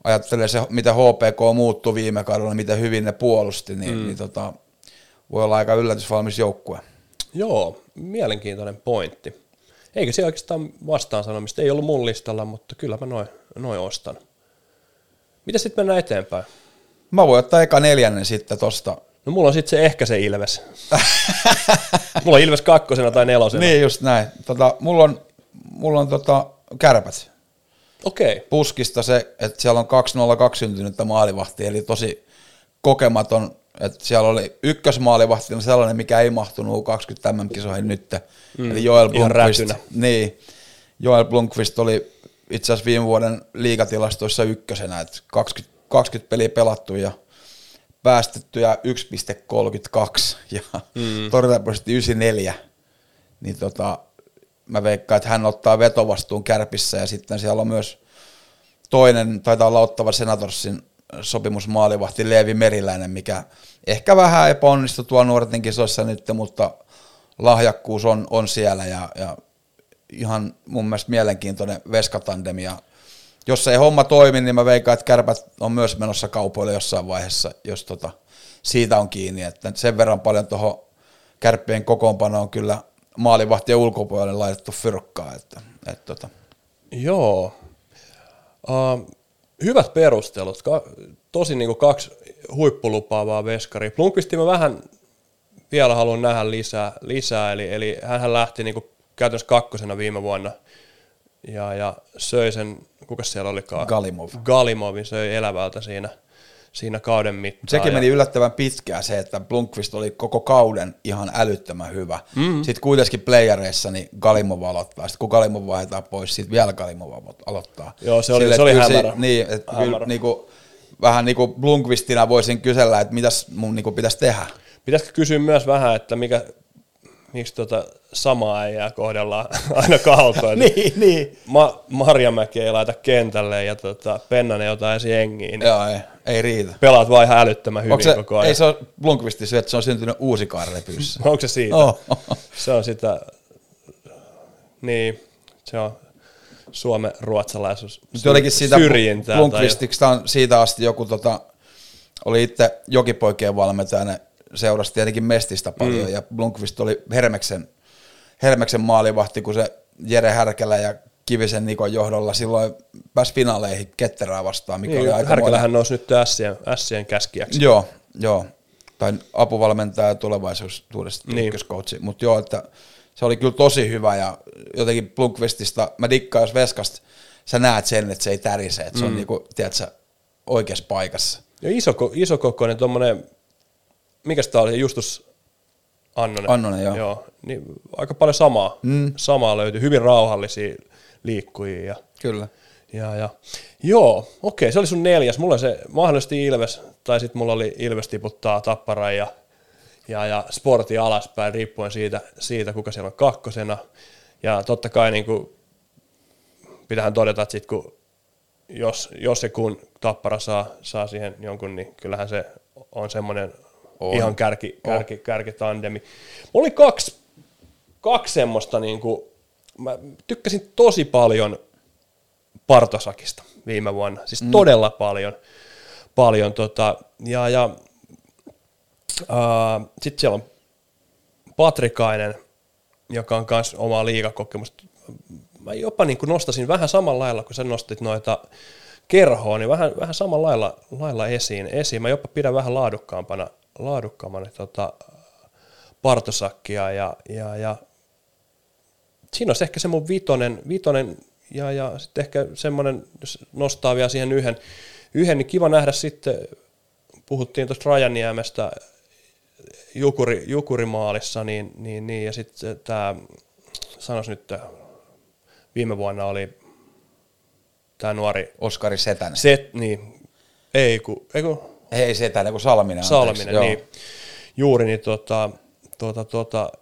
D: ajattelee se, mitä HPK muuttui viime kaudella, miten hyvin ne puolusti, niin, mm. niin tota, voi olla aika yllätysvalmis joukkue.
A: Joo, mielenkiintoinen pointti. Eikä se oikeastaan vastaan sanomista, ei ollut mun listalla, mutta kyllä mä noin noi ostan. Mitä sitten mennään eteenpäin?
D: Mä voin ottaa eka neljännen sitten tosta.
A: No mulla on sitten se ehkä se Ilves. mulla on Ilves kakkosena tai nelosena.
D: Niin just näin. Tota, mulla on, mulla on tota, kärpät.
A: Okei,
D: Puskista se, että siellä on 202 syntynyttä maalivahtia, eli tosi kokematon, että siellä oli ykkösmaalivahti, sellainen, mikä ei mahtunut 20 MM-kisoihin nyt, mm, eli Joel Blomqvist. Niin, Joel Blomqvist oli itse asiassa viime vuoden liigatilastoissa ykkösenä, että 20, 20 peliä pelattu ja päästettyjä 1,32 ja mm. torjuntaprosentti 94, niin tota, mä veikkaan, että hän ottaa vetovastuun kärpissä ja sitten siellä on myös toinen, taitaa olla ottava Senatorsin sopimusmaalivahti Leevi Meriläinen, mikä ehkä vähän epäonnistui tuolla nuorten kisoissa nyt, mutta lahjakkuus on, on siellä ja, ja ihan mun mielestä mielenkiintoinen veskatandemi ja jos ei homma toimi, niin mä veikkaan, että kärpät on myös menossa kaupoille jossain vaiheessa, jos tota, siitä on kiinni, että sen verran paljon tuohon kärppien kokoonpanoon kyllä maalivahtien ulkopuolelle laitettu fyrkkaa, että, että tota.
A: Joo. Uh, hyvät perustelut. Ka- tosi niin kuin kaksi huippulupaavaa veskaria. Plunkvisti mä vähän vielä haluan nähdä lisää, lisää eli, eli hän lähti niin kuin käytännössä kakkosena viime vuonna ja, ja söi sen, kuka siellä olikaan?
D: Galimov.
A: Galimovin söi elävältä siinä, siinä kauden mittaan.
D: Sekin
A: ja-
D: meni yllättävän pitkään se, että Blunkvist oli koko kauden ihan älyttömän hyvä. Mm. Sitten kuitenkin playereissa niin Galimov aloittaa. Sitten kun Galimov vaihdetaan pois, sitten vielä Galimov alo- aloittaa.
A: Joo, se oli-
D: Silleen,
A: se oli hämärä.
D: Niin, että kyllä
A: Hämärä.
D: niinku, vähän niin kuin Blunkvistina voisin kysellä, että mitäs mun niinku pitäisi tehdä.
A: Pitäisikö kysyä myös vähän, että mikä, miksi tota samaa äijää kohdellaan aina kaltoin.
D: niin, niin.
A: Ma- Marjamäki ei laita kentälle ja tota, Pennanen jotain jengiin. Niin
D: Joo, ei, ei riitä.
A: pelaat vaan ihan älyttömän hyvin
D: se,
A: koko ajan.
D: ei se ole Blunkvisti se, että se on syntynyt uusi kaarlepyssä.
A: Onko se siitä?
D: Oh.
A: Se on sitä, niin, se on Suomen ruotsalaisuus
D: jotenkin siitä
A: syrjintää.
D: Blunkvistiksi on siitä asti joku, tota, oli itse jokipoikien valmentajana, seurasi tietenkin Mestistä paljon, mm. ja Blunkvist oli Hermeksen, Hermeksen maalivahti, kun se Jere Härkälä ja Kivisen Nikon johdolla silloin pääsi finaaleihin Ketterää vastaan, mikä oli
A: Niin,
D: aika
A: Härkälähän nousi nyt Sien, Sien käskijäksi.
D: Joo, joo. Tai apuvalmentaja tulevaisuudesta
A: Niin.
D: ykköskoutsi. Mutta joo, että se oli kyllä tosi hyvä ja jotenkin Blunkvistista, mä dikkaan jos Veskasta, sä näet sen, että se ei tärise, että se on niinku, tiedätkö, oikeassa paikassa.
A: Ja iso, isokokoinen tuommoinen, mikä sitä oli, Justus Annonen.
D: Annonen, joo.
A: joo niin aika paljon samaa, mm. samaa löytyi, hyvin rauhallisia liikkujia. Ja,
D: Kyllä.
A: ja, ja. Joo, okei, se oli sun neljäs. Mulla se mahdollisesti Ilves, tai sitten mulla oli Ilves tiputtaa Tapparan ja, ja, ja Sporti alaspäin, riippuen siitä, siitä, kuka siellä on kakkosena. Ja totta kai niin kuin, pitäähän todeta, että sit kun jos, jos ja kun Tappara saa, saa siihen jonkun, niin kyllähän se on semmoinen
D: On.
A: ihan kärki, kärki, kärkitandemi. Mulla oli kaksi, kaksi semmoista, niin kuin, mä tykkäsin tosi paljon Partosakista viime vuonna, siis mm. todella paljon. paljon tota, ja, ja sitten siellä on Patrikainen, joka on myös omaa liigakokemusta. Mä jopa niin kuin nostasin vähän samalla lailla, kun sä nostit noita kerhoa, niin vähän, vähän samalla lailla, lailla esiin, esiin. Mä jopa pidän vähän laadukkaampana, laadukkaampana tota, partosakkia ja, ja, ja siinä olisi ehkä se mun vitonen, vitonen ja, ja sitten ehkä semmoinen, jos nostaa vielä siihen yhden, yhden, niin kiva nähdä sitten, puhuttiin tuosta Rajaniemestä Jukuri, Jukurimaalissa, niin, niin, niin ja sitten tämä, sanois nyt, viime vuonna oli tämä nuori
D: Oskari Setänen.
A: Set, niin, ei kun, ei kun
D: Ei Setänen, kun Salminen.
A: Salminen,
D: anteeksi,
A: niin, juuri, niin tota, tota, tota,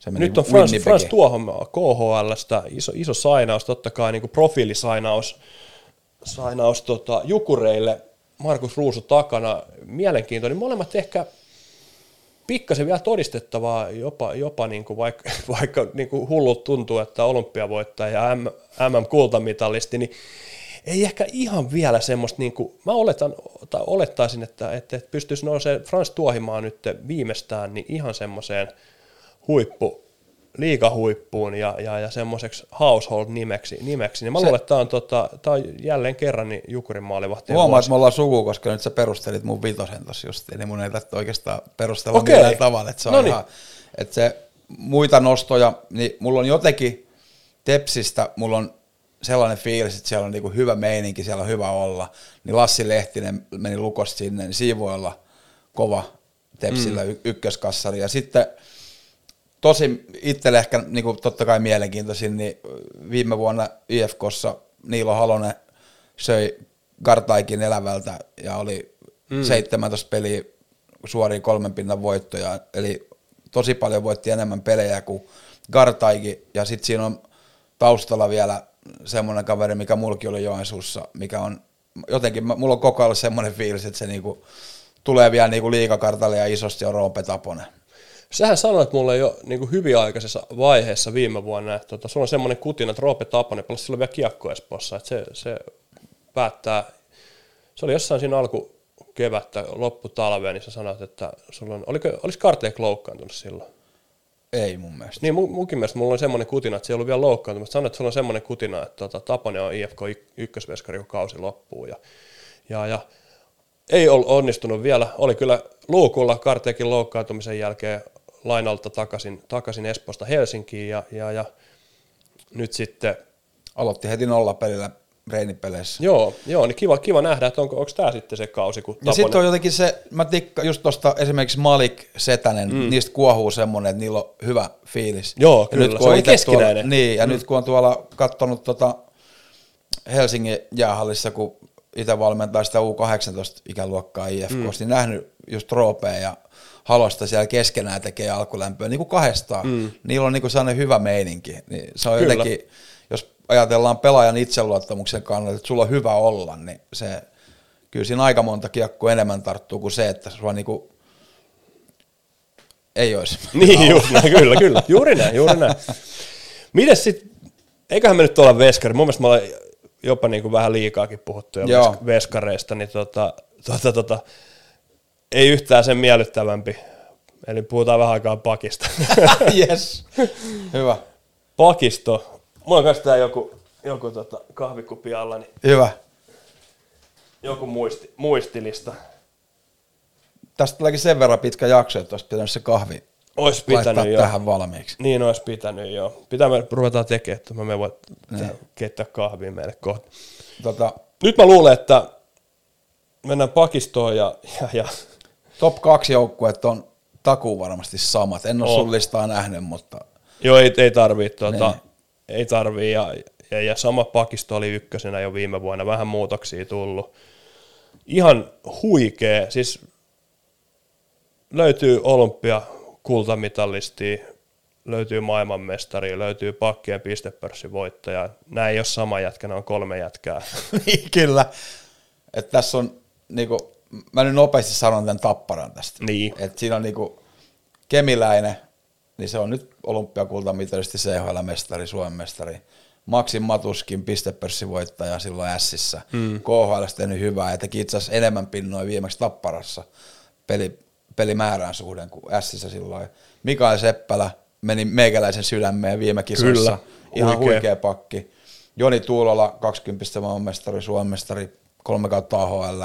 D: Se meni
A: nyt on Frans. Frans Tuohon KHLstä iso, iso sainaus, totta kai niin kuin profiilisainaus sainaus, tota, Jukureille, Markus Ruusu takana, mielenkiintoinen. Molemmat ehkä pikkasen vielä todistettavaa, jopa, jopa niin kuin vaikka, vaikka niin kuin hullut tuntuu, että olympiavoittaja ja MM-kultamitalisti, niin ei ehkä ihan vielä semmoista, niin kuin, mä oletan, tai olettaisin, että, että, että pystyisi nousemaan Frans Tuohimaa nyt viimeistään niin ihan semmoiseen huippu, liigahuippuun ja, ja, ja semmoiseksi household-nimeksi. Nimeksi. Niin mä
D: Se-
A: luulen, että tämä on, tota, tää on jälleen kerran niin Jukurin maalivahti.
D: Huomaa, että me ollaan suku, koska nyt sä perustelit mun vitosen tossa justiin, niin mun ei tarvitse oikeastaan perustella
A: Okei.
D: millään tavalla. Että se on
A: Noniin.
D: ihan, että se muita nostoja, niin mulla on jotenkin Tepsistä, mulla on sellainen fiilis, että siellä on niinku hyvä meininki, siellä on hyvä olla. Niin Lassi Lehtinen meni lukosta sinne, niin siinä voi olla kova Tepsillä mm. ykköskassari. Ja sitten tosi itselle ehkä niin kuin totta kai mielenkiintoisin, niin viime vuonna IFKssa Niilo Halonen söi Gartaikin elävältä ja oli mm. 17 peliä suoria kolmen pinnan voittoja, eli tosi paljon voitti enemmän pelejä kuin Gartaikin, ja sitten siinä on taustalla vielä semmoinen kaveri, mikä mullakin oli Joensuussa, mikä on jotenkin, mulla on koko ajan semmoinen fiilis, että se niinku tulee vielä niinku liikakartalle ja isosti on Roope Taponen.
A: Sähän sanoit mulle jo niin kuin hyvin aikaisessa vaiheessa viime vuonna, että tota, sulla on semmoinen kutina, että Roope Taponen pelasi silloin vielä kiekko Espoossa, että se, se päättää, se oli jossain siinä alku kevättä, lopputalvea, niin sä sanoit, että sulla on, oliko, olisi Karteek loukkaantunut silloin?
D: Ei mun mielestä.
A: Niin mun, munkin mielestä mulla on semmoinen kutina, että se ei ollut vielä loukkaantunut. Sanoit, että sulla on semmoinen kutina, että tota, Taponen on IFK ykkösveskari, kun kausi loppuu. Ja, ja, ja ei ole onnistunut vielä. Oli kyllä luukulla Karteekin loukkaantumisen jälkeen lainalta takaisin, takaisin Espoosta Helsinkiin ja, ja, ja nyt sitten,
D: Aloitti heti nollapelillä reenipeleissä.
A: joo, joo niin kiva, kiva nähdä, että onko, onko tämä sitten se kausi, kun
D: Ja sitten on jotenkin se, mä tikkaan just tuosta esimerkiksi Malik Setänen, mm. niistä kuohuu semmoinen, että niillä on hyvä fiilis.
A: Joo,
D: ja
A: kyllä,
D: kun
A: se
D: on
A: keskinäinen.
D: Tuolla, niin, ja mm. nyt kun on tuolla katsonut tota Helsingin jäähallissa, kun itse valmentaa sitä U18-ikäluokkaa IFK, mm. niin nähnyt just Roopea ja Halosta siellä keskenään tekee alkulämpöä, niin kuin kahdestaan. Mm. Niillä on niin kuin sellainen hyvä meininki. Niin se on
A: Kyllä.
D: jotenkin, jos ajatellaan pelaajan itseluottamuksen kannalta, että sulla on hyvä olla, niin se, kyllä siinä aika monta kiekkoa enemmän tarttuu kuin se, että sua niinku ei olisi.
A: Niin, just näin, kyllä, kyllä. Juuri näin, juuri näin. Mites sitten, eiköhän me nyt olla veskari. Mun mielestä me ollaan jopa niin kuin vähän liikaakin puhuttu jo veskareista, niin tota, tota, tota, ei yhtään sen miellyttävämpi. Eli puhutaan vähän aikaa pakista.
D: yes. Hyvä.
A: Pakisto. Mulla on kanssa tää joku, joku tota kahvikuppi alla, niin
D: Hyvä.
A: joku muisti, muistilista.
D: Tästä tuleekin sen verran pitkä jakso, että olisi pitänyt se kahvi
A: Ois pitänyt jo.
D: tähän valmiiksi.
A: Niin olisi pitänyt jo. Pitää me ruvetaan tekemään, että mä voin keittää kahvia meille kohta.
D: Tota,
A: Nyt mä luulen, että mennään pakistoon ja, ja, ja
D: top kaksi joukkueet on takuu varmasti samat. En ole sun listaa nähnyt, mutta
A: joo, ei, ei tarvii, tuota,
D: Niin.
A: ei tarvii ja, ja, ja, sama pakisto oli ykkösenä jo viime vuonna, vähän muutoksia tullut. Ihan huikea, siis löytyy olympia kultamitallisti, löytyy maailmanmestari, löytyy pakkien pistepörssin voittaja. Nämä ei ole sama jätkä, nämä on kolme jätkää.
D: niin kyllä. Että tässä on, niinku, mä nyt nopeasti sanon tämän tapparan tästä.
A: Niin.
D: Et siinä on niinku Kemiläinen, niin se on nyt olympiakultamitalisti CHL-mestari, Suomen mestari. Maksin Matuskin pistepörssivoittaja silloin Sissä. Mm. KHL tehnyt hyvää ja teki itse asiassa enemmän pinnoja viimeksi Tapparassa peli, pelimäärään suhden kuin Sissä silloin. Mikael Seppälä meni meikäläisen sydämeen viime kisoissa.
A: Kyllä,
D: Ihan
A: huikea.
D: huikea pakki. Joni Tuulola, 20 maailmanmestari, Suomen mestari, kolme kautta AHL.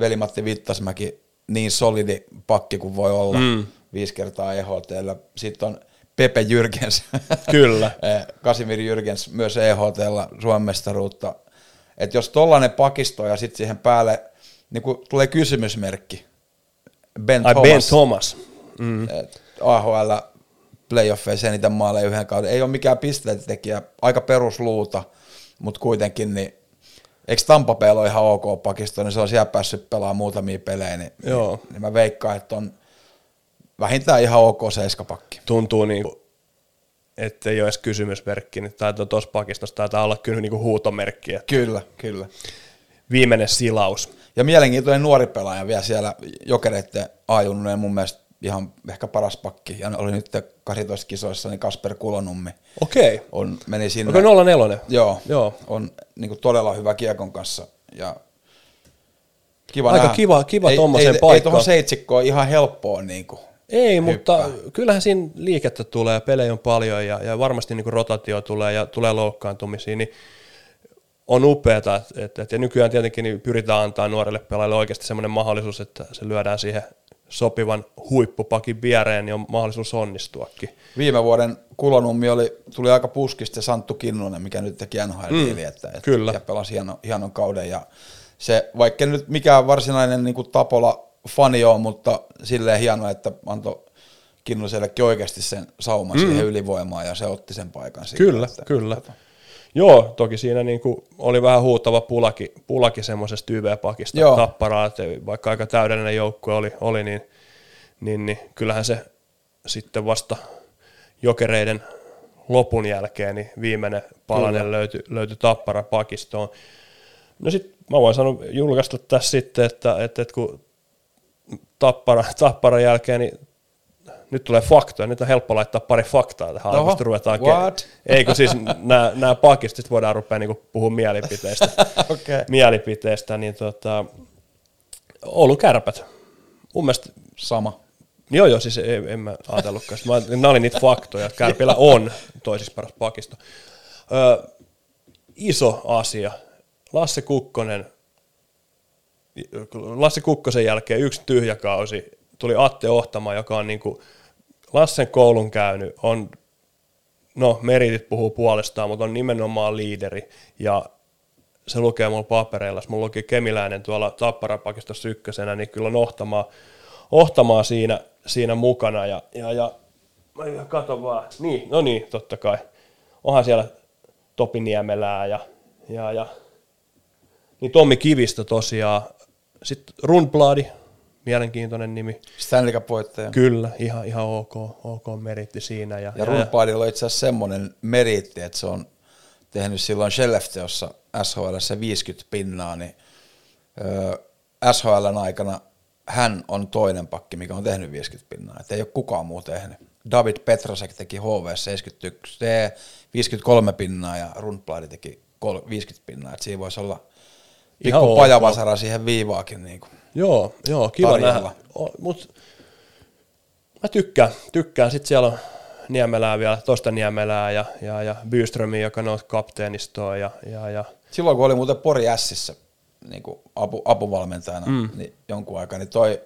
D: Veli-Matti Vittasmäki, niin solidi pakki kuin voi olla, mm. viisi kertaa EHTllä. Sitten on Pepe Jyrgens,
A: Kyllä.
D: Eh, Kasimir Jyrgens myös EHTllä Suomen mestaruutta. Et jos tollainen pakisto ja sitten siihen päälle niin kun tulee kysymysmerkki, Ben
A: Ai
D: Thomas,
A: Ben Thomas. Mm.
D: AHL playoffeissa eniten maaleja yhden kauden. Ei ole mikään pisteetekijä, aika perusluuta, mutta kuitenkin niin Eikö Tampa ole ihan ok pakisto, niin se on siellä päässyt pelaamaan muutamia pelejä, niin,
A: Joo.
D: niin, niin mä veikkaan, että on vähintään ihan ok seiskapakki.
A: tuntuu niin kuin, että ei ole edes kysymysmerkki, niin taitaa tuossa pakistossa taitaa olla kyllä niin kuin huutomerkki, että
D: Kyllä, kyllä.
A: viimeinen silaus.
D: Ja mielenkiintoinen nuori pelaaja vielä siellä jokereiden ajunnojen mun mielestä ihan ehkä paras pakki. Ja oli nyt 12 kisoissa, niin Kasper Kulonummi
A: Okei.
D: on, meni sinne.
A: Onko 04?
D: Joo,
A: Joo.
D: on niin kuin todella hyvä kiekon kanssa. Ja kiva
A: Aika
D: nähdä.
A: kiva- kiva
D: ei,
A: tommoseen
D: ei, Ei
A: paikkaan.
D: tuohon seitsikkoon ihan helppoa niin kuin.
A: Ei, mutta
D: Hyppää.
A: kyllähän siinä liikettä tulee, pelejä on paljon ja, ja varmasti niin rotaatio tulee ja tulee loukkaantumisia, niin on upeata, että, että, että ja nykyään tietenkin niin pyritään antaa nuorelle pelaajalle oikeasti semmoinen mahdollisuus, että se lyödään siihen sopivan huippupakin viereen, niin on mahdollisuus onnistuakin.
D: Viime vuoden Kulonummi oli, tuli aika puskista Santtu Kinnunen, mikä nyt teki nhl mm, että, että,
A: kyllä.
D: ja pelasi hieno, hienon kauden. Ja se, vaikka nyt mikään varsinainen niin kuin Tapola fani on, mutta silleen hieno, että antoi Kinnusellekin oikeasti sen sauman mm. siihen ylivoimaan ja se otti sen paikan siitä.
A: Kyllä,
D: että,
A: kyllä. Joo, toki siinä niin kuin oli vähän huutava pulaki, pulaki semmoisesta YV-pakista
D: Joo.
A: tapparaa, että vaikka aika täydellinen joukkue oli, oli niin, niin, niin kyllähän se sitten vasta jokereiden lopun jälkeen niin viimeinen palanen löytyi, löytyi tappara pakistoon. No sitten mä voin sanoa, julkaista tässä sitten, että, että, että kun tappara, tapparan jälkeen niin nyt tulee faktoja, nyt on helppo laittaa pari faktaa tähän
D: Oho,
A: alkuun, ruvetaan
D: what?
A: Eikö siis nämä, sitten voidaan rupea niinku puhua mielipiteistä.
D: Okei.
A: mielipiteistä, niin tota, Oulun kärpät. Mun mielestä,
D: Sama.
A: joo joo, siis en, en mä ajatellutkaan. Mä, nämä oli niitä faktoja, että kärpillä on toisiksi paras pakisto. Ö, iso asia. Lasse Kukkonen, Lasse Kukkosen jälkeen yksi tyhjä kausi, tuli Atte Ohtama, joka on niinku Lassen koulun käynyt, on, no meritit puhuu puolestaan, mutta on nimenomaan liideri. Ja se lukee mulla papereilla, jos mulla luki Kemiläinen tuolla Tapparapakistossa ykkösenä, niin kyllä on Ohtamaa, ohtamaa siinä, siinä mukana. Ja, ja, ja mä katon vaan, niin, no niin, totta kai, onhan siellä Topi Niemelää ja, ja, ja. Niin Tommi Kivistö tosiaan, sitten Rundbladi, mielenkiintoinen nimi,
D: Stanley Cup voittaja.
A: kyllä, ihan, ihan ok, ok meritti siinä. Ja,
D: Ja Rundpadilla on itse asiassa semmoinen meriitti, että se on tehnyt silloin Skellefteossa SHL 50 pinnaa, niin öö, SHLn aikana hän on toinen pakki, mikä on tehnyt 50 pinnaa. Että ei ole kukaan muu tehnyt. David Petrasek teki HV 71, se 53 pinnaa ja Rundblad teki kol- 50 pinnaa. Että siinä voisi olla
A: Ihan
D: pikku
A: ok.
D: pajavasara siihen viivaakin. Niin kuin.
A: Joo, joo, kiva
D: Tarjolla.
A: nähdä. Mut mä tykkään, tykkään. Sitten siellä on Niemelää vielä, toista Niemelää ja, ja, ja Byströmi, joka nousi kapteenistoon ja, ja, ja
D: Silloin kun oli muuten Pori Sissä niin kuin apu, apuvalmentajana mm. niin jonkun aikaa, niin toi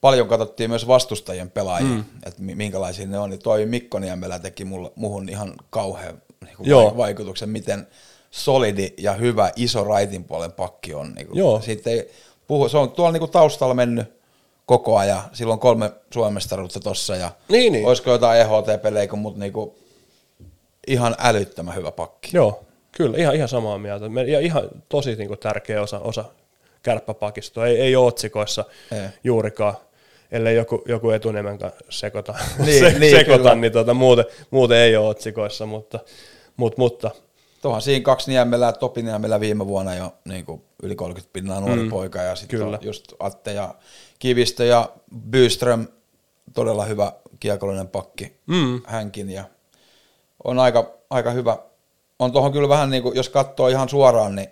D: paljon katsottiin myös vastustajien pelaajia, mm. että mi- minkälaisia ne on, niin toi Mikko Niemelä teki mulle, muhun ihan kauhean niin vaikutuksen, miten solidi ja hyvä iso raitin puolen pakki on. Niin kuin.
A: Joo.
D: Ei puhu, se on tuolla niin kuin taustalla mennyt koko ajan, silloin kolme Suomestaruutta tossa ja
A: Niin, niin.
D: olisiko jotain EHT-pelejä, mutta niin kuin ihan älyttömän hyvä pakki.
A: joo, kyllä, ihan, ihan samaa mieltä. Ja ihan tosi niin kuin, tärkeä osa, osa kärppäpakistoa. Ei, ei ole otsikoissa
D: Ei.
A: juurikaan, ellei joku, joku etunemen kanssa sekoita,
D: Niin,
A: se,
D: niin,
A: sekoita
D: kyllä.
A: niin tota, muuten, muuten ei ole otsikoissa, mutta, mutta, mutta
D: Tuohan siinä kaksi Niemelää, Topi Niemelä viime vuonna jo niin kuin yli 30 pinnaa nuori mm, poika ja sitten just Atte ja Kivistö ja Byström, todella hyvä kiekollinen pakki mm. hänkin ja on aika, aika hyvä. On tuohon kyllä vähän niin kuin, jos katsoo ihan suoraan, niin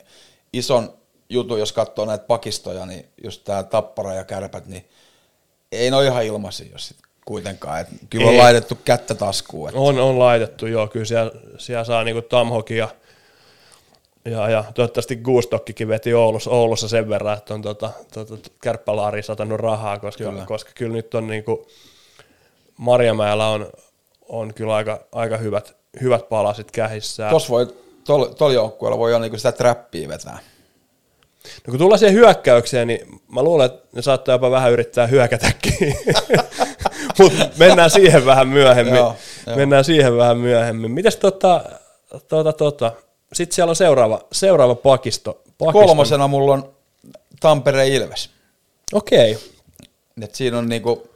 D: ison jutu, jos katsoo näitä pakistoja, niin just tämä Tappara ja Kärpät, niin ei ne ole ihan ilmaisia, jos sit kuitenkaan. Et kyllä on
A: Ei.
D: laitettu kättä taskuun. Et
A: On, on laitettu, joo. Kyllä siellä, siellä saa niinku Tamhoki ja, ja, ja toivottavasti Guustokkikin veti Oulussa, Oulussa sen verran, että on tota, tota, kärppälaariin satanut rahaa, koska
D: Kyllä.
A: koska kyllä nyt on niinku, Marjamäellä on, on kyllä aika, aika hyvät, hyvät palasit kähissään.
D: Tuossa voi, tuolla tol joukkueella voi jo niinku sitä trappia vetää.
A: No kun tullaan siihen hyökkäykseen, niin mä luulen, että ne saattaa jopa vähän yrittää hyökätäkin. Mutta mennään siihen vähän myöhemmin.
D: Joo, joo.
A: mennään siihen vähän myöhemmin. Mites tota, tota, tota. Sitten siellä on seuraava, seuraava pakisto. pakisto.
D: Kolmosena mulla on Tampere Ilves.
A: Okei.
D: Et siinä on niinku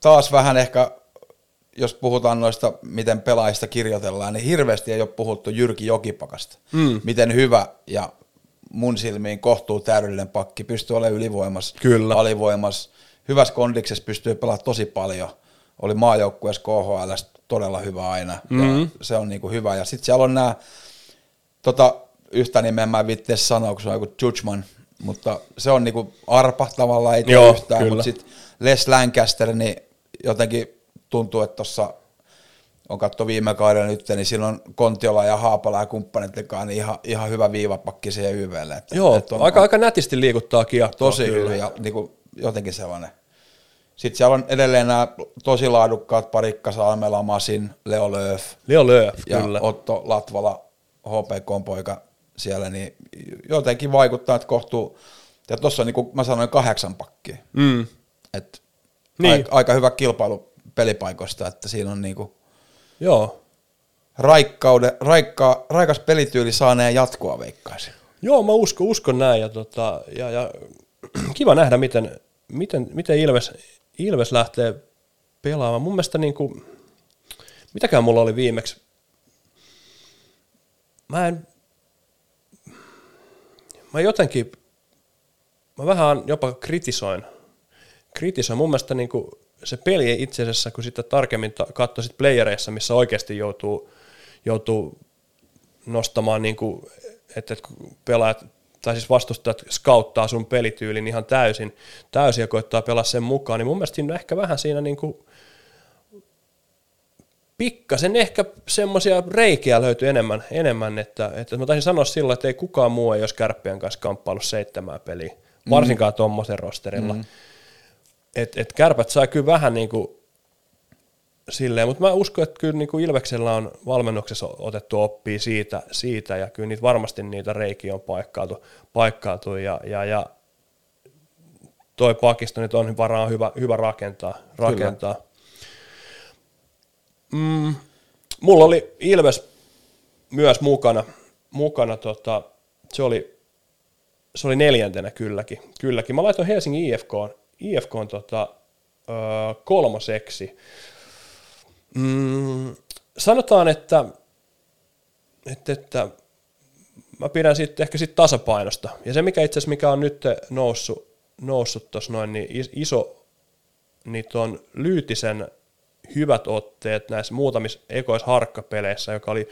D: taas vähän ehkä, jos puhutaan noista, miten pelaajista kirjoitellaan, niin hirveästi ei ole puhuttu Jyrki Jokipakasta. Mm. Miten hyvä ja mun silmiin kohtuu täydellinen pakki, pystyy olemaan ylivoimas,
A: Kyllä.
D: alivoimas, hyvässä kondiksessa pystyy pelaamaan tosi paljon. Oli maajoukkueessa KHL todella hyvä aina, mm-hmm. ja se on niinku hyvä. Ja sitten siellä on nämä, tota, yhtä nimeä mä en viitteä sanoa, kun se on joku Judgman, mutta se on niinku arpa tavallaan, ei
A: Joo,
D: yhtään,
A: kyllä.
D: mutta sitten Les Lancaster, niin jotenkin tuntuu, että tuossa on katto viime kaudella nyt, niin silloin Kontiola ja Haapala ja kanssa niin ihan, ihan hyvä viivapakki siihen YVlle. Että,
A: Joo,
D: että on,
A: aika, aika nätisti liikuttaa kiekkoa.
D: tosi
A: kyllä.
D: hyvä ja niin kuin, jotenkin sellainen. Sitten siellä on edelleen nämä tosi laadukkaat Parikka Salmela, Masin, Leo Lööf
A: Leo Lööf,
D: ja
A: kyllä.
D: Otto Latvala, HPK-poika siellä, niin jotenkin vaikuttaa, että kohtuu, ja tuossa on niin kuin mä sanoin kahdeksan pakkia.
A: Mm.
D: Et
A: Niin.
D: aika, aika, hyvä kilpailu pelipaikoista, että siinä on niinku
A: Joo.
D: raikkaude, raikka, raikas pelityyli saaneen jatkoa veikkaisin.
A: Joo, mä uskon, uskon näin ja, tota, ja, ja kiva nähdä, miten, miten, miten Ilves, Ilves lähtee pelaamaan. Mun mielestä niin kuin, mitäkään mulla oli viimeksi, mä en, mä jotenkin, mä vähän jopa kritisoin, kritisoin. Mun mielestä niin kuin se peli ei itse asiassa, kun sitten tarkemmin katsoi sit playereissa, missä oikeasti joutuu, joutuu nostamaan, niin kuin, että, että pelaajat tai siis vastustajat skauttaa sun pelityylin ihan täysin, täysin ja koittaa pelaa sen mukaan, niin mun mielestä siinä ehkä vähän siinä niin kuin pikkasen ehkä semmoisia reikiä löytyy enemmän, enemmän että, että mä taisin sanoa sillä, että ei kukaan muu ei olisi kärppien kanssa kamppailu seitsemää peliä, varsinkaan mm. tuommoisen rosterilla. Mm. Et, et kärpät saa kyllä vähän niin kuin silleen, mutta mä uskon, että kyllä niin kuin Ilveksellä on valmennuksessa otettu oppia siitä, siitä ja kyllä niitä varmasti niitä reikiä on paikkailtu, paikkailtu ja, ja, ja toi pakisto nyt on varaa hyvä, hyvä rakentaa. rakentaa. Mm, mulla oli Ilves myös mukana, mukana tota, se, oli, se oli neljäntenä kylläkin, kylläkin. Mä laitoin Helsingin IFK, IFK tota, öö, kolmoseksi. Mm, sanotaan, että, että, että mä pidän sitten ehkä sit tasapainosta. Ja se, mikä itse asiassa mikä on nyt noussut, noussut tuossa noin, niin iso, niin on Lyytisen hyvät otteet näissä muutamissa ekoissa harkkapeleissä, joka oli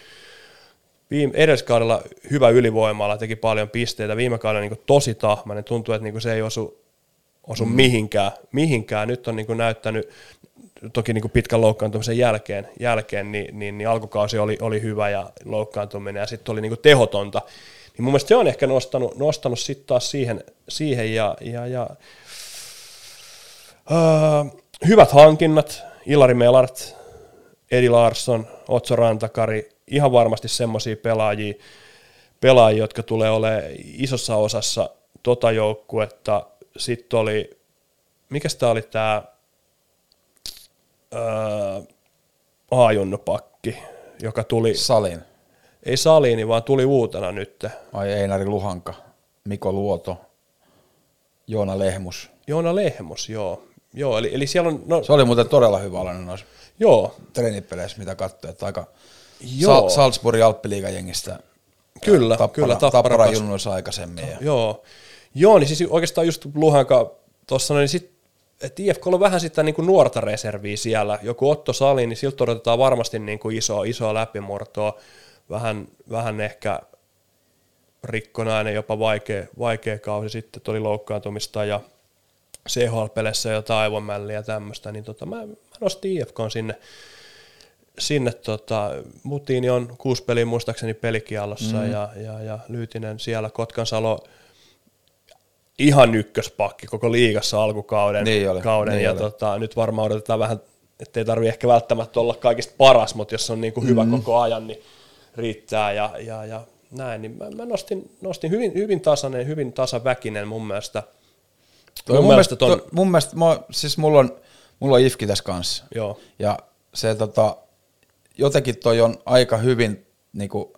A: viime, edelliskaudella hyvä ylivoimalla, teki paljon pisteitä, viime kaudella niin tosi tahmainen, tuntuu, että niin se ei osu, osu mm. mihinkään, mihinkään. Nyt on niin näyttänyt, toki niin pitkän loukkaantumisen jälkeen, jälkeen niin, niin, niin alkukausi oli, oli hyvä ja loukkaantuminen ja sitten oli niin tehotonta. Niin mun mielestä se on ehkä nostanut, nostanut sitten taas siihen, siihen ja, ja, ja uh, hyvät hankinnat, Ilari Melart, Edi Larsson, Otso Rantakari, ihan varmasti semmoisia pelaajia, pelaajia, jotka tulee olemaan isossa osassa tota joukkuetta. Sitten oli, mikä tämä oli tämä A-junnupakki, joka tuli...
D: Salin.
A: Ei Salini, vaan tuli uutena nyt.
D: Ai Einari Luhanka, Miko Luoto, Joona Lehmus.
A: Joona Lehmus, joo. Joo, eli, eli siellä on... No,
D: se oli muuten todella hyvä alainen noissa
A: joo.
D: treenipeleissä, mitä katsoin, että aika joo. Sa- Salzburgin Alppiliigajengistä
A: Kyllä,
D: tappara,
A: kyllä.
D: Tappara, tappara aikaisemmin. Ja.
A: Joo. Joo, niin siis oikeastaan just Luhanka tuossa, niin sit, että IFK on vähän sitä niin kuin nuorta reserviä siellä. Joku Otto Sali, niin siltä odotetaan varmasti niin kuin isoa, isoa läpimurtoa. Vähän, vähän ehkä rikkonainen, jopa vaikea, vaikea kausi sitten, tuli loukkaantumista ja – CHL-peleissä jotain aivomälliä ja tämmöistä, niin tota, mä, mä nostin IFK sinne, sinne tota, Mutiini on kuusi peliä muistaakseni pelikialossa mm. ja, ja, ja, Lyytinen siellä, Kotkansalo ihan ykköspakki koko liigassa alkukauden.
D: Niin oli,
A: kauden,
D: niin
A: ja
D: oli.
A: tota, nyt varmaan odotetaan vähän, ettei tarvi ehkä välttämättä olla kaikista paras, mutta jos on niin kuin hyvä mm. koko ajan, niin riittää ja, ja, ja näin, niin mä, mä nostin, nostin hyvin, hyvin tasainen, hyvin tasaväkinen mun mielestä –
D: Toi mun, mielestä, ton... to, mun mielestä, mä, siis mulla on, mulla on IFKI tässä kanssa.
A: Joo.
D: Ja se tota, jotenkin toi on aika hyvin, niinku,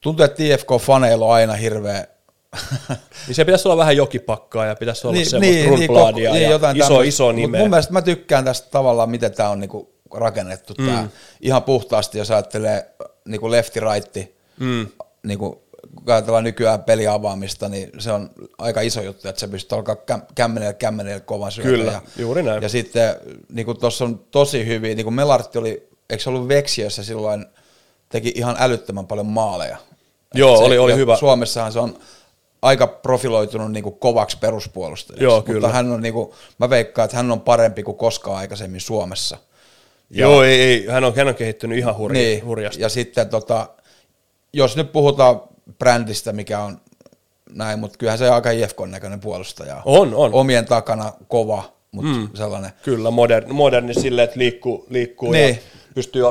D: tuntuu, että IFK-faneilla on aina hirveä
A: niin se pitäisi olla vähän jokipakkaa ja pitäisi olla niin, semmoista niin, niin, koko, ja niin, jotain iso, tämmöistä. iso nimeä.
D: mun mielestä mä tykkään tästä tavallaan, miten tämä on niinku rakennettu. Mm. Tää. Ihan puhtaasti, jos ajattelee niinku lefti-raitti, mm. niinku kun ajatellaan nykyään peliavaamista, niin se on aika iso juttu, että se pystyy alkaa kämmenellä kämmenellä kovan syötä.
A: Kyllä,
D: ja,
A: juuri näin.
D: Ja sitten niin kuin tuossa on tosi hyvin, niin kuin Melartti oli, eikö se ollut Veksiössä silloin, teki ihan älyttömän paljon maaleja.
A: Joo, se, oli, oli hyvä.
D: Suomessahan se on aika profiloitunut niin kuin kovaksi peruspuolustajaksi.
A: Joo,
D: mutta
A: kyllä.
D: hän on, niin kuin, mä veikkaan, että hän on parempi kuin koskaan aikaisemmin Suomessa.
A: Ja, Joo, ei, ei, hän on, hän on kehittynyt ihan hurja,
D: niin,
A: hurjasti.
D: Ja sitten tota, jos nyt puhutaan brändistä, mikä on näin, mutta kyllähän se on aika IFKn näköinen puolustaja.
A: On, on.
D: Omien takana kova, mutta mm. sellainen.
A: Kyllä, moderni, moderni silleen, että liikkuu, liikkuu niin. ja pystyy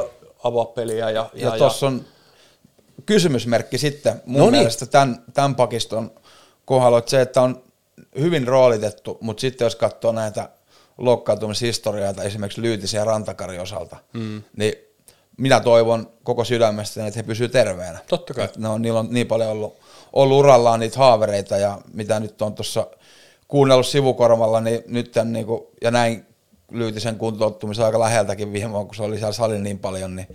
A: avaa peliä. Ja, ja,
D: ja, ja tuossa on kysymysmerkki sitten mun no niin. mielestä tämän, tämän pakiston kohdalla, että se, että on hyvin roolitettu, mutta sitten jos katsoo näitä loukkaantumishistorioita esimerkiksi Lyytisen ja Rantakari osalta, mm. niin minä toivon koko sydämestä, että he pysyvät terveenä.
A: Totta kai.
D: Että ne on, niillä on niin paljon ollut, ollut urallaan niitä haavereita ja mitä nyt on tuossa kuunnellut sivukorvalla, niin nyt tämän, niin kuin, ja näin Lyytisen kuntouttumisen aika läheltäkin viime vuonna, kun se oli siellä salin niin paljon, niin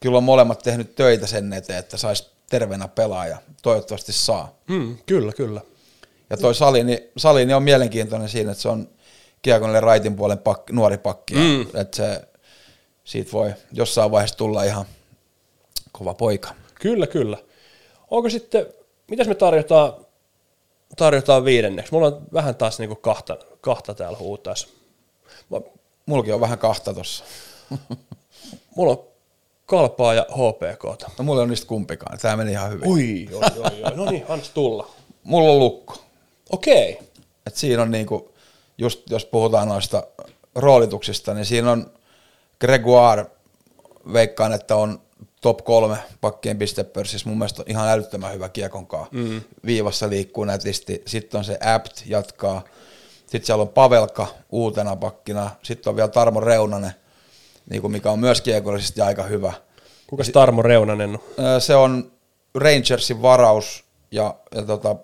D: kyllä on molemmat tehnyt töitä sen eteen, että saisi terveenä pelaaja. Toivottavasti saa.
A: Mm, kyllä, kyllä.
D: Ja toi Salini, Salini on mielenkiintoinen siinä, että se on kiekonille raitin puolen pak, nuori pakki. Mm. Että se, siitä voi jossain vaiheessa tulla ihan kova poika.
A: Kyllä, kyllä. Onko sitten, mitäs me tarjotaan, tarjotaan viidenneksi? Mulla on vähän taas niinku kahta, kahta täällä huutaessa.
D: Mullakin on vähän kahta tossa.
A: Mulla on kalpaa ja HPK.
D: No mulla on niistä kumpikaan. Tämä meni ihan hyvin.
A: Ui, oi, oi, oi. No niin, anna tulla.
D: Mulla on lukko.
A: Okei. Okay.
D: Et siinä on niinku, just jos puhutaan noista roolituksista, niin siinä on Gregoire, veikkaan, että on top kolme pakkien pistepörssissä. Mun mielestä on ihan älyttömän hyvä kiekonkaa. Mm. Viivassa liikkuu nätisti. Sitten on se Apt jatkaa. Sitten siellä on Pavelka uutena pakkina. Sitten on vielä Tarmo Reunanen, niin kuin mikä on myös kiekollisesti aika hyvä.
A: Kuka se Tarmo Reunanen on?
D: Se on Rangersin varaus ja, ja tota,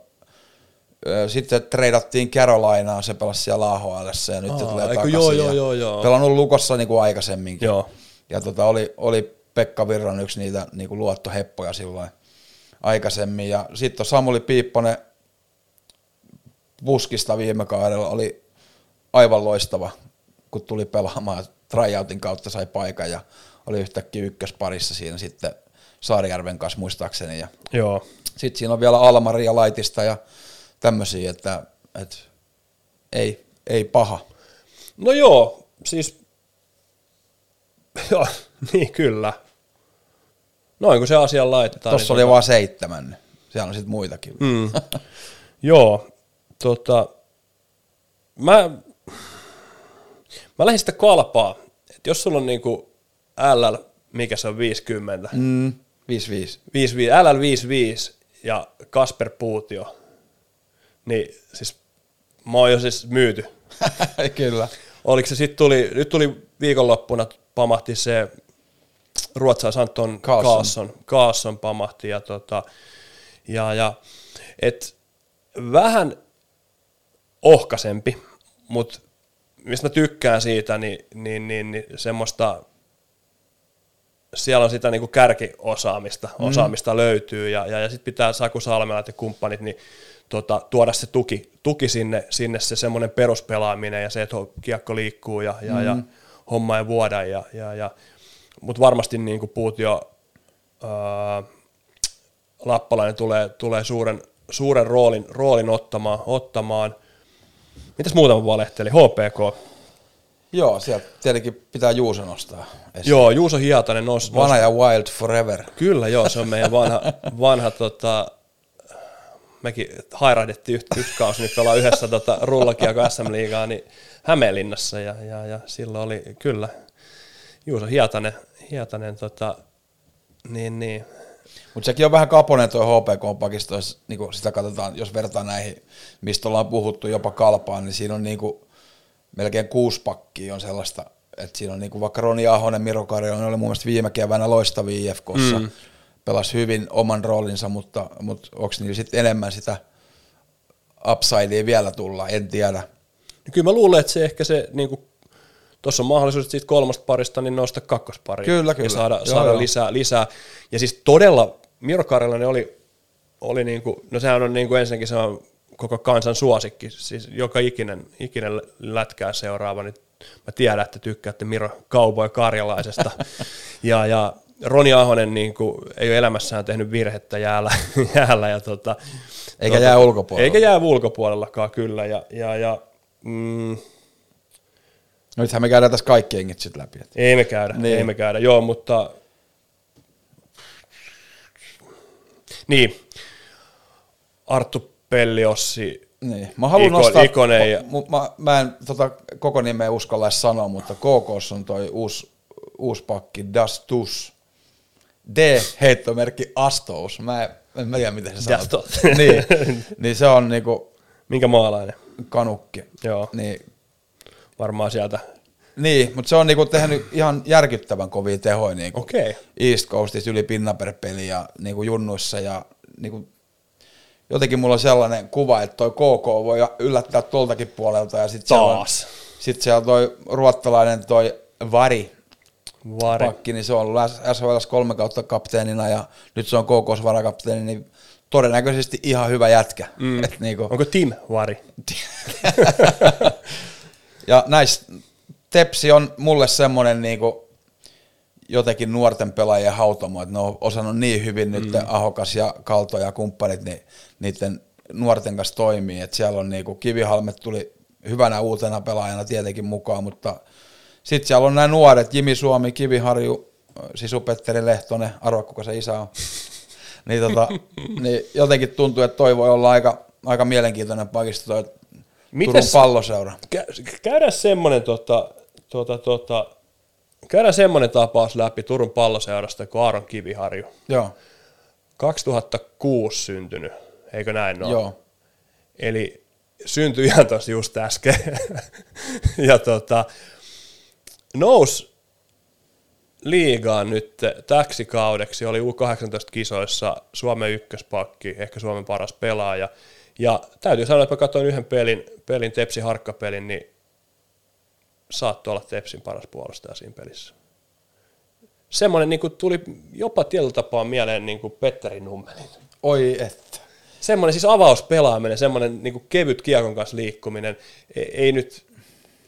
D: sitten treidattiin Carolinaan, se pelasi siellä AHL ja nyt Aa, se tulee takaisin.
A: Joo, joo, joo, joo.
D: Pelannut Lukossa niin kuin aikaisemminkin.
A: Joo.
D: Ja tota, oli, oli Pekka Virran yksi niitä niin kuin luottoheppoja silloin aikaisemmin. Ja sitten Samuli Piipponen puskista viime kaudella oli aivan loistava, kun tuli pelaamaan. Tryoutin kautta sai paikan ja oli yhtäkkiä ykkösparissa siinä sitten Saarijärven kanssa muistaakseni. Ja
A: Joo.
D: Sitten siinä on vielä Almari ja Laitista ja tämmöisiä, että, että ei, ei paha.
A: No joo, siis joo, niin kyllä. Noin kun se asia laitetaan.
D: Tuossa niin oli tota... vaan seitsemän. Siellä on sitten muitakin.
A: Mm. joo, tota, mä, mä lähdin sitä kalpaa, että jos sulla on niinku LL, mikä se on 50.
D: Mm, 55.
A: 55 LL 55 ja Kasper Puutio, niin siis mä oon jo siis myyty.
D: Kyllä.
A: Oliko se sitten tuli, nyt tuli viikonloppuna, pamahti se ruotsalais Anton Kaasson, Kaasson pamahti ja, tota, ja, ja et vähän ohkaisempi, mutta mistä mä tykkään siitä, niin, niin, niin, niin semmoista, siellä on sitä niin kuin kärkiosaamista, mm. osaamista löytyy, ja, ja, ja sitten pitää Saku Salmelat ja kumppanit, niin tota, tuoda se tuki, tuki sinne, sinne se semmoinen peruspelaaminen ja se, että kiekko liikkuu ja, ja, mm. ja homma ei vuoda. Ja, ja, ja, Mutta varmasti niin kuin puut jo, ää, Lappalainen tulee, tulee suuren, suuren roolin, roolin ottamaan, ottamaan. Mitäs muuta valehteli? HPK.
D: Joo, sieltä tietenkin pitää Juuso nostaa
A: esiin. Joo, Juuso Hiatanen nos,
D: Vanha ja Wild Forever.
A: Kyllä, joo, se on meidän vanha, vanha tota, mekin hairahdettiin yhtä, yhtä kausi, nyt ollaan yhdessä tota, rullakiako SM-liigaa, niin Hämeenlinnassa ja, ja, ja silloin oli kyllä Juuso Hietanen, Hietanen tota, niin, niin.
D: Mutta sekin on vähän kaponen tuo HPK-pakisto, jos niin sitä katsotaan, jos vertaa näihin, mistä ollaan puhuttu jopa kalpaan, niin siinä on niin kuin, melkein kuusi pakkia on sellaista, että siinä on niin kuin vaikka Roni Ahonen, Miro Karjonen oli mun mielestä viime keväänä loistavia IFKssa, mm. Pelasi hyvin oman roolinsa, mutta, mutta onko niillä sitten enemmän sitä upsidea vielä tulla, en tiedä.
A: Kyllä mä luulen, että se ehkä se, niin tuossa on mahdollisuus siitä kolmasta parista, niin nostaa kakkospari.
D: Kyllä, kyllä.
A: Ja saada, joo, saada joo. Lisää, lisää. Ja siis todella, Miro Karjalainen oli, oli niin kuin, no sehän on niin kuin ensinnäkin se on koko kansan suosikki, siis joka ikinen, ikinen lätkää seuraava, niin mä tiedän, että tykkäätte Miro Cowboy Karjalaisesta. ja, ja Roni Ahonen niin kuin, ei ole elämässään tehnyt virhettä jäällä, jäällä ja tota,
D: eikä tota, jää ulkopuolella.
A: Eikä jää ulkopuolellakaan kyllä. Ja, ja, ja, mm,
D: nythän me käydään tässä kaikki engit sitten läpi. Että.
A: Ei me käydä, niin. ei me käydä, joo, mutta niin, Arttu Pelliossi,
D: niin. Mä haluan Iko, nostaa, Ikonen ja... mä, mä, mä en tota, koko nimeä uskalla sanoa, mutta KK on toi uusi, uusi pakki, Dastus. D-heittomerkki Astous. Mä en, en mä tiedä, miten se sanoo. niin, niin se on niinku...
A: Minkä maalainen?
D: Kanukki.
A: Joo.
D: Niin,
A: Varmaan sieltä.
D: Niin, mutta se on niinku tehnyt ihan järkyttävän kovia tehoja niinku
A: okay.
D: East Coastissa yli pinna per peli ja niinku junnuissa ja niinku, jotenkin mulla on sellainen kuva, että toi KK voi yllättää tuoltakin puolelta ja sitten siellä, sit siellä toi ruottalainen toi Vari,
A: Vari.
D: pakki, niin se on ollut SHL kolme kautta kapteenina ja nyt se on KKs varakapteeni, niin todennäköisesti ihan hyvä jätkä.
A: Mm. Et niinku. Onko Tim Vari?
D: Ja näistä Tepsi on mulle semmoinen niinku jotenkin nuorten pelaajien hautomo, että ne on osannut niin hyvin nyt mm. Ahokas ja Kalto ja kumppanit, niin niiden nuorten kanssa toimii. Et siellä on niinku, Kivihalmet tuli hyvänä uutena pelaajana tietenkin mukaan, mutta sitten siellä on nämä nuoret, Jimi Suomi, Kiviharju, Sisu Petteri Lehtonen, arvoa kuka se isä on. niin, tota, niin jotenkin tuntuu, että toi voi olla aika, aika mielenkiintoinen pakisto toi Mites, Turun palloseura.
A: Kä- käydään semmoinen tota, tota, tota, käydään semmoinen tapaus läpi Turun palloseurasta kuin Aaron Kiviharju.
D: Joo.
A: 2006 syntynyt, eikö näin ole?
D: Joo.
A: Eli syntyi ihan tosi just äsken. ja tota, nous liigaan nyt täksi kaudeksi, oli U18-kisoissa Suomen ykköspakki, ehkä Suomen paras pelaaja. Ja täytyy sanoa, että mä katsoin yhden pelin, pelin Tepsi Harkkapelin, niin saattoi olla Tepsin paras puolustaja siinä pelissä. Semmoinen niin tuli jopa tietyllä tapaa mieleen niin kuin Petteri Nummelin.
D: Oi että.
A: Semmoinen siis avauspelaaminen, semmoinen niin kuin kevyt kiekon kanssa liikkuminen. Ei, ei nyt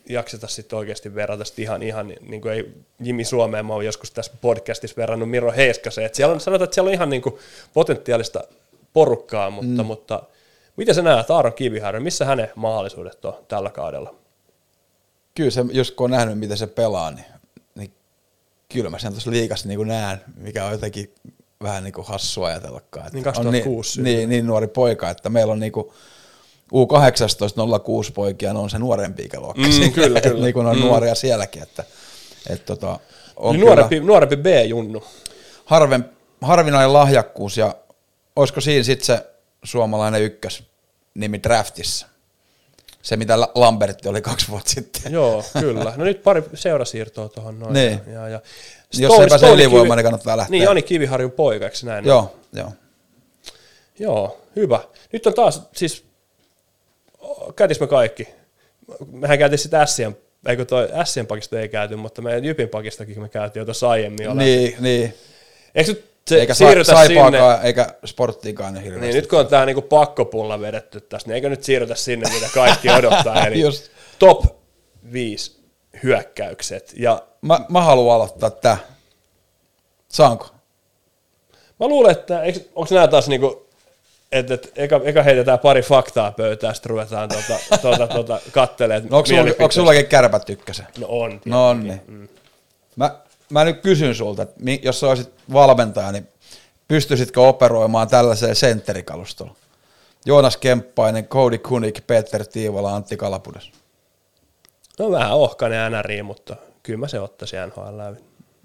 A: jakseta sitten oikeasti verrata sit ihan, ihan niin kuin ei Jimi Suomeen, mä oon joskus tässä podcastissa verrannut Miro Heiskaseen, että siellä on, sanotaan, että siellä on ihan niin kuin potentiaalista porukkaa, mutta, mm. mutta miten sä näet Aaron Kiviharju, missä hänen mahdollisuudet on tällä kaudella?
D: Kyllä se, jos kun on nähnyt, miten se pelaa, niin, niin kyllä mä sen tuossa liikassa niin näen, mikä on jotenkin vähän niin kuin hassua ajatellakaan.
A: Niin 2006
D: on niin, niin, niin, nuori poika, että meillä on niin kuin U18 06 poikia, ne on se nuorempi ikäluokka.
A: Mm, kyllä, kyllä.
D: niin kuin on mm. nuoria sielläkin, että, että tota,
A: on niin nuorempi, nuorempi B-junnu.
D: Harven, harvinainen lahjakkuus ja olisiko siinä sitten se suomalainen ykkös nimi draftissa? Se, mitä Lambertti oli kaksi vuotta sitten.
A: Joo, kyllä. No nyt pari seurasiirtoa tuohon noin.
D: Niin.
A: Ja, ja
D: Jos ei pääse ylivoimaan, niin kannattaa lähteä.
A: Niin, Jani Kiviharjun poika, eikö näin?
D: Joo, joo.
A: Joo, hyvä. Nyt on taas, siis käytis me kaikki. Mehän käytiin sitä Sien, eikö toi Sien pakista ei käyty, mutta meidän Jypin pakistakin me käytiin jo tuossa aiemmin.
D: Niin, niin.
A: Eikö nyt se
D: eikä sa- sinne, eikä sporttiikaan
A: niin hirveästi. Niin, nyt kun on tämä niinku pakkopulla vedetty tästä, niin eikö nyt siirrytä sinne, mitä kaikki odottaa. Eli Just. top 5 hyökkäykset. Ja
D: mä, mä haluan aloittaa tämä. Saanko?
A: Mä luulen, että onko nämä taas niinku, että et, eka, eka heitetään pari faktaa pöytään, sitten ruvetaan tuota, tuota, tuota, kattelemaan.
D: No, onko, sulla, onko sullakin kärpät tykkäsen?
A: No on.
D: No on niin. Mm. Mä, mä nyt kysyn sulta, että jos sä olisit valmentaja, niin pystyisitkö operoimaan tällaiseen sentterikalustolla? Joonas Kemppainen, Cody Kunik, Peter Tiivola, Antti Kalapudes.
A: No vähän ohkainen NRI, mutta kyllä mä se ottaisin NHL läpi.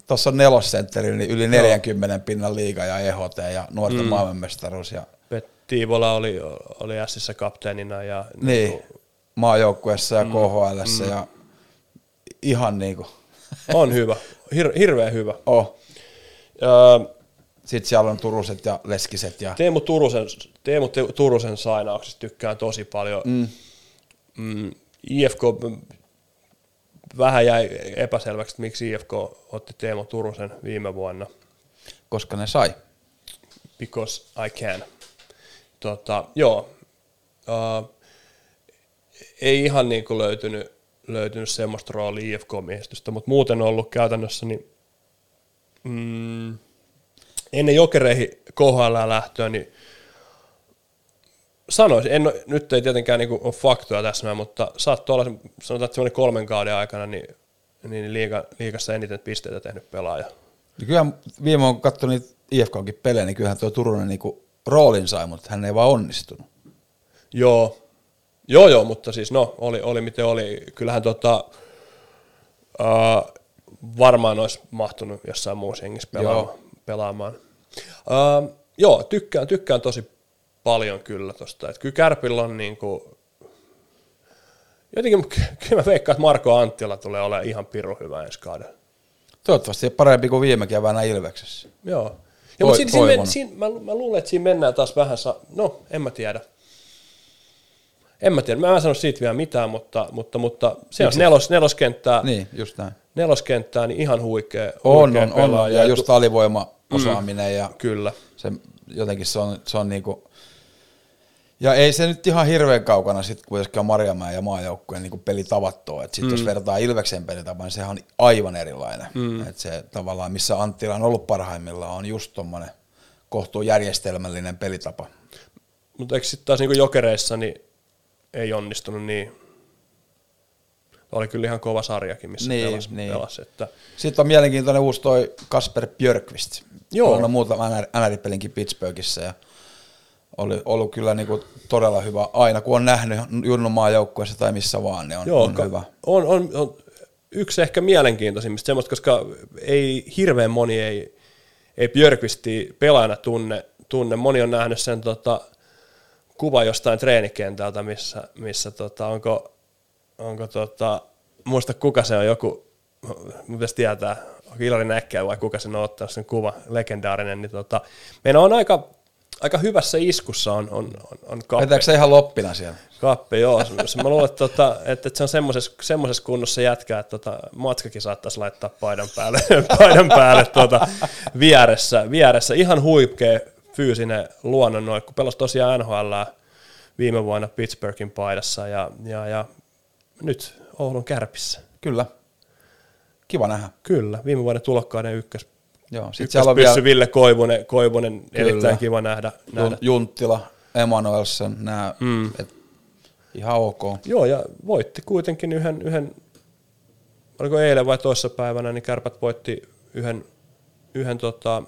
D: Tuossa on nelosentteri, niin yli 40 pinnan liiga ja EHT ja nuorten mm. maailmanmestaruus. Ja...
A: Pet Tiivola oli, oli Sissä kapteenina. Ja
D: niin, niin maajoukkuessa ja mm. KHL mm. ja ihan niin kuin.
A: On hyvä, Hir- hirveän hyvä.
D: Oh.
A: Ja,
D: Sitten siellä on Turuset ja Leskiset. Ja...
A: Teemu Turusen, Teemu Turusen sainauksesta tykkään tosi paljon. Mm. Mm, IFK vähän jäi epäselväksi, että miksi IFK otti Teemu Turusen viime vuonna.
D: Koska ne sai.
A: Because I can. Tota, joo. Uh, ei ihan niin kuin löytynyt, löytynyt semmoista roolia IFK-miehistöstä, mutta muuten on ollut käytännössä niin, mm, ennen jokereihin KHL lähtöä, niin sanoisin, en, nyt ei tietenkään niin ole faktoja tässä, mutta saattoi olla, sanotaan, että semmoinen kolmen kauden aikana, niin, niin liiga, liigassa eniten pisteitä tehnyt pelaaja.
D: Ja kyllähän viime kun katsoin niitä IFKkin pelejä, niin kyllähän tuo Turunen niin roolin sai, mutta hän ei vaan onnistunut.
A: Joo, joo, joo mutta siis no, oli, oli miten oli. Kyllähän tota, uh, varmaan olisi mahtunut jossain muussa hengissä pelaamaan. Joo. pelaamaan. Uh, joo, tykkään, tykkään tosi paljon kyllä tosta. Et kyllä Kärpillä on niinku, jotenkin kyllä mä veikkaan, että Marko Anttila tulee olemaan ihan piru hyvä ensi kauden.
D: Toivottavasti parempi kuin viime keväänä Ilveksessä.
A: Joo. Ja, mutta siinä, siinä, siinä, mä, mä, luulen, että siinä mennään taas vähän, sa- no en mä tiedä. En mä tiedä, mä en sano siitä vielä mitään, mutta, mutta, mutta se on nelos, neloskenttää.
D: Niin, just näin.
A: Neloskenttää, niin ihan huikea,
D: on, huikea on, on, ja just alivoima osaaminen mm, ja
A: kyllä.
D: Se, jotenkin se on, se on niinku, Ja ei se nyt ihan hirveän kaukana sitten kuitenkaan Marjamäen ja maajoukkueen niin pelitavat ole. Sitten mm. jos vertaa Ilveksen pelitapaan, niin sehän on aivan erilainen. Mm. Et se tavallaan, missä Anttila on ollut parhaimmillaan, on just tuommoinen kohtuu järjestelmällinen pelitapa.
A: Mutta eikö sitten taas niin jokereissa niin ei onnistunut niin oli kyllä ihan kova sarjakin, missä niin, pelasi. Niin. pelasi että.
D: Sitten on mielenkiintoinen uusi toi Kasper Björkvist. Joo. On muutama NR-pelinkin Pittsburghissa ja oli ollut kyllä niin kuin todella hyvä aina, kun on nähnyt Junnon maajoukkueessa tai missä vaan, niin on, Joo, on hyvä.
A: On, on, on, yksi ehkä mielenkiintoisimmista semmoista, koska ei hirveän moni ei, ei Björkvisti pelaajana tunne, tunne. Moni on nähnyt sen tota, kuva jostain treenikentältä, missä, missä tota, onko onko tota, muista kuka se on joku, pitäisi tietää, onko Ilari Näkkiä vai kuka sen on ottanut sen kuva, legendaarinen, niin tota, meillä on aika, aika hyvässä iskussa on, on, on, on
D: kappe. Vetääkö se ihan loppina siellä?
A: Kappe, joo. Mä luulen, että, tota, että, että se on semmoisessa, semmoisessa kunnossa jätkää, että tota, Matskakin saattaisi laittaa paidan päälle, paidan päälle tota, vieressä, vieressä. Ihan huikea fyysinen luonnon noin, kun pelasi tosiaan NHL viime vuonna Pittsburghin paidassa ja, ja, ja nyt Oulun kärpissä.
D: Kyllä. Kiva nähdä.
A: Kyllä, viime vuoden tulokkaiden ykkös. Joo, sit ykkös on vielä... Ville Koivunen, Koivunen Kyllä. erittäin kiva nähdä. nähdä.
D: Junttila, Emanuelsen, nämä, mm. et, ihan ok.
A: Joo, ja voitti kuitenkin yhden, yhden oliko eilen vai toissa päivänä, niin Kärpät voitti yhden, yhden tota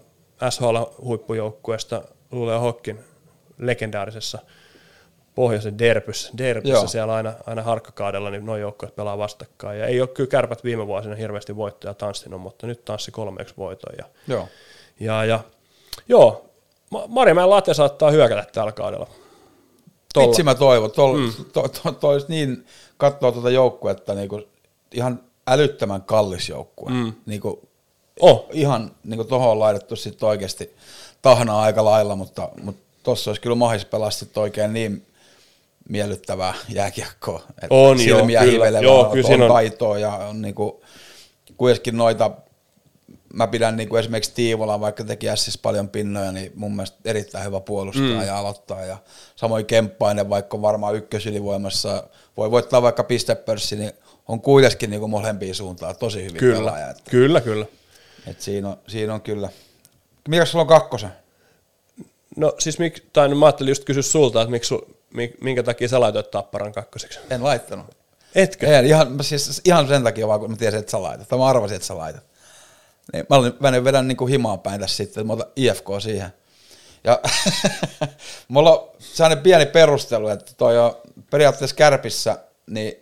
A: SHL-huippujoukkueesta Lulea Hokkin legendaarisessa – pohjoisen derpys, derpyssä siellä aina, aina harkkakaadella, niin noin joukkueet pelaa vastakkain. Ja ei ole kyllä kärpät viime vuosina hirveästi voittoja tanssinut, mutta nyt tanssi kolmeeksi voiton. Ja, joo. Ja, ja, joo, Marjamäen late saattaa hyökätä tällä kaudella.
D: Tolla. Itse mä toivon, tol, mm. to, to, to, olisi niin, katsoa tuota joukkuetta niin kuin ihan älyttömän kallis joukkue. Mm. Niin kuin, oh. Ihan niin kuin tuohon on laitettu sitten oikeasti tahnaa aika lailla, mutta, mutta tuossa olisi kyllä mahis pelastettu oikein niin miellyttävää jääkiekkoa.
A: Että on
D: silmiä
A: joo, kyllä. Joo, kyllä
D: on, on taitoa ja on niinku, kuitenkin noita, mä pidän niinku esimerkiksi Tiivola, vaikka teki Ssis paljon pinnoja, niin mun mielestä erittäin hyvä puolustaa mm. ja aloittaa. Ja samoin Kemppainen, vaikka varmaan ykkösylivoimassa voi voittaa vaikka pistepörssi, niin on kuitenkin niinku molempia suuntaan tosi hyvin
A: kyllä. pelaaja. Että,
D: kyllä,
A: kyllä.
D: Et siinä, on, siinä on kyllä. Mikä sulla on kakkosen?
A: No siis, mik, tai mä ajattelin just kysyä sulta, että miksi minkä takia sä laitoit Tapparan kakkoseksi?
D: En laittanut.
A: Etkö?
D: En, ihan, siis ihan sen takia vaan, kun mä tiesin, että sä laitat. Tai mä arvasin, että sä laitat. Niin, mä olin mä vedän niin kuin himaa päin tässä sitten, että mä otan IFK siihen. Ja mulla on sellainen pieni perustelu, että toi on periaatteessa kärpissä, niin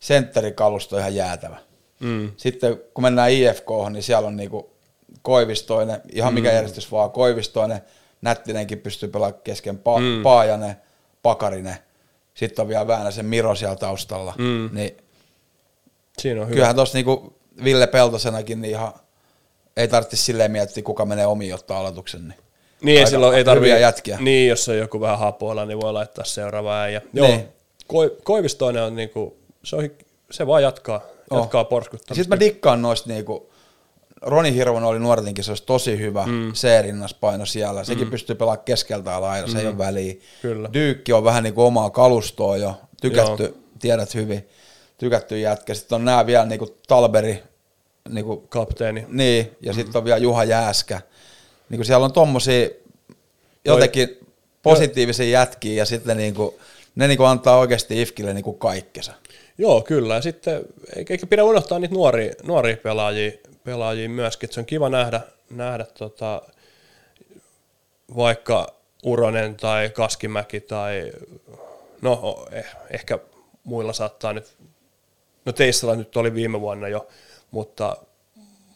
D: sentterikalusto on ihan jäätävä. Mm. Sitten kun mennään IFK, niin siellä on niinku Koivistoinen, ihan mikä mm. järjestys vaan, Koivistoinen, Nättinenkin pystyy pelaamaan kesken, pa- mm. Paajanen, Pakarinen, sitten on vielä Väänäsen Miro siellä taustalla, mm. niin
A: Siinä on hyvä.
D: kyllähän tuossa niinku Ville Peltosenakin niin ihan ei tarvitse silleen miettiä, kuka menee omiin ottaa aloituksen. Niin,
A: niin ei silloin ei tarvitse jätkiä. Niin, jos on joku vähän hapoilla, niin voi laittaa seuraava äijä. Joo, niin. Ko- Koivistoinen on niinku, se, on, se vaan jatkaa, oh. jatkaa porskuttamista.
D: Sitten mä dikkaan noista niinku, Roni Hirvonen oli nuortenkin, se olisi tosi hyvä mm. C-rinnaspaino siellä. Sekin mm. pystyy pelaamaan keskeltä ja lailla, se mm. ei ole väliä. Kyllä. Dyykki on vähän niin kuin omaa kalustoa jo, tykätty, Joo. tiedät hyvin, tykätty jätkä. Sitten on nämä vielä niin kuin Talberi.
A: Niin kuin, Kapteeni.
D: Niin, ja mm. sitten on vielä Juha Jääskä. Niin kuin siellä on tommosia jotenkin Toi, positiivisia jätkiä ja sitten niin kuin, ne niin kuin antaa oikeasti Ifkille niin kuin kaikkensa.
A: Joo, kyllä. Ja sitten eikä pidä unohtaa niitä nuoria, nuoria pelaajia, pelaajia myöskin. se on kiva nähdä, nähdä tota, vaikka Uronen tai Kaskimäki tai no eh, ehkä muilla saattaa nyt, no Teissalla nyt oli viime vuonna jo, mutta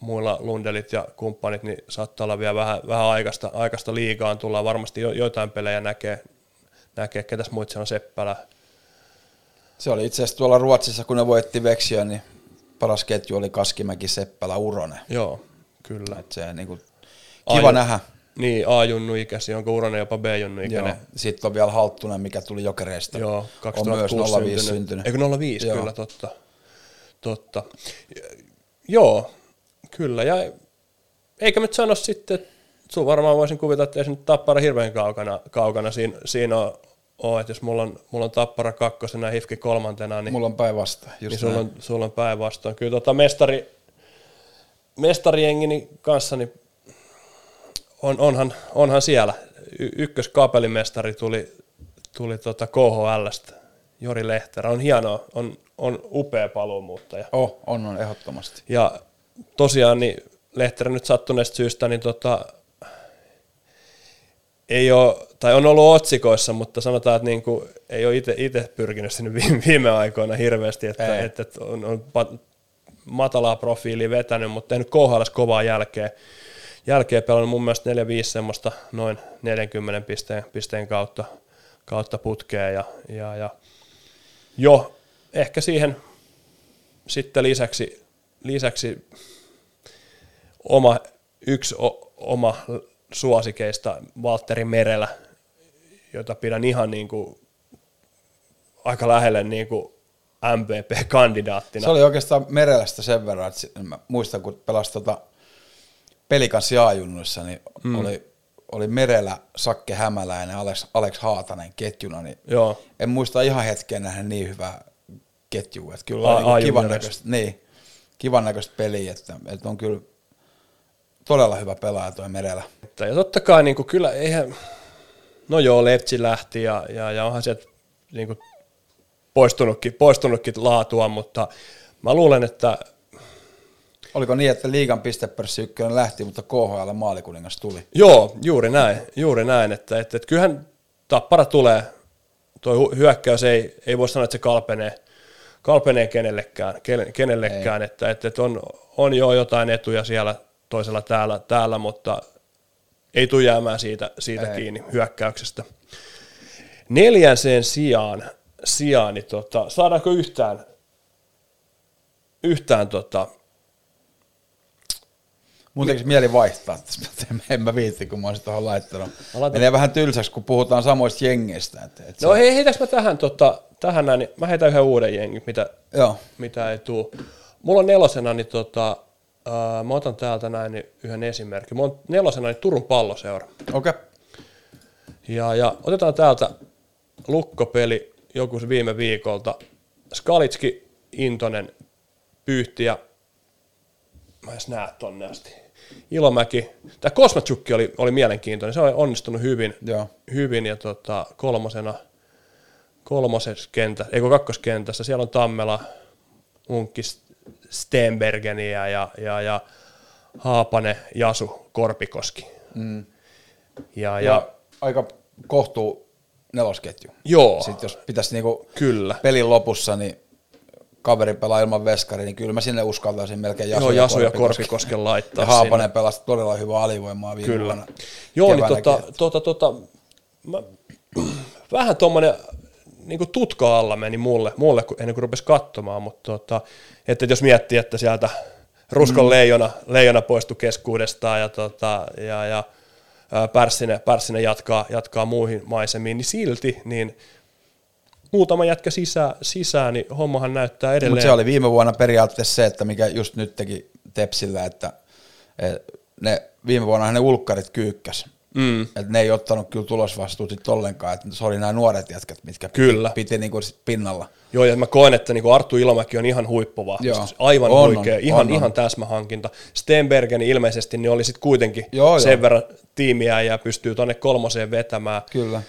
A: muilla Lundelit ja kumppanit, niin saattaa olla vielä vähän, vähän aikaista, aikaista liigaan, tullaan varmasti jo, joitain pelejä näkee, näkee ketäs muut siellä on Seppälä.
D: Se oli itse asiassa tuolla Ruotsissa, kun ne voitti Veksiä, niin paras ketju oli Kaskimäki, Seppälä, Uronen.
A: Joo, kyllä.
D: Et se niin kuin, kiva A- nähdä.
A: Niin, A-junnu ikäsi, onko Uronen jopa B-junnu ikäinen. Joo.
D: Sitten on vielä Halttunen, mikä tuli Jokereista.
A: Joo, 2006 on myös 05 syntynyt. syntynyt. Eikö 05, Joo. kyllä, totta. totta. Joo, kyllä. Ja eikä nyt sano sitten, että sun varmaan voisin kuvitella, että ei se nyt tappara hirveän kaukana, kaukana siinä, siinä on ole, että jos mulla on, mulla on Tappara kakkosena ja Hifki kolmantena, niin,
D: Mulla on päinvastoin.
A: Niin sulla, on, sulla on päinvastoin. Kyllä tota mestari, mestarijengini kanssa, niin on, onhan, onhan siellä. Y- ykköskapelimestari tuli, tuli tota KHLstä, Jori Lehterä. On hienoa, on, on upea paluumuuttaja.
D: Oh, on, on ehdottomasti.
A: Ja tosiaan niin Lehterä nyt sattuneesta syystä, niin tota, ei ole, tai on ollut otsikoissa, mutta sanotaan, että niin kuin, ei ole itse pyrkinyt sinne viime, viime aikoina hirveästi, että, että, että on, on matalaa profiilia vetänyt, mutta tehnyt KHL kovaa jälkeen. Jälkeen pelannut mun mielestä 4-5 semmoista noin 40 pisteen, pisteen kautta, kautta putkeen ja, ja, ja jo ehkä siihen sitten lisäksi, lisäksi oma, yksi o, oma suosikeista Valtteri Merelä, jota pidän ihan niin kuin, aika lähelle niin kuin MVP-kandidaattina.
D: Se oli oikeastaan Merelästä sen verran, että mä muistan, kun pelasi tota Pelikans jaajunnuissa, niin mm. oli, oli Merelä, Sakke Hämäläinen, Alex, Alex Haatanen ketjuna, niin
A: Joo.
D: en muista ihan hetken nähdä niin hyvää ketjua. Että kyllä
A: A-
D: oli niin kivan näköistä, niin, kivan näköistä peliä, että, että on kyllä todella hyvä pelaaja tuo Merelä.
A: Ja totta kai niin kuin, kyllä eihän, no joo, Lepsi lähti ja, ja, ja onhan sieltä niin kuin, poistunutkin, poistunutkin laatua, mutta mä luulen, että
D: Oliko niin, että liigan pistepörssi ykkönen lähti, mutta KHL maalikuningas tuli?
A: Joo, juuri näin, juuri näin, että, että, että kyllähän tappara tulee, tuo hyökkäys ei, ei voi sanoa, että se kalpenee, kalpenee kenellekään, ken- kenellekään että, että, että on, on jo jotain etuja siellä toisella täällä, täällä mutta ei tule jäämään siitä, siitä
D: Ei.
A: kiinni hyökkäyksestä. Neljän sen sijaan, sijaan niin tota, saadaanko yhtään, yhtään tota,
D: Mun tekisi mieli vaihtaa en- mä viitti, kun mä olisin tuohon laittanut.
A: Laitan-
D: Menee vähän tylsäksi, kun puhutaan samoista jengeistä. Että, että
A: No
D: se,
A: hei, heitäks mä tähän, tota, tähän näin, niin mä heitän yhden uuden jengin, mitä,
D: Joo,
A: mitä ei tuu. Mulla on nelosena, niin tota, ää, mä otan täältä näin niin yhden esimerkin. Mulla on nelosena niin Turun palloseura.
D: okei. Okay.
A: Ja, ja otetaan täältä lukkopeli joku viime viikolta. Skalitski, Intonen, Pyyhti ja mä edes näe tonne asti. Ilomäki. Tämä Kosmatsukki oli, oli mielenkiintoinen. Se on onnistunut hyvin,
D: Joo.
A: hyvin ja tota, kolmosena kolmosessa kentässä, eikö kakkoskentässä, siellä on Tammela, Unkki, Stenbergeniä ja, ja, ja Haapane, Jasu, Korpikoski. Mm. Ja,
D: Ja,
A: ja,
D: aika kohtuu nelosketju.
A: joo,
D: Sitten jos pitäisi niinku
A: kyllä.
D: pelin lopussa, niin kaveri pelaa ilman veskari, niin kyllä mä sinne uskaltaisin melkein Jasu,
A: Joo, Jasu ja
D: Korpikoski.
A: Korpikosken laittaa
D: Ja Haapanen pelasi todella hyvää alivoimaa viime
A: Kyllä.
D: vuonna.
A: Joo, niin tota, tota, tota, mä, vähän tuommoinen niin tutka alla meni mulle, mulle ennen kuin rupesi katsomaan, mutta tota, että jos miettii, että sieltä Ruskon mm. leijona, leijona poistui keskuudestaan ja, tota, ja, ja Pärssinen, Pärssinen jatkaa, jatkaa muihin maisemiin, niin silti niin muutama jätkä sisään, sisään, niin hommahan näyttää edelleen.
D: Mutta se oli viime vuonna periaatteessa se, että mikä just nyt teki Tepsillä, että et ne viime vuonna ne ulkkarit kyykkäs.
A: Mm.
D: Että ne ei ottanut kyllä tulosvastuuta sit ollenkaan, että se oli nämä nuoret jätkät, mitkä
A: Kyllä.
D: piti, piti niinku sit pinnalla.
A: Joo, ja mä koen, että niin Arttu Ilomäki on ihan huippuvahvistus.
D: Joo.
A: Aivan
D: On,
A: huikea,
D: on,
A: ihan,
D: on,
A: ihan täsmähankinta. Stenbergen ilmeisesti niin oli sitten kuitenkin
D: Joo,
A: sen
D: joo.
A: verran tiimiä ja pystyy tonne kolmoseen vetämään.
D: Kyllä.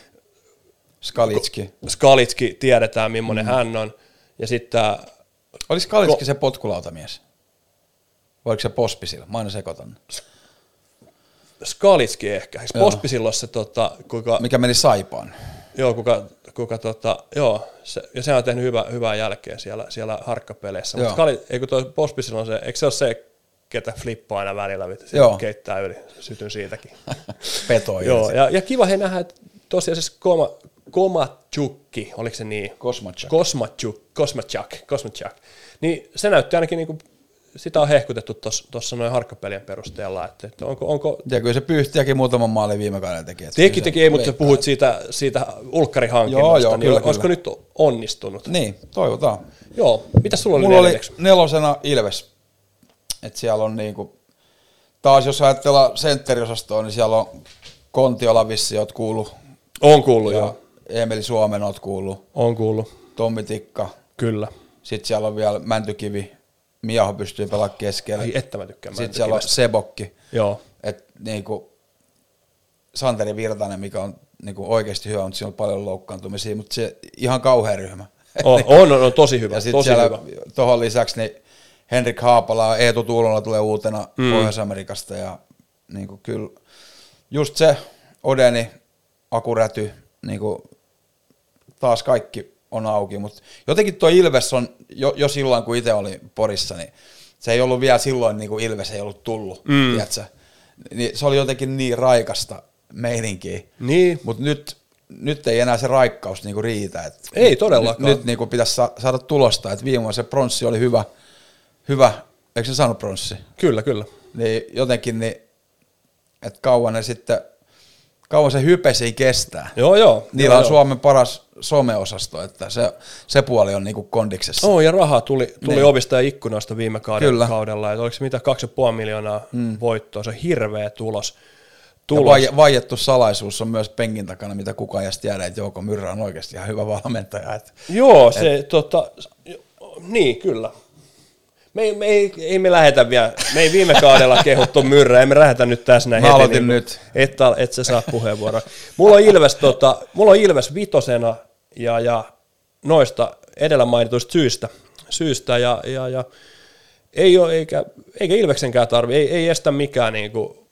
D: Skalitski.
A: Skalitski tiedetään, millainen mm. hän on. Ja sitten
D: Oliko Skalitski se potkulautamies? Vai oliko se Pospisilla? Mä aina sekoitan.
A: Skalitski ehkä. Eikö
D: Joo.
A: Pospisilloin se, tota, kuka,
D: Mikä meni Saipaan?
A: joo, kuka, kuka tota, joo, se, ja se on tehnyt hyvää, hyvää jälkeä siellä, siellä harkkapeleissä. Mutta. Skali, eikö tuo Pospisilloin se, eikö se ole se, ketä flippaa aina välillä,
D: Joo.
A: keittää yli, sytyn siitäkin.
D: Petoi.
A: Joo, ja, ja kiva he nähdä, että tosiaan se Koma, Komatsukki, oliko se niin?
D: Kosmachak.
A: Kosmachuk, Kosmachak, Kosmachak. Niin se näytti ainakin niin kuin, sitä on hehkutettu tuossa noin harkkapelien perusteella, että, että onko, onko
D: Ja kyllä se pyyhtiäkin muutaman maalin viime kaudella teki. että
A: Teki, teki, ei, mutta sä puhuit siitä, siitä ulkkarihankinnasta,
D: Joo, joo,
A: niin
D: kyllä,
A: olisiko
D: kyllä.
A: nyt onnistunut?
D: Niin, toivotaan.
A: Joo, mitä sulla oli
D: Mulla oli nelosena Ilves. Et siellä on niinku, taas jos ajatellaan sentteriosastoa, niin siellä on Kontiola vissi, oot kuullut.
A: On kuullut,
D: Ja,
A: joo.
D: Emeli Suomen oot kuullut,
A: On kuullut,
D: Tommi Tikka,
A: kyllä.
D: sitten siellä on vielä Mäntykivi, Miaho pystyy pelaamaan keskellä.
A: Ai että mä tykkään
D: Sitten siellä on. Sebokki.
A: Joo,
D: Et niinku, Santeri Virtanen, mikä on niinku oikeasti hyvä, mutta siinä on paljon loukkaantumisia, mutta se ihan kauhea ryhmä.
A: on, on, on, on tosi hyvä,
D: ja sitten siellä
A: hyvä.
D: tuohon lisäksi niin Henrik Haapala ja Eetu Tuulola tulee uutena mm. Pohjois-Amerikasta ja niinku kyllä just se Odeni, Akuräty, niinku taas kaikki on auki, mutta jotenkin tuo Ilves on jo, jo silloin, kun itse oli Porissa, niin se ei ollut vielä silloin, niin kuin Ilves ei ollut tullut, mm. tiedätkö? Niin se oli jotenkin niin raikasta meininkiä.
A: Niin.
D: Mutta nyt, nyt ei enää se raikkaus niinku riitä. Et
A: Ei todellakaan.
D: Nyt, nyt niinku pitäisi sa- saada tulosta, että viime vuonna se pronssi oli hyvä, hyvä, eikö se saanut pronssi?
A: Kyllä, kyllä.
D: Niin jotenkin, niin, että kauan ne sitten, kauan se hype ei kestää.
A: Joo, joo.
D: Niillä
A: joo,
D: on
A: joo.
D: Suomen paras someosasto, että se, se puoli on niinku kondiksessa.
A: Oh, ja rahaa tuli, tuli
D: Niin.
A: ovista ja ikkunoista viime kauden,
D: Kyllä.
A: kaudella. Että oliko se mitä 2,5 miljoonaa mm. voittoa, se on hirveä tulos.
D: Ja
A: tulos.
D: vai, vaiettu salaisuus on myös penkin takana, mitä kukaan ei tiedä, että Jouko Myrrä on oikeasti ihan hyvä valmentaja.
A: Joo, se Et... tota, niin kyllä. Me ei, me ei, ei me lähetä vielä, me ei viime kaudella kehuttu myrrä, ei me lähetä nyt tässä näin
D: Mä
A: heti.
D: aloitin nyt.
A: Et, et sä saa puheenvuoroa. Mulla on Ilves, tota, mulla on Ilves vitosena ja, ja noista edellä mainituista syistä, syistä ja, ja, ja ei ole, eikä, eikä Ilveksenkään tarvi, ei, ei estä mikään niinku,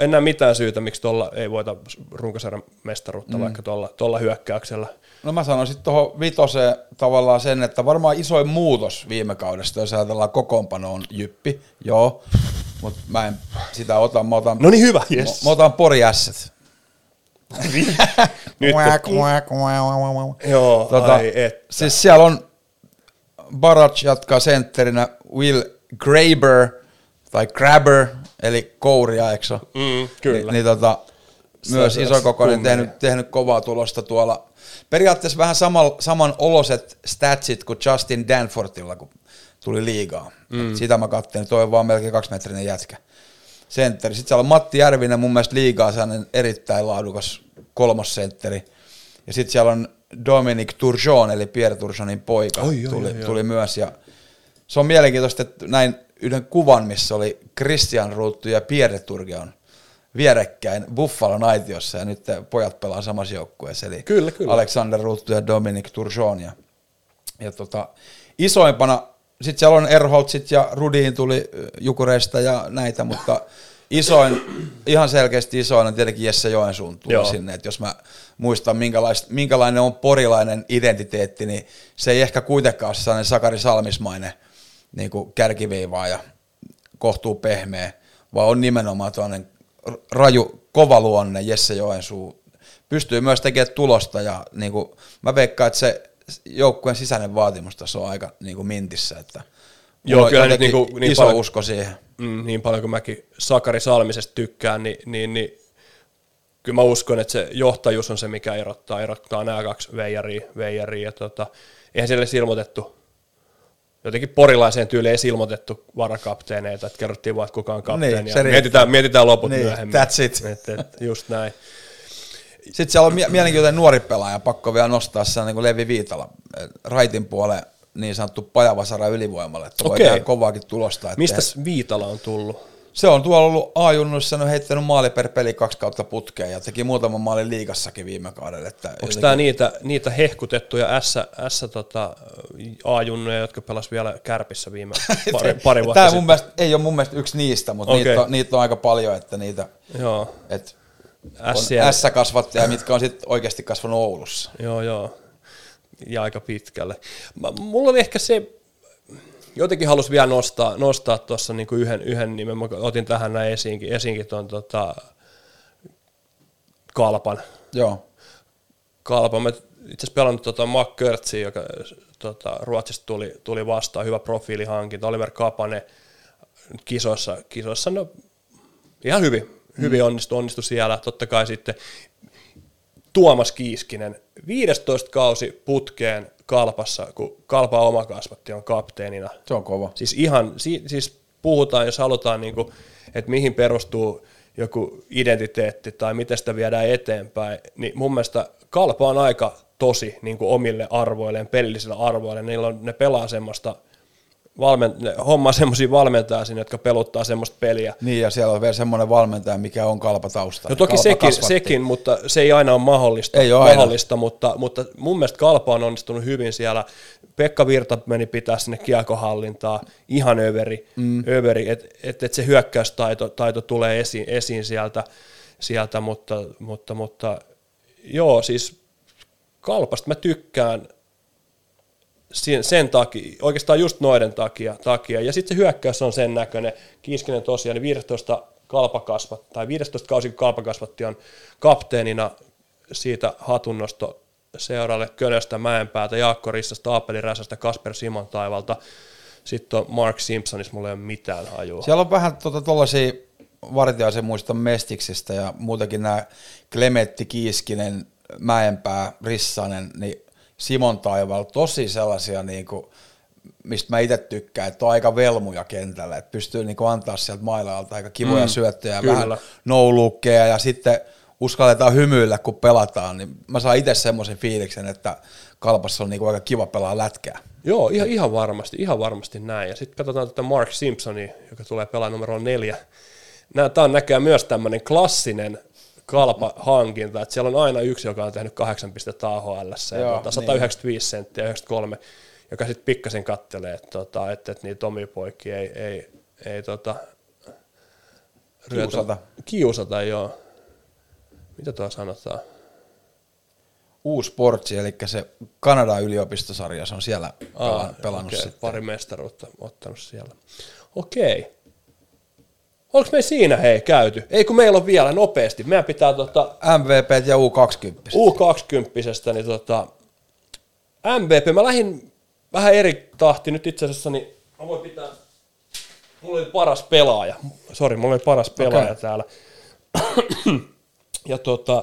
A: en näe mitään syytä, miksi tuolla ei voita runkosarjan mestaruutta mm. vaikka tuolla, tuolla hyökkäyksellä.
D: No mä sanoisin tuohon vitoseen tavallaan sen, että varmaan isoin muutos viime kaudesta, jos ajatellaan kokoonpano on jyppi, joo, mutta mä en sitä ota, mä otan,
A: No niin hyvä, yes.
D: mä otan Pori Ässät.
A: Nyt. Joo,
D: Tota,
A: ai et.
D: siis siellä on Barach jatkaa sentterinä, Will Graber tai Grabber, eli kouria, eikö?
A: Mm, kyllä.
D: Niin, niin tota, myös isokokoinen
A: kummeli.
D: tehnyt, tehnyt kovaa tulosta tuolla. Periaatteessa vähän saman, saman oloset statsit kuin Justin Danforthilla, kun tuli liigaa. Mm. Sitä mä kattelin, toi on vaan melkein kaksimetrinen jätkä. Sentteri. Sitten siellä on Matti Järvinen, mun mielestä liigaa sellainen erittäin laadukas kolmosentteri. Ja sitten siellä on Dominic Turgeon, eli Pierre Turgeonin poika,
A: Oi, oi,
D: tuli,
A: oi, oi.
D: tuli myös. Ja se on mielenkiintoista, että näin yhden kuvan, missä oli Christian Ruuttu ja Pierre Turgeon vierekkäin Buffalon aitiossa, ja nyt pojat pelaa samassa joukkueessa, eli
A: Kyllä, kyllä.
D: Alexander Ruuttu ja Dominic Turgeon. Ja, ja tota, isoimpana, sitten siellä on Erholtsit ja Rudin tuli Jukureista ja näitä, mutta isoin, ihan selkeästi isoin on tietenkin Jesse Joensuun tuli
A: Joo.
D: sinne, että jos mä muistan minkälaista, minkälainen on porilainen identiteetti, niin se ei ehkä kuitenkaan ole sellainen Sakari Salmismainen niin kuin kärkiviivaa ja kohtuu pehmeä, vaan on nimenomaan tuollainen raju, kova luonne Jesse Joensuu. Pystyy myös tekemään tulosta ja niin kuin, mä veikkaan, että se joukkueen sisäinen vaatimustaso on aika niin kuin mintissä, että
A: Joo, kyllä nyt
D: jotenkin
A: niinku- niin
D: iso
A: paljon-
D: usko siihen.
A: mm, niin paljon kuin mäkin Sakari Salmisesta tykkään, niin, niin, niin kyllä mä uskon, että se johtajuus on se, mikä erottaa, erottaa nämä kaksi veijaria, veijaria ja tota, eihän siellä edes ilmoitettu, jotenkin porilaiseen tyyliin ei ilmoitettu varakapteeneita, että kerrottiin vaan, että kuka on kapteeni,
D: Niin,
A: ja mietitään, mietitään loput
D: Niin,
A: myöhemmin.
D: that's it.
A: Et, et, just näin.
D: Sitten siellä on mie- mielenkiintoinen nuori pelaaja, pakko vielä nostaa se niin kuin Levi Viitala, eh, raitin puoleen niin sanottu pajavasara ylivoimalle, että voi
A: Okei.
D: tehdä kovaakin tulosta. että
A: Mistä Viitala on tullut?
D: Se on tuolla ollut A-junnuissa, ne on heittänyt maali per peli kaksi kautta putkeen ja teki muutaman maalin liigassakin viime kaudella. Että
A: Onko
D: jotenkin-
A: tämä niitä, niitä hehkutettuja S, S tota, A-junnuja, jotka pelas vielä kärpissä viime pari, pari vuotta
D: Tämä
A: sitten?
D: mun mielestä, ei ole mun mielestä yksi niistä, mutta
A: Okei.
D: niitä, on, niitä on aika paljon, että niitä
A: Joo,
D: on S-kasvattajia, mitkä on sitten oikeasti kasvanut Oulussa.
A: joo, joo, ja aika pitkälle. Mulla oli ehkä se, jotenkin halusin vielä nostaa, nostaa tuossa niinku yhden, yhden nimen, mä otin tähän näin esiinkin, esiinkin tuon tota, Kalpan.
D: Joo.
A: Kalpa. Mä itse asiassa pelannut tota Mark Körtsi, joka tota, Ruotsista tuli, tuli vastaan, hyvä profiilihankinta. Oliver Kapane kisoissa, kisoissa no, ihan hyvin, hyvin onnistui, onnistui siellä. Totta kai sitten Tuomas Kiiskinen, 15 kausi putkeen Kalpassa, kun Kalpa oma kasvatti on kapteenina.
D: Se on kova.
A: Siis ihan, si, siis puhutaan, jos halutaan, niin kuin, että mihin perustuu joku identiteetti tai miten sitä viedään eteenpäin, niin mun mielestä kalpa on aika tosi niin kuin omille arvoilleen, pelillisille arvoille. Niillä on, ne pelaa semmoista, valment, ne hommaa semmoisia valmentajia sinne, jotka peluttaa semmoista peliä.
D: Niin, ja siellä on vielä semmoinen valmentaja, mikä on kalpa tausta.
A: No toki
D: kalpa
A: sekin,
D: kasvatti.
A: sekin, mutta se ei aina ole mahdollista,
D: Ei ole aina.
A: mahdollista mutta, mutta mun mielestä Kalpa on onnistunut hyvin siellä. Pekka Virta meni pitää sinne kiekohallintaa, ihan överi, mm. överi että et, et se hyökkäystaito taito tulee esiin, esiin sieltä, sieltä mutta, mutta, mutta joo, siis Kalpasta mä tykkään sen, sen takia, oikeastaan just noiden takia, takia. ja sitten se hyökkäys on sen näköinen, Kiiskinen tosiaan, niin 15 kalpakasvat, tai 15 kausi, kun kalpakasvatti on kapteenina siitä hatunnosto seuralle Könöstä, Mäenpäätä, Jaakko Rissasta, Aapeli Räsästä, Kasper Simon Taivalta, sitten on Mark Simpsonissa, mulla ei ole mitään hajua.
D: Siellä on vähän tuota, tuollaisia vartiaisen muista Mestiksistä ja muutenkin nämä Klemetti, Kiiskinen, Mäenpää, Rissanen, niin Simon Taival, tosi sellaisia, niin kuin, mistä mä itse tykkään, että on aika velmuja kentällä, että pystyy niin kuin, antaa sieltä mailalta aika kivoja mm, syöttöjä,
A: kyllä.
D: vähän no ja sitten uskalletaan hymyillä, kun pelataan, niin mä saan itse semmoisen fiiliksen, että kalpassa on niin kuin, aika kiva pelaa lätkää.
A: Joo, ihan, ihan varmasti, ihan varmasti näin. Ja sitten katsotaan tätä Mark Simpsonia, joka tulee pelaamaan numero neljä. Tämä on näköjään myös tämmöinen klassinen kalpa-hankinta, että siellä on aina yksi, joka on tehnyt 8 pistettä AHL, ja tota, 195 niin. senttiä, 93, joka sitten pikkasen kattelee, että, tota, että, että niitä omia poikia ei, ei, ei tota,
D: kiusata.
A: Kiusata, joo. Mitä tuo sanotaan?
D: Uusi sportsi, eli se Kanadan yliopistosarja, se on siellä Aa, pelannut
A: okay.
D: sitten.
A: Pari mestaruutta ottanut siellä. Okei. Okay. Onko me siinä hei käyty? Ei kun meillä on vielä nopeasti. Meidän pitää tota...
D: MVP ja U20.
A: U20, niin tota... MVP, mä lähdin vähän eri tahti nyt itse asiassa, niin mä voin pitää... Mulla oli paras pelaaja. Sori, mulla oli paras pelaaja okay. täällä. ja tota...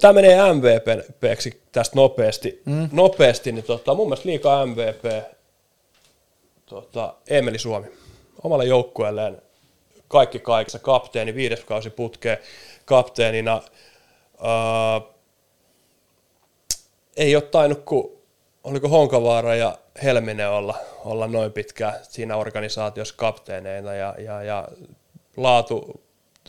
A: Tämä menee MVPksi tästä nopeasti, mm. nopeasti niin tota, mun mielestä liikaa MVP tota, Emeli Suomi omalle joukkueelleen kaikki kaikessa, kapteeni, viides kausi putkeen kapteenina. Ää, ei ole tainnut, kun oliko Honkavaara ja Helminen olla, olla noin pitkään siinä organisaatiossa kapteeneina ja, ja, ja laatu,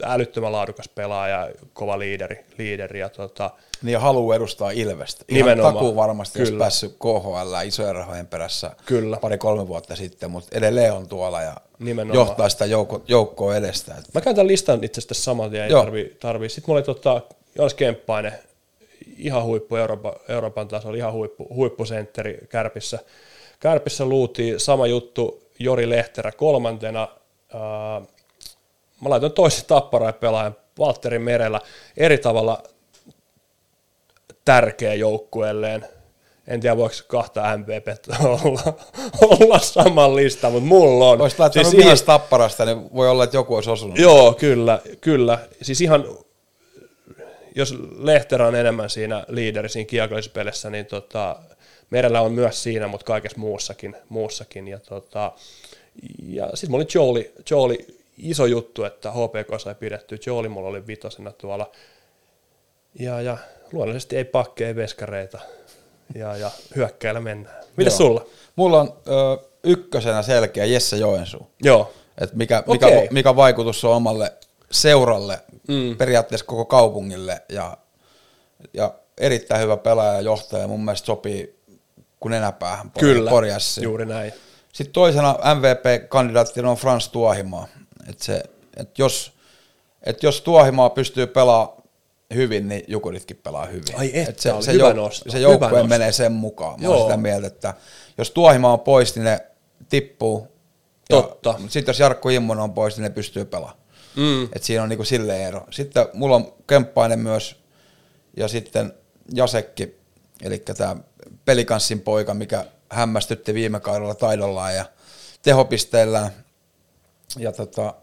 A: älyttömän laadukas pelaaja, kova liideri, liideri ja tota,
D: niin ja haluaa edustaa Ilvestä. Ihan Nimenomaan. takuu varmasti, Kyllä. jos päässyt KHL isojen rahojen perässä
A: Kyllä.
D: pari-kolme vuotta sitten, mutta edelleen on tuolla ja Nimenomaan. johtaa sitä joukko, joukkoa edestä.
A: Mä käyn tämän listan itse asiassa saman tien, ei tarvii, tarvii. Sitten mulla oli tota, Joonas Kemppainen, ihan huippu Euroopan, Euroopan tasolla, ihan huippu, huippusentteri Kärpissä. Kärpissä luutiin sama juttu Jori Lehterä kolmantena. Ää, mä laitoin toisen tapparai pelaajan Valtteri Merellä eri tavalla tärkeä joukkueelleen. En tiedä, voiko kahta MVP olla, olla saman lista, mutta mulla on.
D: Voisi laittaa siis ihan... tapparasta, niin voi olla, että joku olisi osunut.
A: Joo, kyllä, kyllä. Siis ihan, jos Lehterä on enemmän siinä liideri siinä kiekollisessa niin tota, Merellä on myös siinä, mutta kaikessa muussakin. muussakin. Ja, tota, ja sitten mulla oli Joeli, Joeli, iso juttu, että HPK sai pidettyä. Joeli mulla oli vitosena tuolla. Ja, ja luonnollisesti ei pakkeja, ei veskareita ja, ja hyökkäillä mennään. Mitä sulla?
D: Mulla on ö, ykkösenä selkeä Jesse Joensuu.
A: Joo.
D: Et mikä, mikä, okay. mikä vaikutus on omalle seuralle, mm. periaatteessa koko kaupungille ja, ja erittäin hyvä pelaaja ja johtaja. Mun mielestä sopii kun enäpäähän
A: Kyllä, juuri näin.
D: Sitten toisena MVP-kandidaattina on Frans Tuohimaa. Et se, et jos, et jos Tuohimaa pystyy pelaamaan hyvin, niin Jukuritkin pelaa hyvin.
A: Ai et,
D: et se,
A: se,
D: hyvä
A: jouk- nosto.
D: se joukkue menee sen mukaan. Mä sitä mieltä, että jos Tuohima on pois, niin ne tippuu.
A: Totta.
D: Sitten jos Jarkko Immonen on pois, niin ne pystyy pelaamaan. Mm. Et siinä on niinku silleen ero. Sitten mulla on Kemppainen myös ja sitten Jasekki, eli tämä pelikanssin poika, mikä hämmästytti viime kaudella taidollaan ja tehopisteillään. Ja tota,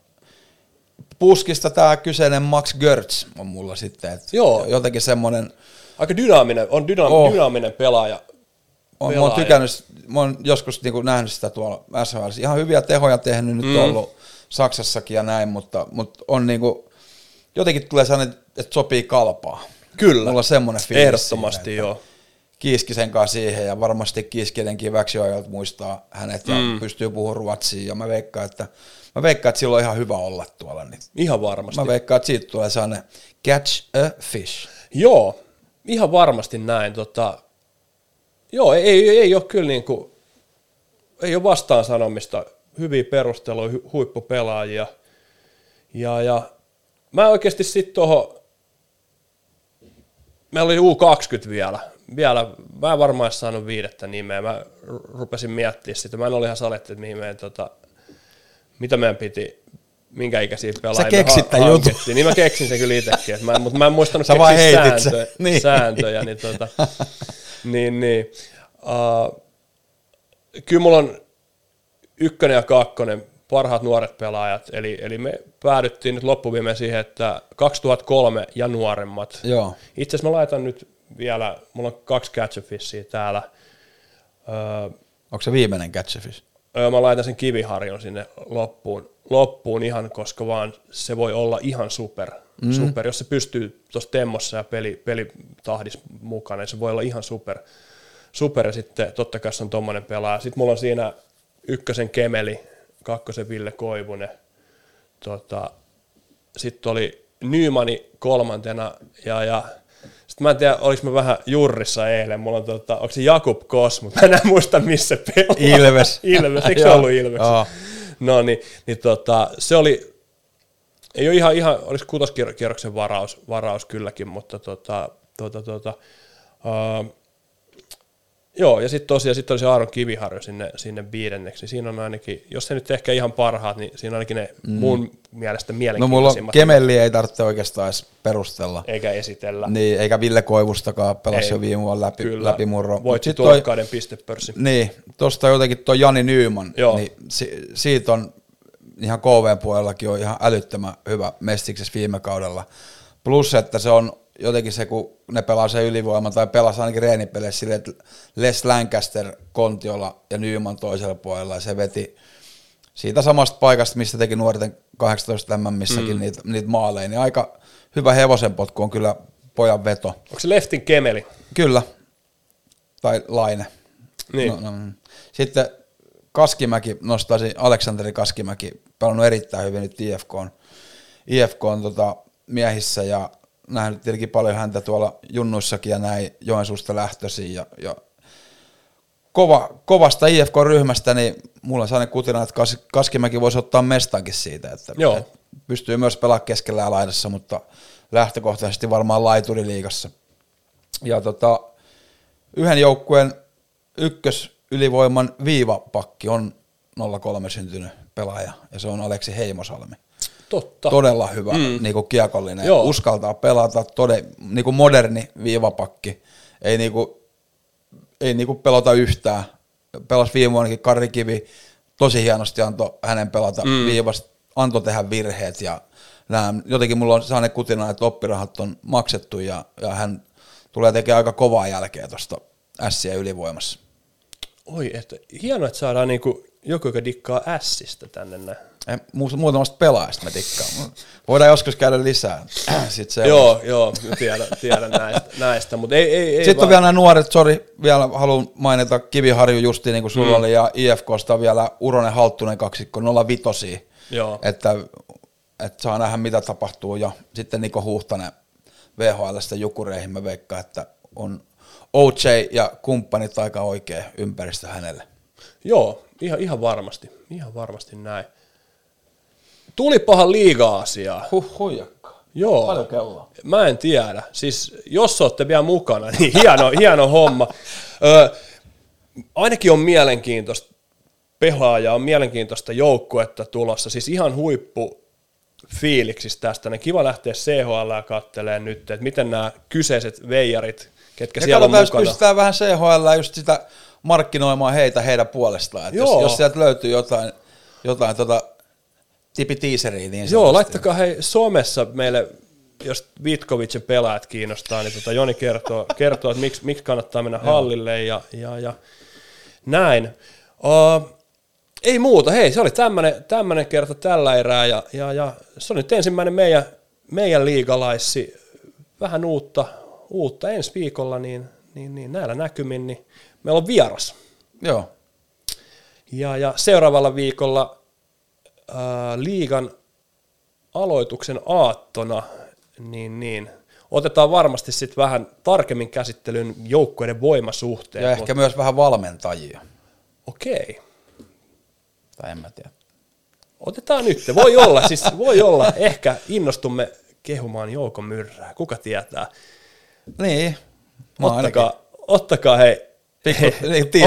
D: puskista tämä kyseinen Max Gertz on mulla sitten. Että
A: Joo.
D: Jotenkin semmoinen...
A: Aika dynaaminen, on dynaam, oh. dynaaminen pelaaja,
D: on, mä oon tykännyt, mä oon joskus niin kuin nähnyt sitä tuolla SHL. Ihan hyviä tehoja tehnyt nyt mm. ollut Saksassakin ja näin, mutta, mutta on niin kuin, jotenkin tulee sellainen, että sopii kalpaa.
A: Kyllä.
D: Mulla on semmoinen fiilis
A: Ehdottomasti
D: siinä,
A: joo.
D: Kiiskisen kanssa siihen ja varmasti Kiiskinenkin väksioajalta muistaa hänet ja mm. pystyy puhumaan ruotsia ja mä veikkaan, että Mä veikkaan, että sillä on ihan hyvä olla tuolla. Niin
A: Ihan varmasti.
D: mä veikkaan, että siitä tulee sellainen catch a fish.
A: Joo, ihan varmasti näin. Tota, joo, ei, ei, ei ole kyllä niin kuin, ei ole vastaan sanomista. Hyviä perusteluja, hu- huippupelaajia. Ja, ja mä oikeasti sitten tuohon, meillä oli U20 vielä. vielä. Mä en varmaan saanut viidettä nimeä. Mä ru- rupesin miettimään sitä. Mä en ole ihan saletti, että mihin meidän, tota, mitä meidän piti, minkä ikäisiä pelaajia me
D: keksit
A: ha-
D: tän jutun.
A: Niin mä keksin sen kyllä itsekin, että mä, mutta mä en muistanut
D: Sä vaan
A: sääntöjä,
D: Niin.
A: sääntöjä, niin, tota, niin, niin uh, kyllä mulla on ykkönen ja kakkonen parhaat nuoret pelaajat, eli, eli me päädyttiin nyt loppuviimeen siihen, että 2003 ja nuoremmat.
D: Joo.
A: Itse asiassa mä laitan nyt vielä, mulla on kaksi catch täällä. Öö,
D: Onko se viimeinen catch
A: mä laitan sen kiviharjon sinne loppuun, loppuun ihan, koska vaan se voi olla ihan super. Mm. super. Jos se pystyy tuossa temmossa ja peli, pelitahdissa mukana, niin se voi olla ihan super. super ja sitten totta kai se on tommonen pelaaja. Sitten mulla on siinä ykkösen Kemeli, kakkosen Ville Koivunen. Tota, sitten oli Nymani kolmantena ja, ja mä en tiedä, oliko mä vähän jurrissa eilen, mulla on tota, onko se Jakub Kos, mutta mä en enää muista missä pelaa.
D: Ilves.
A: Ilves, eikö se ollut Ilves? No niin, niin tota, se oli, ei ole ihan, ihan olisi kutoskierroksen varaus, varaus kylläkin, mutta tota, tota, tota, uh, joo, ja sitten tosiaan sit oli se Aaron Kiviharjo sinne, sinne viidenneksi, siinä on ainakin, jos se nyt ehkä ihan parhaat, niin siinä on ainakin ne mm. mun mielestä
D: No mulla
A: mielenkiintoisimmat,
D: Kemelli ei tarvitse oikeastaan edes perustella.
A: eikä esitellä.
D: Niin, eikä Ville Koivustakaan pelasi jo viime vuonna läpi,
A: Kyllä,
D: läpimurro.
A: Voitti tulokkaiden pistepörssi.
D: Niin, tuosta jotenkin tuo Jani Nyyman,
A: Joo.
D: niin si, siitä on ihan KVn puolellakin on ihan älyttömän hyvä mestiksessä viime kaudella. Plus, että se on jotenkin se, kun ne pelaa se ylivoima, tai pelasi ainakin reenipeleissä silleen, että Les Lancaster Kontiola ja Nyyman toisella puolella, ja se veti siitä samasta paikasta, mistä teki nuorten 18 missäkin mm. niitä, niitä maaleja, niin aika hyvä hevosenpotku on kyllä pojan veto.
A: Onko se Leftin Kemeli?
D: Kyllä. Tai Laine.
A: Niin.
D: No, no. mm. Sitten Kaskimäki nostaisin, Aleksanteri Kaskimäki, pelannut erittäin hyvin nyt IFK on, IFK on tota, miehissä ja nähnyt tietenkin paljon häntä tuolla junnuissakin ja näin Joensuusta lähtöisin ja, ja kova, kovasta IFK-ryhmästä, niin mulla on sellainen kutina, että Kas, Kaskimäki voisi ottaa mestankin siitä, että,
A: Joo.
D: että pystyy myös pelaamaan keskellä ja laidassa, mutta lähtökohtaisesti varmaan laituriliigassa. Ja tota, yhden joukkueen ykkös ylivoiman viivapakki on 03 syntynyt pelaaja, ja se on Aleksi Heimosalmi.
A: Totta.
D: Todella hyvä mm. niin kuin kiekollinen,
A: Joo.
D: uskaltaa pelata, tode, niin kuin moderni viivapakki, ei, niin kuin, ei niin kuin pelata yhtään. Pelasi viime vuonnakin Karri Kivi, tosi hienosti antoi hänen pelata mm. viivasta, antoi tehdä virheet ja nämä, jotenkin mulla on sellainen kutina, että oppirahat on maksettu ja, ja hän tulee tekemään aika kovaa jälkeä tuosta ässiä ylivoimassa.
A: Oi, että hienoa, että saadaan niinku joku, joka dikkaa ässistä tänne näin.
D: Mu- Muutamasta pelaajasta mä dikkaan. Voidaan joskus käydä lisää. Sitten se
A: Joo, joo, mä tiedän, tiedän näistä, näistä mutta ei, ei, ei
D: Sitten
A: vaan,
D: on vielä nämä nuoret, sori, vielä haluan mainita Kiviharju justiin niin kuin sulla
A: Mm.
D: oli, ja IFKsta on vielä Uronen Halttunen kaksikko, 05,
A: Joo.
D: että, että saa nähdä mitä tapahtuu, ja sitten Niko Huhtanen VHLstä Jukureihin, mä veikkaan, että on OJ ja kumppanit aika oikea ympäristö hänelle.
A: joo ihan, ihan varmasti, ihan varmasti näin. Tulipahan liiga-asiaa.
D: Huh, huijakka.
A: Joo.
D: Paljon kelloa?
A: Mä en tiedä. Siis jos olette vielä mukana, niin hieno, hieno homma. Ö, ainakin on mielenkiintoista pelaajaa, on mielenkiintoista joukkuetta tulossa. Siis ihan huippu fiiliksistä tästä. Ne kiva lähteä CHL ja kattelee nyt, että miten nämä kyseiset veijarit, ketkä
D: Ja
A: siellä on mukana.
D: pystytään vähän CHL just sitä markkinoimaan heitä heidän puolestaan. Että jos,
A: Joo.
D: jos sieltä löytyy jotain, jotain tota, tipi-tiiseriä, niin
A: Joo, laittakaa hei somessa meille jos Vitkovicin pelaajat kiinnostaa, niin tota Joni kertoo, kertoo että miksi, miksi kannattaa mennä hallille ja, ja, ja näin. Uh, ei muuta, hei, se oli tämmöinen, tämmöinen kerta tällä erää ja, ja, ja se on nyt ensimmäinen meidän, meidän liigalaissi, vähän uutta, uutta ensi viikolla, niin, niin, niin näillä näkymin, niin meillä on vieras.
D: Joo.
A: Ja, ja seuraavalla viikolla liigan aloituksen aattona, niin, niin otetaan varmasti sitten vähän tarkemmin käsittelyn joukkueiden voimasuhteet.
D: Ja ehkä myös vähän valmentajia.
A: Okei.
D: Tai en mä tiedä.
A: Otetaan nyt. Voi olla, siis voi olla. Ehkä innostumme kehumaan Jouko Myrrää. Kuka tietää?
D: Niin. Mä
A: Ottakaa, ottakaa hei.
D: Pikku- niin, että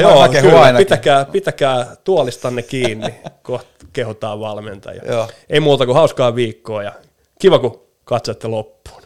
A: joo, kyllä,
D: ainakin.
A: pitäkää, pitäkää tuolistanne kiinni, kohta kehutaan valmentajia.
D: Joo.
A: Ei muuta kuin hauskaa viikkoa ja kiva kun katsoitte loppuun.